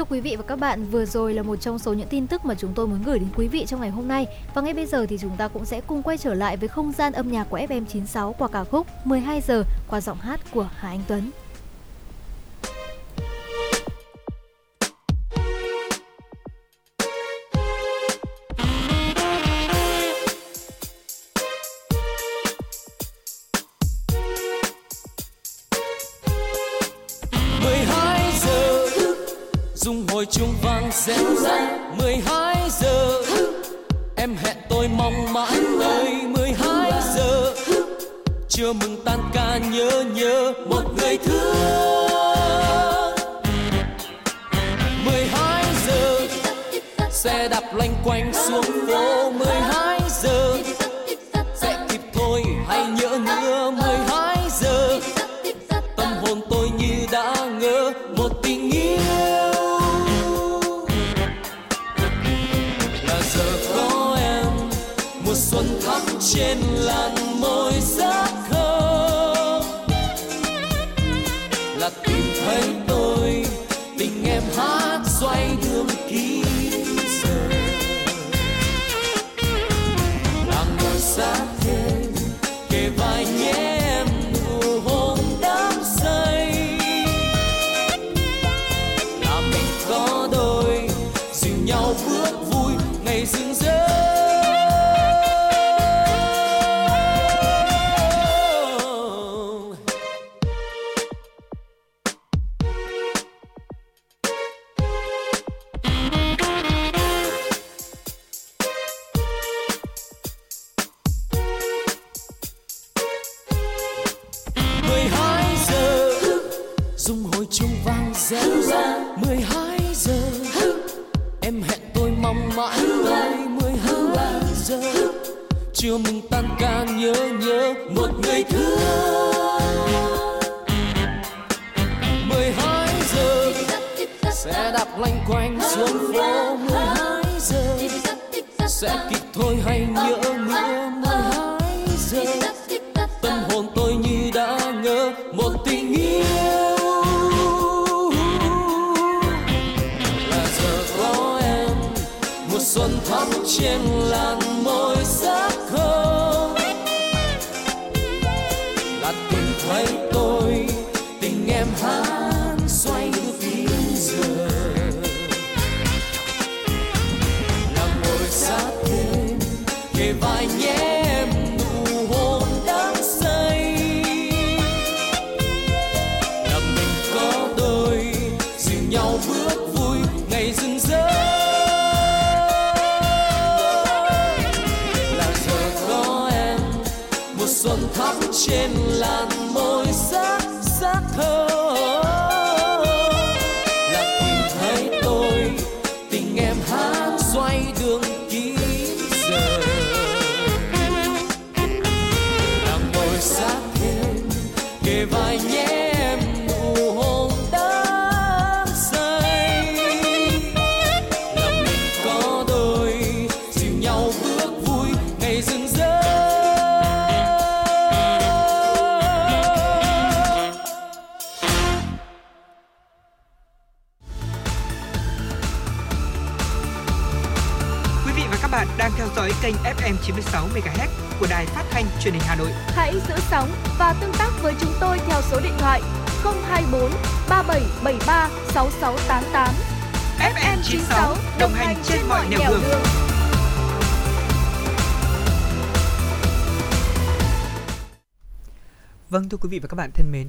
Thưa quý vị và các bạn, vừa rồi là một trong số những tin tức mà chúng tôi muốn gửi đến quý vị trong ngày hôm nay. Và ngay bây giờ thì chúng ta cũng sẽ cùng quay trở lại với không gian âm nhạc của FM96 qua ca khúc 12 giờ qua giọng hát của Hà Anh Tuấn. reo rang 12 giờ. Em hẹn tôi mong mãi tới 12 giờ. Chưa mừng tan ca nhớ nhớ một người thương. 12 giờ. Xe đạp lanh quanh xuống phố 12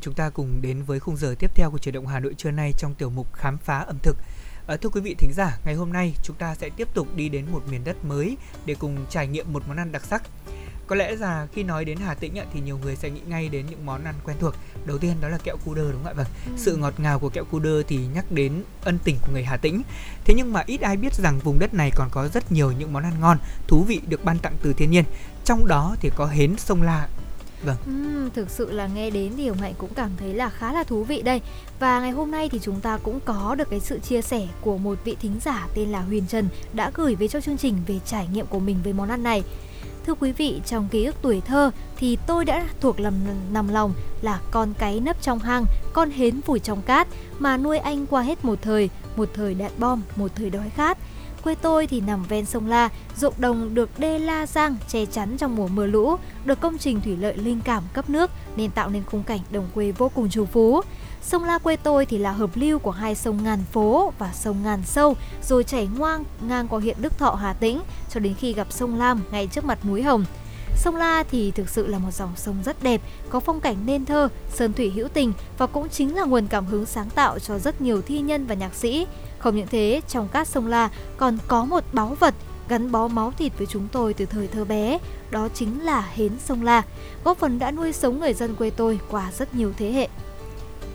chúng ta cùng đến với khung giờ tiếp theo của chuyển động Hà Nội trưa nay trong tiểu mục khám phá ẩm thực. À, thưa quý vị thính giả, ngày hôm nay chúng ta sẽ tiếp tục đi đến một miền đất mới để cùng trải nghiệm một món ăn đặc sắc. Có lẽ là khi nói đến Hà Tĩnh thì nhiều người sẽ nghĩ ngay đến những món ăn quen thuộc. Đầu tiên đó là kẹo cu đơ đúng không ạ? Vâng. Sự ngọt ngào của kẹo cu đơ thì nhắc đến ân tình của người Hà Tĩnh. Thế nhưng mà ít ai biết rằng vùng đất này còn có rất nhiều những món ăn ngon, thú vị được ban tặng từ thiên nhiên. Trong đó thì có hến sông La. Vâng. Uhm, thực sự là nghe đến thì Hồng Hạnh cũng cảm thấy là khá là thú vị đây Và ngày hôm nay thì chúng ta cũng có được cái sự chia sẻ của một vị thính giả tên là Huyền Trần Đã gửi về cho chương trình về trải nghiệm của mình với món ăn này Thưa quý vị, trong ký ức tuổi thơ thì tôi đã thuộc lầm nằm lòng là con cái nấp trong hang, con hến vùi trong cát mà nuôi anh qua hết một thời, một thời đạn bom, một thời đói khát. Quê tôi thì nằm ven sông La, ruộng đồng được đê La Giang che chắn trong mùa mưa lũ, được công trình thủy lợi linh cảm cấp nước nên tạo nên khung cảnh đồng quê vô cùng trù phú. Sông La quê tôi thì là hợp lưu của hai sông Ngàn Phố và sông Ngàn Sâu, rồi chảy ngoang ngang qua huyện Đức Thọ Hà Tĩnh cho đến khi gặp sông Lam ngay trước mặt núi Hồng. Sông La thì thực sự là một dòng sông rất đẹp, có phong cảnh nên thơ, sơn thủy hữu tình và cũng chính là nguồn cảm hứng sáng tạo cho rất nhiều thi nhân và nhạc sĩ. Không những thế, trong cát sông La còn có một báu vật gắn bó máu thịt với chúng tôi từ thời thơ bé, đó chính là hến sông La, góp phần đã nuôi sống người dân quê tôi qua rất nhiều thế hệ.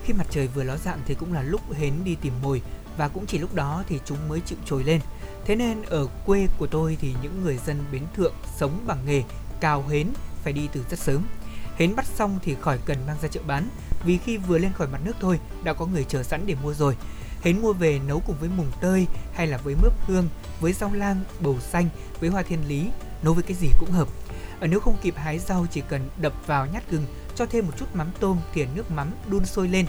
Khi mặt trời vừa ló dạng thì cũng là lúc hến đi tìm mồi và cũng chỉ lúc đó thì chúng mới chịu trồi lên. Thế nên ở quê của tôi thì những người dân bến thượng sống bằng nghề cào hến phải đi từ rất sớm. Hến bắt xong thì khỏi cần mang ra chợ bán vì khi vừa lên khỏi mặt nước thôi đã có người chờ sẵn để mua rồi. Hến mua về nấu cùng với mùng tơi hay là với mướp hương, với rau lang, bầu xanh, với hoa thiên lý, nấu với cái gì cũng hợp. Ở nếu không kịp hái rau chỉ cần đập vào nhát gừng, cho thêm một chút mắm tôm, thìa nước mắm đun sôi lên.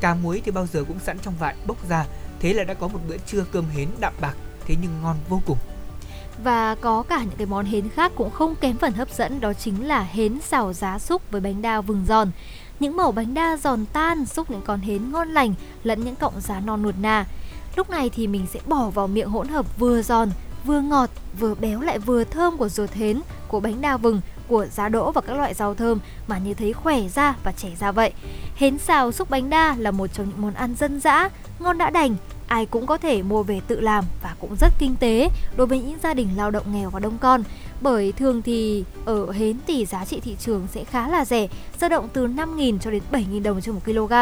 Cá muối thì bao giờ cũng sẵn trong vại bốc ra, thế là đã có một bữa trưa cơm hến đạm bạc, thế nhưng ngon vô cùng. Và có cả những cái món hến khác cũng không kém phần hấp dẫn đó chính là hến xào giá súc với bánh đa vừng giòn. Những mẩu bánh đa giòn tan xúc những con hến ngon lành lẫn những cọng giá non nuột nà. Lúc này thì mình sẽ bỏ vào miệng hỗn hợp vừa giòn, vừa ngọt, vừa béo lại vừa thơm của ruột hến, của bánh đa vừng, của giá đỗ và các loại rau thơm mà như thấy khỏe ra và trẻ ra vậy. Hến xào xúc bánh đa là một trong những món ăn dân dã, ngon đã đành, ai cũng có thể mua về tự làm và cũng rất kinh tế đối với những gia đình lao động nghèo và đông con. Bởi thường thì ở hến thì giá trị thị trường sẽ khá là rẻ, dao động từ 5.000 cho đến 7.000 đồng trên 1 kg.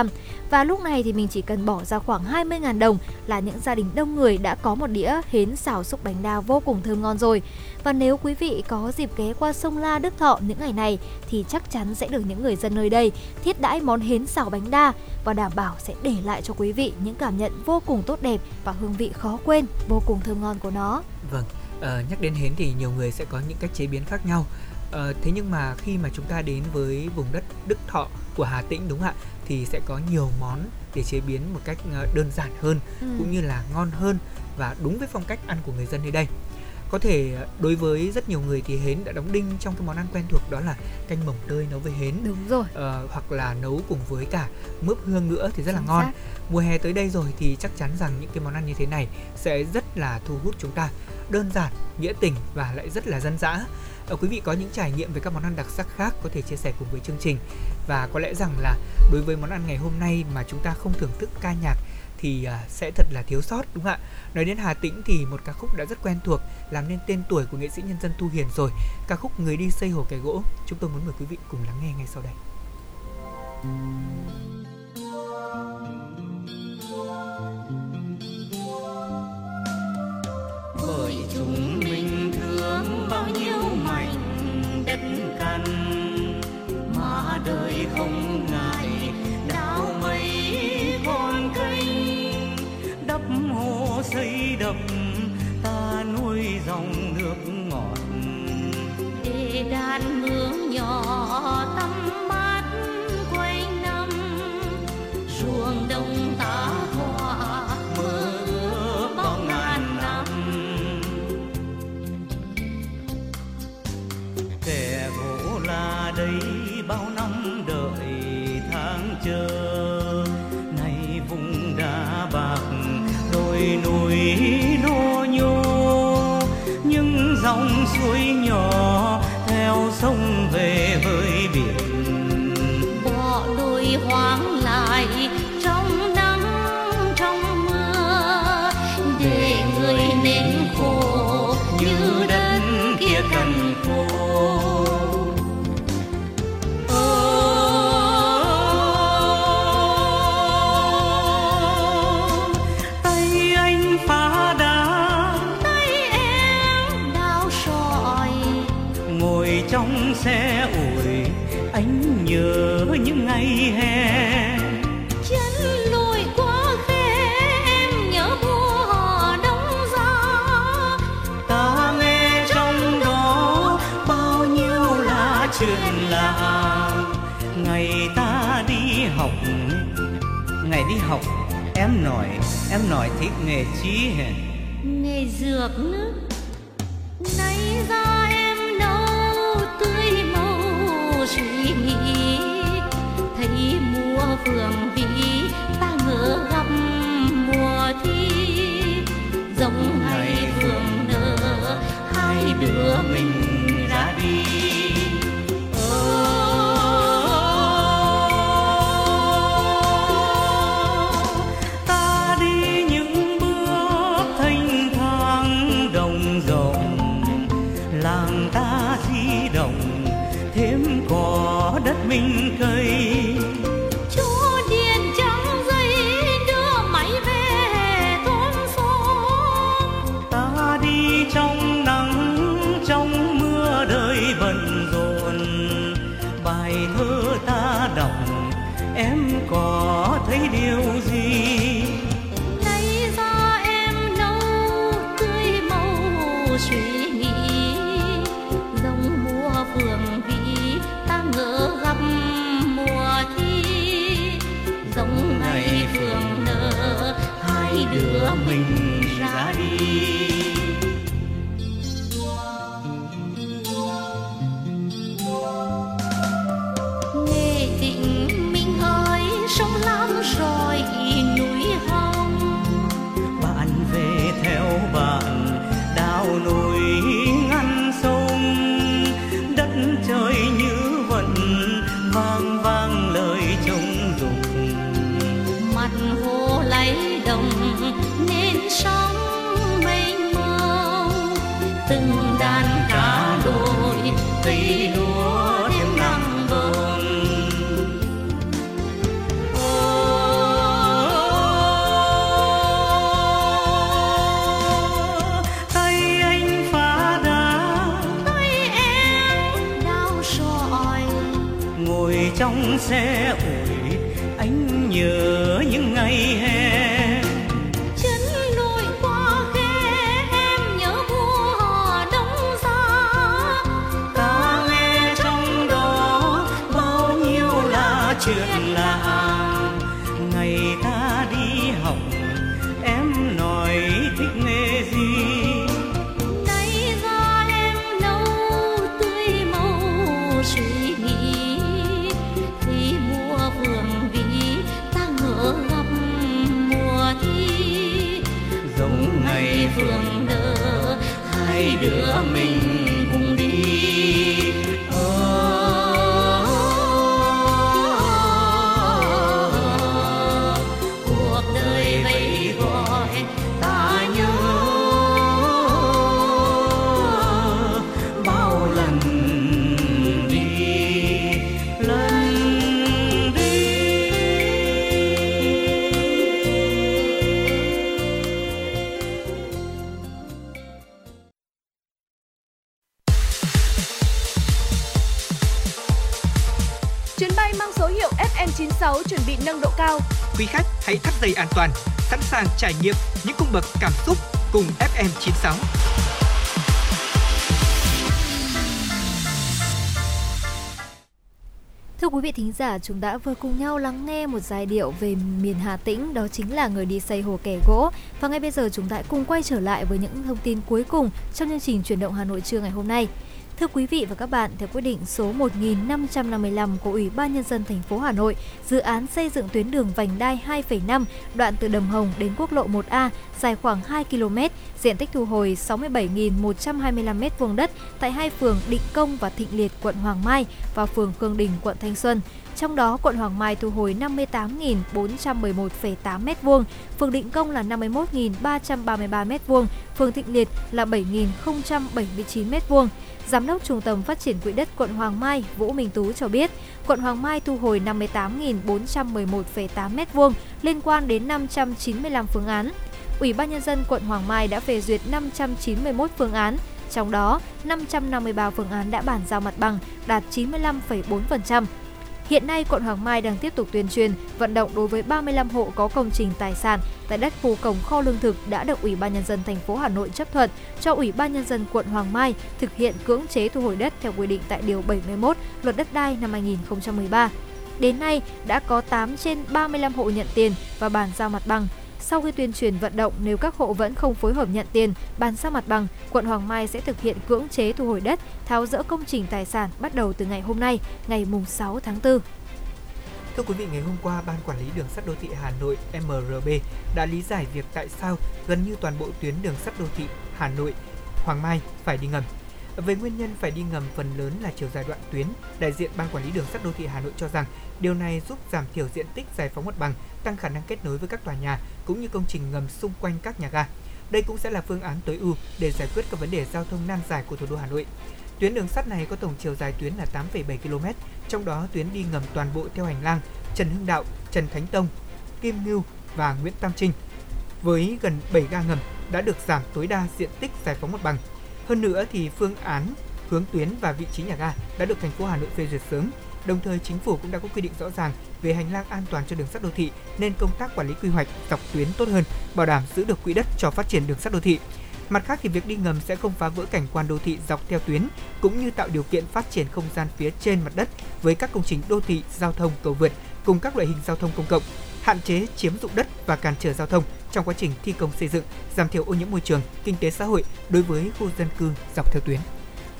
Và lúc này thì mình chỉ cần bỏ ra khoảng 20.000 đồng là những gia đình đông người đã có một đĩa hến xào xúc bánh đa vô cùng thơm ngon rồi. Và nếu quý vị có dịp ghé qua sông La Đức Thọ những ngày này thì chắc chắn sẽ được những người dân nơi đây thiết đãi món hến xào bánh đa và đảm bảo sẽ để lại cho quý vị những cảm nhận vô cùng tốt đẹp và hương vị khó quên, vô cùng thơm ngon của nó. Vâng, ờ, nhắc đến hến thì nhiều người sẽ có những cách chế biến khác nhau. Ờ, thế nhưng mà khi mà chúng ta đến với vùng đất Đức Thọ của Hà Tĩnh đúng không ạ? Thì sẽ có nhiều món để chế biến một cách ờ, đơn giản hơn Ừ. cũng như là ngon hơn và đúng với phong cách ăn của người dân nơi đây. Có thể ờ, đối với rất nhiều người thì hến đã đóng đinh trong cái món ăn quen thuộc đó là canh mồng tơi nấu với hến. Đúng rồi. Ờ, hoặc là nấu cùng với cả mướp hương nữa thì rất là Chính ngon xác. mùa hè tới đây rồi thì chắc chắn rằng những cái món ăn như thế này sẽ rất là thu hút chúng ta đơn giản nghĩa tình và lại rất là dân dã Ờ, quý vị có những trải nghiệm về các món ăn đặc sắc khác có thể chia sẻ cùng với chương trình và có lẽ rằng là đối với món ăn ngày hôm nay mà chúng ta không thưởng thức ca nhạc thì à, sẽ thật là thiếu sót, đúng không ạ? Nói đến Hà Tĩnh thì một ca khúc đã rất quen thuộc, làm nên tên tuổi của nghệ sĩ nhân dân Thu Hiền rồi. Ca khúc Người đi xây hồ kẻ gỗ. Chúng tôi muốn mời quý vị cùng lắng nghe ngay sau đây. bởi chúng mình thương bao nhiêu mảnh đất cằn, mà đời không ngờ xây đập ta nuôi dòng nước ngọt. Để đàn mương nhỏ tắm mát quanh năm ruộng đồng tá hòa mơ ước bao ngàn năm. Kẻ gỗ là đây bao năm đồi núi nô nhô, những dòng suối nhỏ theo sông về với biển. Bỏ đôi hoa em nói thích nghề chí hè nghề dược nước nay ra em nâu tươi màu suy nghĩ thấy mùa phường vị ta ngỡ gặp mùa thi. Giống ngày phường nở hai đứa mình trong an toàn, sẵn sàng trải nghiệm những cung bậc cảm xúc cùng FM96. Thưa quý vị thính giả, chúng đã vừa cùng nhau lắng nghe một giai điệu về miền Hà Tĩnh, đó chính là người đi xây hồ kẻ gỗ. Và ngay bây giờ chúng ta cùng quay trở lại với những thông tin cuối cùng trong chương trình chuyển động Hà Nội trưa ngày hôm nay. Thưa quý vị và các bạn, theo quyết định số 1555 của Ủy ban nhân dân thành phố Hà Nội, dự án xây dựng tuyến đường vành đai 2,5 đoạn từ Đầm Hồng đến quốc lộ 1A dài khoảng 2 km, diện tích thu hồi 67.125 m2 đất tại hai phường Định Công và Thịnh Liệt, quận Hoàng Mai và phường Khương Đình, quận Thanh Xuân. Trong đó, quận Hoàng Mai thu hồi 58.411,8 m2, phường Định Công là 51.333 m2, phường Thịnh Liệt là 7.079 m2. Giám đốc Trung tâm Phát triển Quỹ đất quận Hoàng Mai Vũ Minh Tú cho biết, quận Hoàng Mai thu hồi 58.411,8 m2 liên quan đến 595 phương án. Ủy ban nhân dân quận Hoàng Mai đã phê duyệt 591 phương án, trong đó 553 phương án đã bàn giao mặt bằng, đạt 95,4%. Hiện nay, quận Hoàng Mai đang tiếp tục tuyên truyền, vận động đối với 35 hộ có công trình tài sản tại đất khu cổng kho lương thực đã được Ủy ban nhân dân thành phố Hà Nội chấp thuận cho Ủy ban nhân dân quận Hoàng Mai thực hiện cưỡng chế thu hồi đất theo quy định tại điều 71 Luật đất đai năm 2013. Đến nay, đã có 8 trên 35 hộ nhận tiền và bàn giao mặt bằng. Sau khi tuyên truyền vận động, nếu các hộ vẫn không phối hợp nhận tiền, bàn giao mặt bằng, quận Hoàng Mai sẽ thực hiện cưỡng chế thu hồi đất, tháo rỡ công trình tài sản bắt đầu từ ngày hôm nay, ngày mùng 6 tháng 4. Thưa quý vị, ngày hôm qua, Ban Quản lý Đường sắt Đô thị Hà Nội MRB đã lý giải việc tại sao gần như toàn bộ tuyến đường sắt đô thị Hà Nội Hoàng Mai phải đi ngầm. Về nguyên nhân phải đi ngầm phần lớn là chiều dài đoạn tuyến, đại diện Ban Quản lý Đường sắt Đô thị Hà Nội cho rằng điều này giúp giảm thiểu diện tích giải phóng mặt bằng, tăng khả năng kết nối với các tòa nhà cũng như công trình ngầm xung quanh các nhà ga. Đây cũng sẽ là phương án tối ưu để giải quyết các vấn đề giao thông nan giải của thủ đô Hà Nội. Tuyến đường sắt này có tổng chiều dài tuyến là 8,7 km, trong đó tuyến đi ngầm toàn bộ theo hành lang Trần Hưng Đạo, Trần Thánh Tông, Kim Ngưu và Nguyễn Tam Trinh. Với gần 7 ga ngầm đã được giảm tối đa diện tích giải phóng mặt bằng. Hơn nữa thì phương án hướng tuyến và vị trí nhà ga đã được thành phố Hà Nội phê duyệt sớm. Đồng thời chính phủ cũng đã có quy định rõ ràng về hành lang an toàn cho đường sắt đô thị nên công tác quản lý quy hoạch dọc tuyến tốt hơn, bảo đảm giữ được quỹ đất cho phát triển đường sắt đô thị. Mặt khác thì việc đi ngầm sẽ không phá vỡ cảnh quan đô thị dọc theo tuyến cũng như tạo điều kiện phát triển không gian phía trên mặt đất với các công trình đô thị, giao thông, cầu vượt cùng các loại hình giao thông công cộng, hạn chế chiếm dụng đất và cản trở giao thông trong quá trình thi công xây dựng, giảm thiểu ô nhiễm môi trường, kinh tế xã hội đối với khu dân cư dọc theo tuyến.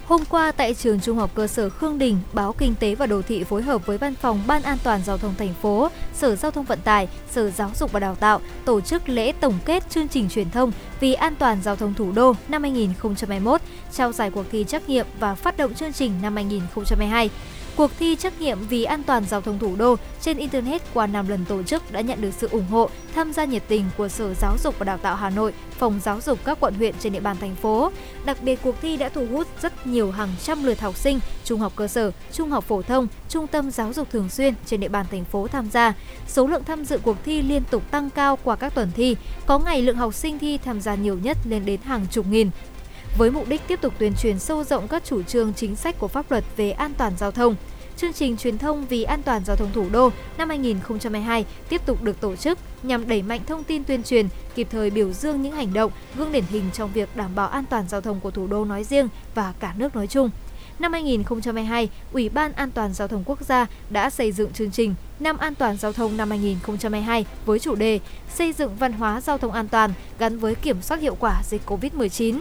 Hôm qua tại trường Trung học cơ sở Khương Đình, báo Kinh tế và Đô thị phối hợp với Văn phòng Ban An toàn giao thông thành phố, Sở Giao thông Vận tải, Sở Giáo dục và Đào tạo tổ chức lễ tổng kết chương trình truyền thông vì an toàn giao thông thủ đô năm 2021, trao giải cuộc thi trắc nghiệm và phát động chương trình năm 2022. Cuộc thi trắc nghiệm vì an toàn giao thông thủ đô trên Internet qua 5 lần tổ chức đã nhận được sự ủng hộ, tham gia nhiệt tình của Sở Giáo dục và Đào tạo Hà Nội, Phòng Giáo dục các quận huyện trên địa bàn thành phố. Đặc biệt, cuộc thi đã thu hút rất nhiều hàng trăm lượt học sinh, trung học cơ sở, trung học phổ thông, trung tâm giáo dục thường xuyên trên địa bàn thành phố tham gia. Số lượng tham dự cuộc thi liên tục tăng cao qua các tuần thi, có ngày lượng học sinh thi tham gia nhiều nhất lên đến hàng chục nghìn với mục đích tiếp tục tuyên truyền sâu rộng các chủ trương chính sách của pháp luật về an toàn giao thông. Chương trình truyền thông vì an toàn giao thông thủ đô năm 2022 tiếp tục được tổ chức nhằm đẩy mạnh thông tin tuyên truyền, kịp thời biểu dương những hành động, gương điển hình trong việc đảm bảo an toàn giao thông của thủ đô nói riêng và cả nước nói chung. Năm 2022, Ủy ban An toàn Giao thông Quốc gia đã xây dựng chương trình Năm An toàn Giao thông năm 2022 với chủ đề Xây dựng văn hóa giao thông an toàn gắn với kiểm soát hiệu quả dịch COVID-19.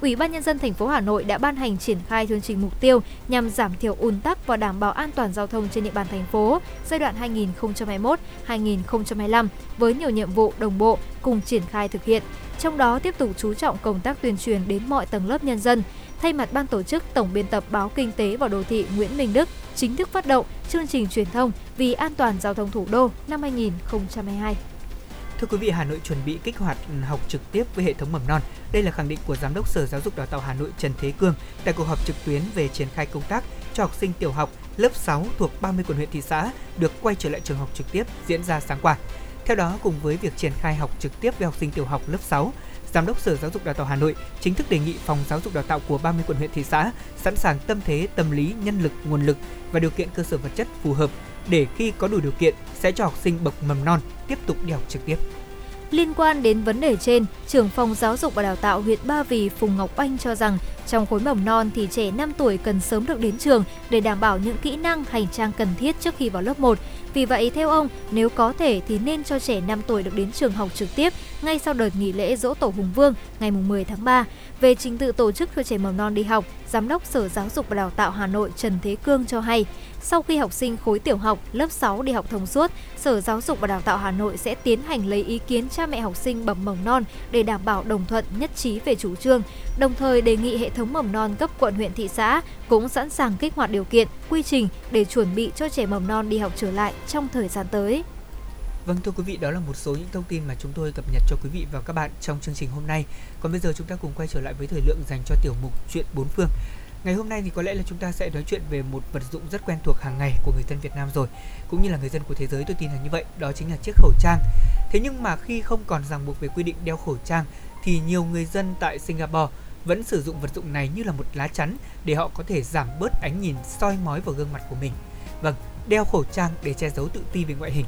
Ủy ban nhân dân thành phố Hà Nội đã ban hành triển khai chương trình mục tiêu nhằm giảm thiểu ùn tắc và đảm bảo an toàn giao thông trên địa bàn thành phố giai đoạn 2021-2025 với nhiều nhiệm vụ đồng bộ cùng triển khai thực hiện. Trong đó tiếp tục chú trọng công tác tuyên truyền đến mọi tầng lớp nhân dân. Thay mặt ban tổ chức, Tổng biên tập báo Kinh tế và Đô thị Nguyễn Minh Đức chính thức phát động chương trình truyền thông vì an toàn giao thông thủ đô năm 2022. Thưa quý vị, Hà Nội chuẩn bị kích hoạt học trực tiếp với hệ thống mầm non. Đây là khẳng định của Giám đốc Sở Giáo dục Đào tạo Hà Nội Trần Thế Cương tại cuộc họp trực tuyến về triển khai công tác cho học sinh tiểu học lớp 6 thuộc 30 quận huyện thị xã được quay trở lại trường học trực tiếp diễn ra sáng qua. Theo đó, cùng với việc triển khai học trực tiếp với học sinh tiểu học lớp 6, Giám đốc Sở Giáo dục Đào tạo Hà Nội chính thức đề nghị phòng giáo dục đào tạo của 30 quận huyện thị xã sẵn sàng tâm thế, tâm lý, nhân lực, nguồn lực và điều kiện cơ sở vật chất phù hợp để khi có đủ điều kiện sẽ cho học sinh bậc mầm non tiếp tục đi học trực tiếp. Liên quan đến vấn đề trên, trưởng phòng giáo dục và đào tạo huyện Ba Vì Phùng Ngọc Anh cho rằng trong khối mầm non thì trẻ 5 tuổi cần sớm được đến trường để đảm bảo những kỹ năng hành trang cần thiết trước khi vào lớp 1. Vì vậy, theo ông, nếu có thể thì nên cho trẻ 5 tuổi được đến trường học trực tiếp ngay sau đợt nghỉ lễ dỗ tổ Hùng Vương ngày 10 tháng 3. Về trình tự tổ chức cho trẻ mầm non đi học, Giám đốc Sở Giáo dục và Đào tạo Hà Nội Trần Thế Cương cho hay, sau khi học sinh khối tiểu học lớp 6 đi học thông suốt, Sở Giáo dục và Đào tạo Hà Nội sẽ tiến hành lấy ý kiến cha mẹ học sinh bậc mầm non để đảm bảo đồng thuận nhất trí về chủ trương, đồng thời đề nghị hệ thống mầm non cấp quận huyện thị xã cũng sẵn sàng kích hoạt điều kiện, quy trình để chuẩn bị cho trẻ mầm non đi học trở lại trong thời gian tới. Vâng thưa quý vị, đó là một số những thông tin mà chúng tôi cập nhật cho quý vị và các bạn trong chương trình hôm nay. Còn bây giờ chúng ta cùng quay trở lại với thời lượng dành cho tiểu mục chuyện bốn phương. Ngày hôm nay thì có lẽ là chúng ta sẽ nói chuyện về một vật dụng rất quen thuộc hàng ngày của người dân Việt Nam rồi, cũng như là người dân của thế giới tôi tin là như vậy, đó chính là chiếc khẩu trang. Thế nhưng mà khi không còn ràng buộc về quy định đeo khẩu trang thì nhiều người dân tại Singapore vẫn sử dụng vật dụng này như là một lá chắn để họ có thể giảm bớt ánh nhìn soi mói vào gương mặt của mình. Vâng, đeo khẩu trang để che giấu tự ti về ngoại hình.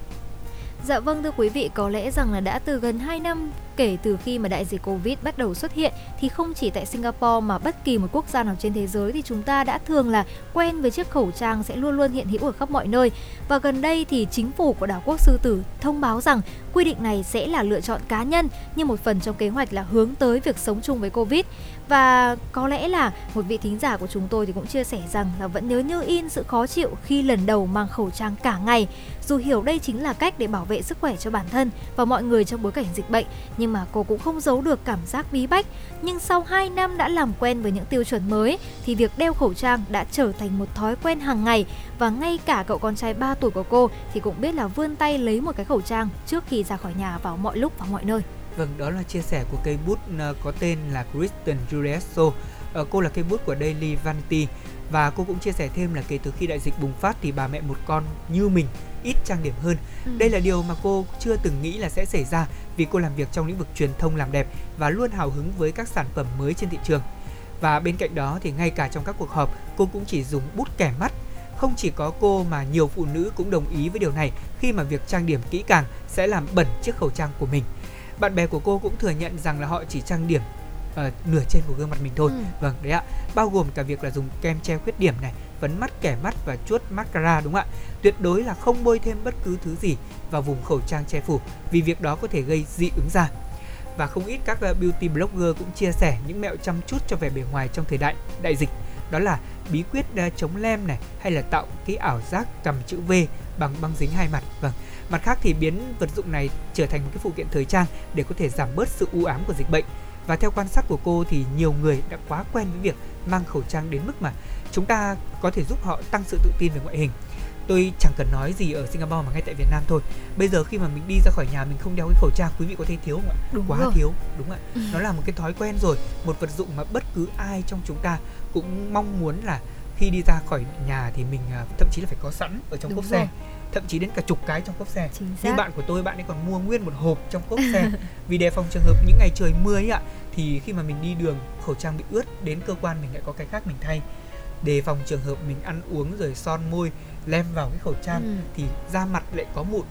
Dạ vâng thưa quý vị, có lẽ rằng là đã từ gần 2 năm kể từ khi mà đại dịch Covid bắt đầu xuất hiện thì không chỉ tại Singapore mà bất kỳ một quốc gia nào trên thế giới thì chúng ta đã thường là quen với chiếc khẩu trang sẽ luôn luôn hiện hữu ở khắp mọi nơi. Và gần đây thì chính phủ của đảo quốc sư tử thông báo rằng quy định này sẽ là lựa chọn cá nhân như một phần trong kế hoạch là hướng tới việc sống chung với Covid. Và có lẽ là một vị thính giả của chúng tôi thì cũng chia sẻ rằng là vẫn nhớ như in sự khó chịu khi lần đầu mang khẩu trang cả ngày. Dù hiểu đây chính là cách để bảo vệ sức khỏe cho bản thân và mọi người trong bối cảnh dịch bệnh, nhưng mà cô cũng không giấu được cảm giác bí bách. Nhưng sau 2 năm đã làm quen với những tiêu chuẩn mới thì việc đeo khẩu trang đã trở thành một thói quen hàng ngày và ngay cả cậu con trai 3 tuổi của cô thì cũng biết là vươn tay lấy một cái khẩu trang trước khi ra khỏi nhà vào mọi lúc và mọi nơi. Vâng, đó là chia sẻ của cây bút ờ, có tên là Kristen Giulietto. Ờ, cô là cây bút của Daily Vanity và cô cũng chia sẻ thêm là kể từ khi đại dịch bùng phát thì bà mẹ một con như mình ít trang điểm hơn. Ừ. Đây là điều mà cô chưa từng nghĩ là sẽ xảy ra vì cô làm việc trong lĩnh vực truyền thông làm đẹp và luôn hào hứng với các sản phẩm mới trên thị trường. Và bên cạnh đó thì ngay cả trong các cuộc họp, cô cũng chỉ dùng bút kẻ mắt. Không chỉ có cô mà nhiều phụ nữ cũng đồng ý với điều này khi mà việc trang điểm kỹ càng sẽ làm bẩn chiếc khẩu trang của mình. Bạn bè của cô cũng thừa nhận rằng là họ chỉ trang điểm uh, nửa trên của gương mặt mình thôi. Ừ. Vâng, đấy ạ. Bao gồm cả việc là dùng kem che khuyết điểm này, phấn mắt kẻ mắt và chuốt mascara đúng không ạ? Tuyệt đối là không bôi thêm bất cứ thứ gì vào vùng khẩu trang che phủ vì việc đó có thể gây dị ứng da. Và không ít các uh, beauty blogger cũng chia sẻ những mẹo chăm chút cho vẻ bề ngoài trong thời đại đại dịch. Đó là bí quyết chống lem này hay là tạo cái ảo giác cầm chữ V bằng băng dính hai mặt. Vâng, Mặt khác thì biến vật dụng này trở thành một cái phụ kiện thời trang để có thể giảm bớt sự u ám của dịch bệnh. Và theo quan sát của cô thì nhiều người đã quá quen với việc mang khẩu trang đến mức mà chúng ta có thể giúp họ tăng sự tự tin về ngoại hình. Tôi chẳng cần nói gì ở Singapore mà ngay tại Việt Nam thôi. Bây giờ khi mà mình đi ra khỏi nhà mình không đeo cái khẩu trang, quý vị có thấy thiếu không ạ? Đúng Quá rồi. thiếu, đúng ạ. Ừ. Nó là một cái thói quen rồi, một vật dụng mà bất cứ ai trong chúng ta cũng mong muốn là khi đi ra khỏi nhà thì mình à, thậm chí là phải có sẵn ở trong Đúng cốp rồi. xe thậm chí đến cả chục cái trong cốp xe xác. bạn của tôi bạn ấy còn mua nguyên một hộp trong cốp xe vì đề phòng trường hợp những ngày trời mưa ấy ạ thì khi mà mình đi đường khẩu trang bị ướt đến cơ quan mình lại có cái khác mình thay đề phòng trường hợp mình ăn uống rồi son môi lem vào cái khẩu trang Ừ. thì da mặt lại có mụn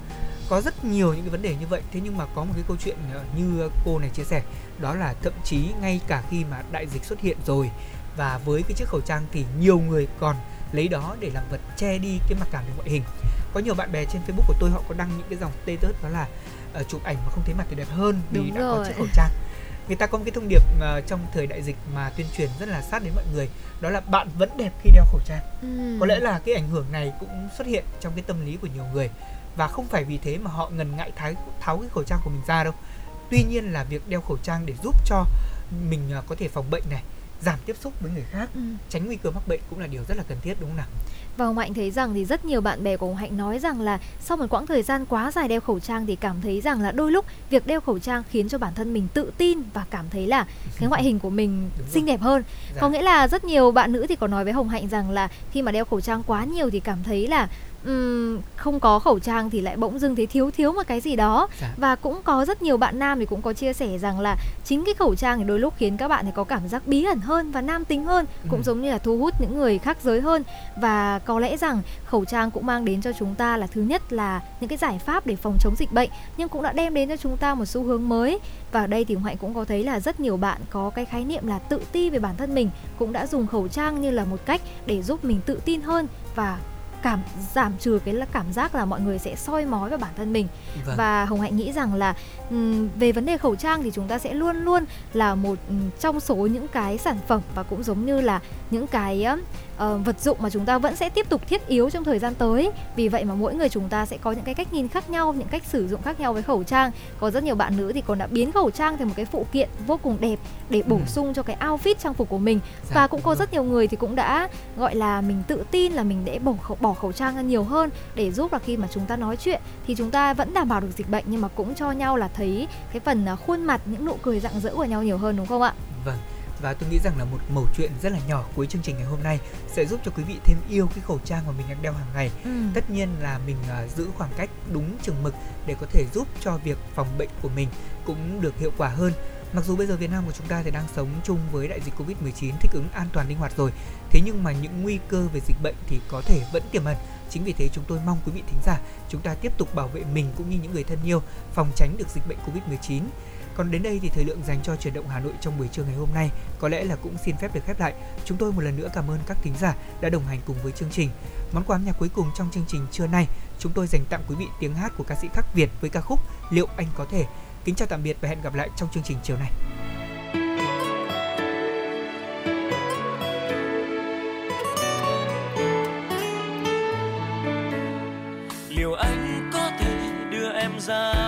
có rất nhiều những cái vấn đề như vậy thế nhưng mà có một cái câu chuyện ờ, như cô này chia sẻ đó là thậm chí ngay cả khi mà đại dịch xuất hiện rồi và với cái chiếc khẩu trang thì nhiều người còn lấy đó để làm vật che đi cái mặc cảm về ngoại hình. Có nhiều bạn bè trên Facebook của tôi họ có đăng những cái dòng status đó là ờ, chụp ảnh mà không thấy mặt thì đẹp hơn vì Đúng đã có rồi. chiếc khẩu trang. Người ta có một cái thông điệp ờ, trong thời đại dịch mà tuyên truyền rất là sát đến mọi người đó là bạn vẫn đẹp khi đeo khẩu trang. Ừ. có lẽ là cái ảnh hưởng này cũng xuất hiện trong cái tâm lý của nhiều người. Và không phải vì thế mà họ ngần ngại thái, tháo cái khẩu trang của mình ra đâu. Tuy nhiên là việc đeo khẩu trang để giúp cho mình ờ, có thể phòng bệnh này giảm tiếp xúc với người khác Ừ. tránh nguy cơ mắc bệnh cũng là điều rất là cần thiết đúng không nào Và Hồng Hạnh thấy rằng thì rất nhiều bạn bè của Hồng Hạnh nói rằng là sau một quãng thời gian quá dài đeo khẩu trang thì cảm thấy rằng là đôi lúc việc đeo khẩu trang khiến cho bản thân mình tự tin và cảm thấy là cái ngoại hình của mình Đúng rồi. xinh đẹp hơn. Dạ. Có nghĩa là rất nhiều bạn nữ thì có nói với Hồng Hạnh rằng là khi mà đeo khẩu trang quá nhiều thì cảm thấy là ừm, không có khẩu trang thì lại bỗng dưng thấy thiếu thiếu một cái gì đó Dạ. và cũng có rất nhiều bạn nam thì cũng có chia sẻ rằng là chính cái khẩu trang thì đôi lúc khiến các bạn thì có cảm giác bí ẩn hơn và nam tính hơn cũng Ừ. giống như là thu hút những người khác giới hơn và có lẽ rằng khẩu trang cũng mang đến cho chúng ta là thứ nhất là những cái giải pháp để phòng chống dịch bệnh nhưng cũng đã đem đến cho chúng ta một xu hướng mới và ở đây thì Hạnh cũng có thấy là rất nhiều bạn có cái khái niệm là tự ti về bản thân mình cũng đã dùng khẩu trang như là một cách để giúp mình tự tin hơn và cảm giảm trừ cái là cảm giác là mọi người sẽ soi mói vào bản thân mình Vâng. và Hồng Hạnh nghĩ rằng là ừm, về vấn đề khẩu trang thì chúng ta sẽ luôn luôn là một ừm, trong số những cái sản phẩm và cũng giống như là những cái ờ, vật dụng mà chúng ta vẫn sẽ tiếp tục thiết yếu trong thời gian tới vì vậy mà mỗi người chúng ta sẽ có những cái cách nhìn khác nhau những cách sử dụng khác nhau với khẩu trang có rất nhiều bạn nữ thì còn đã biến khẩu trang thành một cái phụ kiện vô cùng đẹp để bổ Ừ. sung cho cái outfit trang phục của mình Dạ, và cũng có rất nhiều người thì cũng đã gọi là mình tự tin là mình để bỏ khẩu, bỏ khẩu trang ra nhiều hơn để giúp là khi mà chúng ta nói chuyện thì chúng ta vẫn đảm bảo được dịch bệnh nhưng mà cũng cho nhau là thấy cái phần à, khuôn mặt những nụ cười rạng rỡ của nhau nhiều hơn đúng không ạ? Vâng. Và tôi nghĩ rằng là một mẩu chuyện rất là nhỏ cuối chương trình ngày hôm nay sẽ giúp cho quý vị thêm yêu cái khẩu trang mà mình đang đeo hàng ngày. Ừ. Tất nhiên là mình à, giữ khoảng cách đúng chừng mực để có thể giúp cho việc phòng bệnh của mình cũng được hiệu quả hơn. Mặc dù bây giờ Việt Nam của chúng ta thì đang sống chung với đại dịch Covid-19 thích ứng an toàn linh hoạt rồi. Thế nhưng mà những nguy cơ về dịch bệnh thì có thể vẫn tiềm ẩn. Chính vì thế chúng tôi mong quý vị thính giả chúng ta tiếp tục bảo vệ mình cũng như những người thân yêu phòng tránh được dịch bệnh Covid-19. Còn đến đây thì thời lượng dành cho chuyển động Hà Nội trong buổi trưa ngày hôm nay có lẽ là cũng xin phép được khép lại. Chúng tôi một lần nữa cảm ơn các thính giả đã đồng hành cùng với chương trình. Món quà âm nhạc cuối cùng trong chương trình trưa nay, chúng tôi dành tặng quý vị tiếng hát của ca sĩ Khắc Việt với ca khúc Liệu anh có thể. Kính chào tạm biệt và hẹn gặp lại trong chương trình chiều nay. liệu anh có thể đưa em ra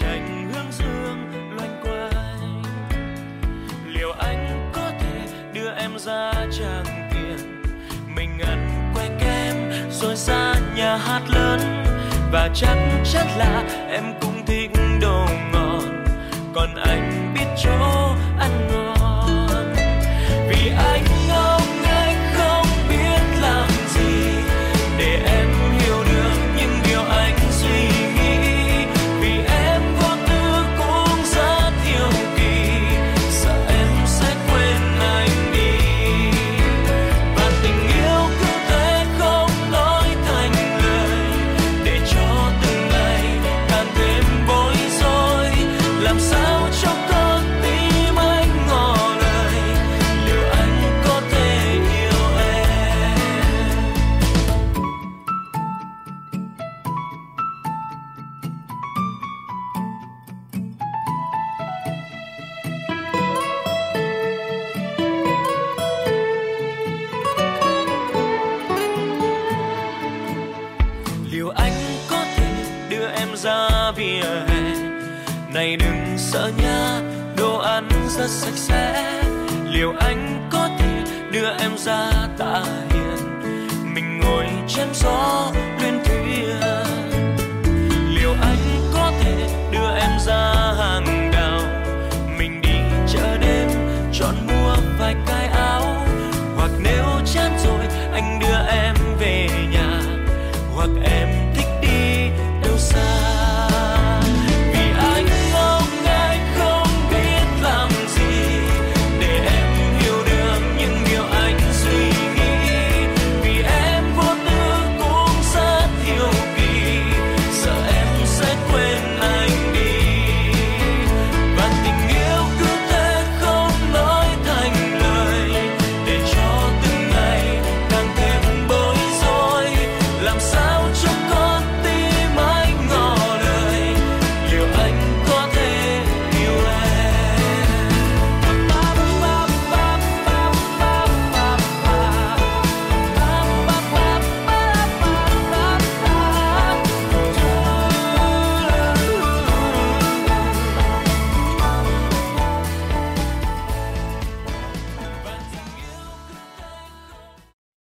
tranh chanh hương dương loanh quanh. Liệu anh có thể đưa em ra tràng tiền? Mình ăn quay kem, rồi ra nhà hát lớn. Và chắc chắn là em cũng thích đồ ngon. Còn anh biết chỗ rất sạch sẽ. Liệu anh có thể đưa em ra tạ hiền? Mình ngồi chém gió luyên thuyền. Liệu anh có thể đưa em ra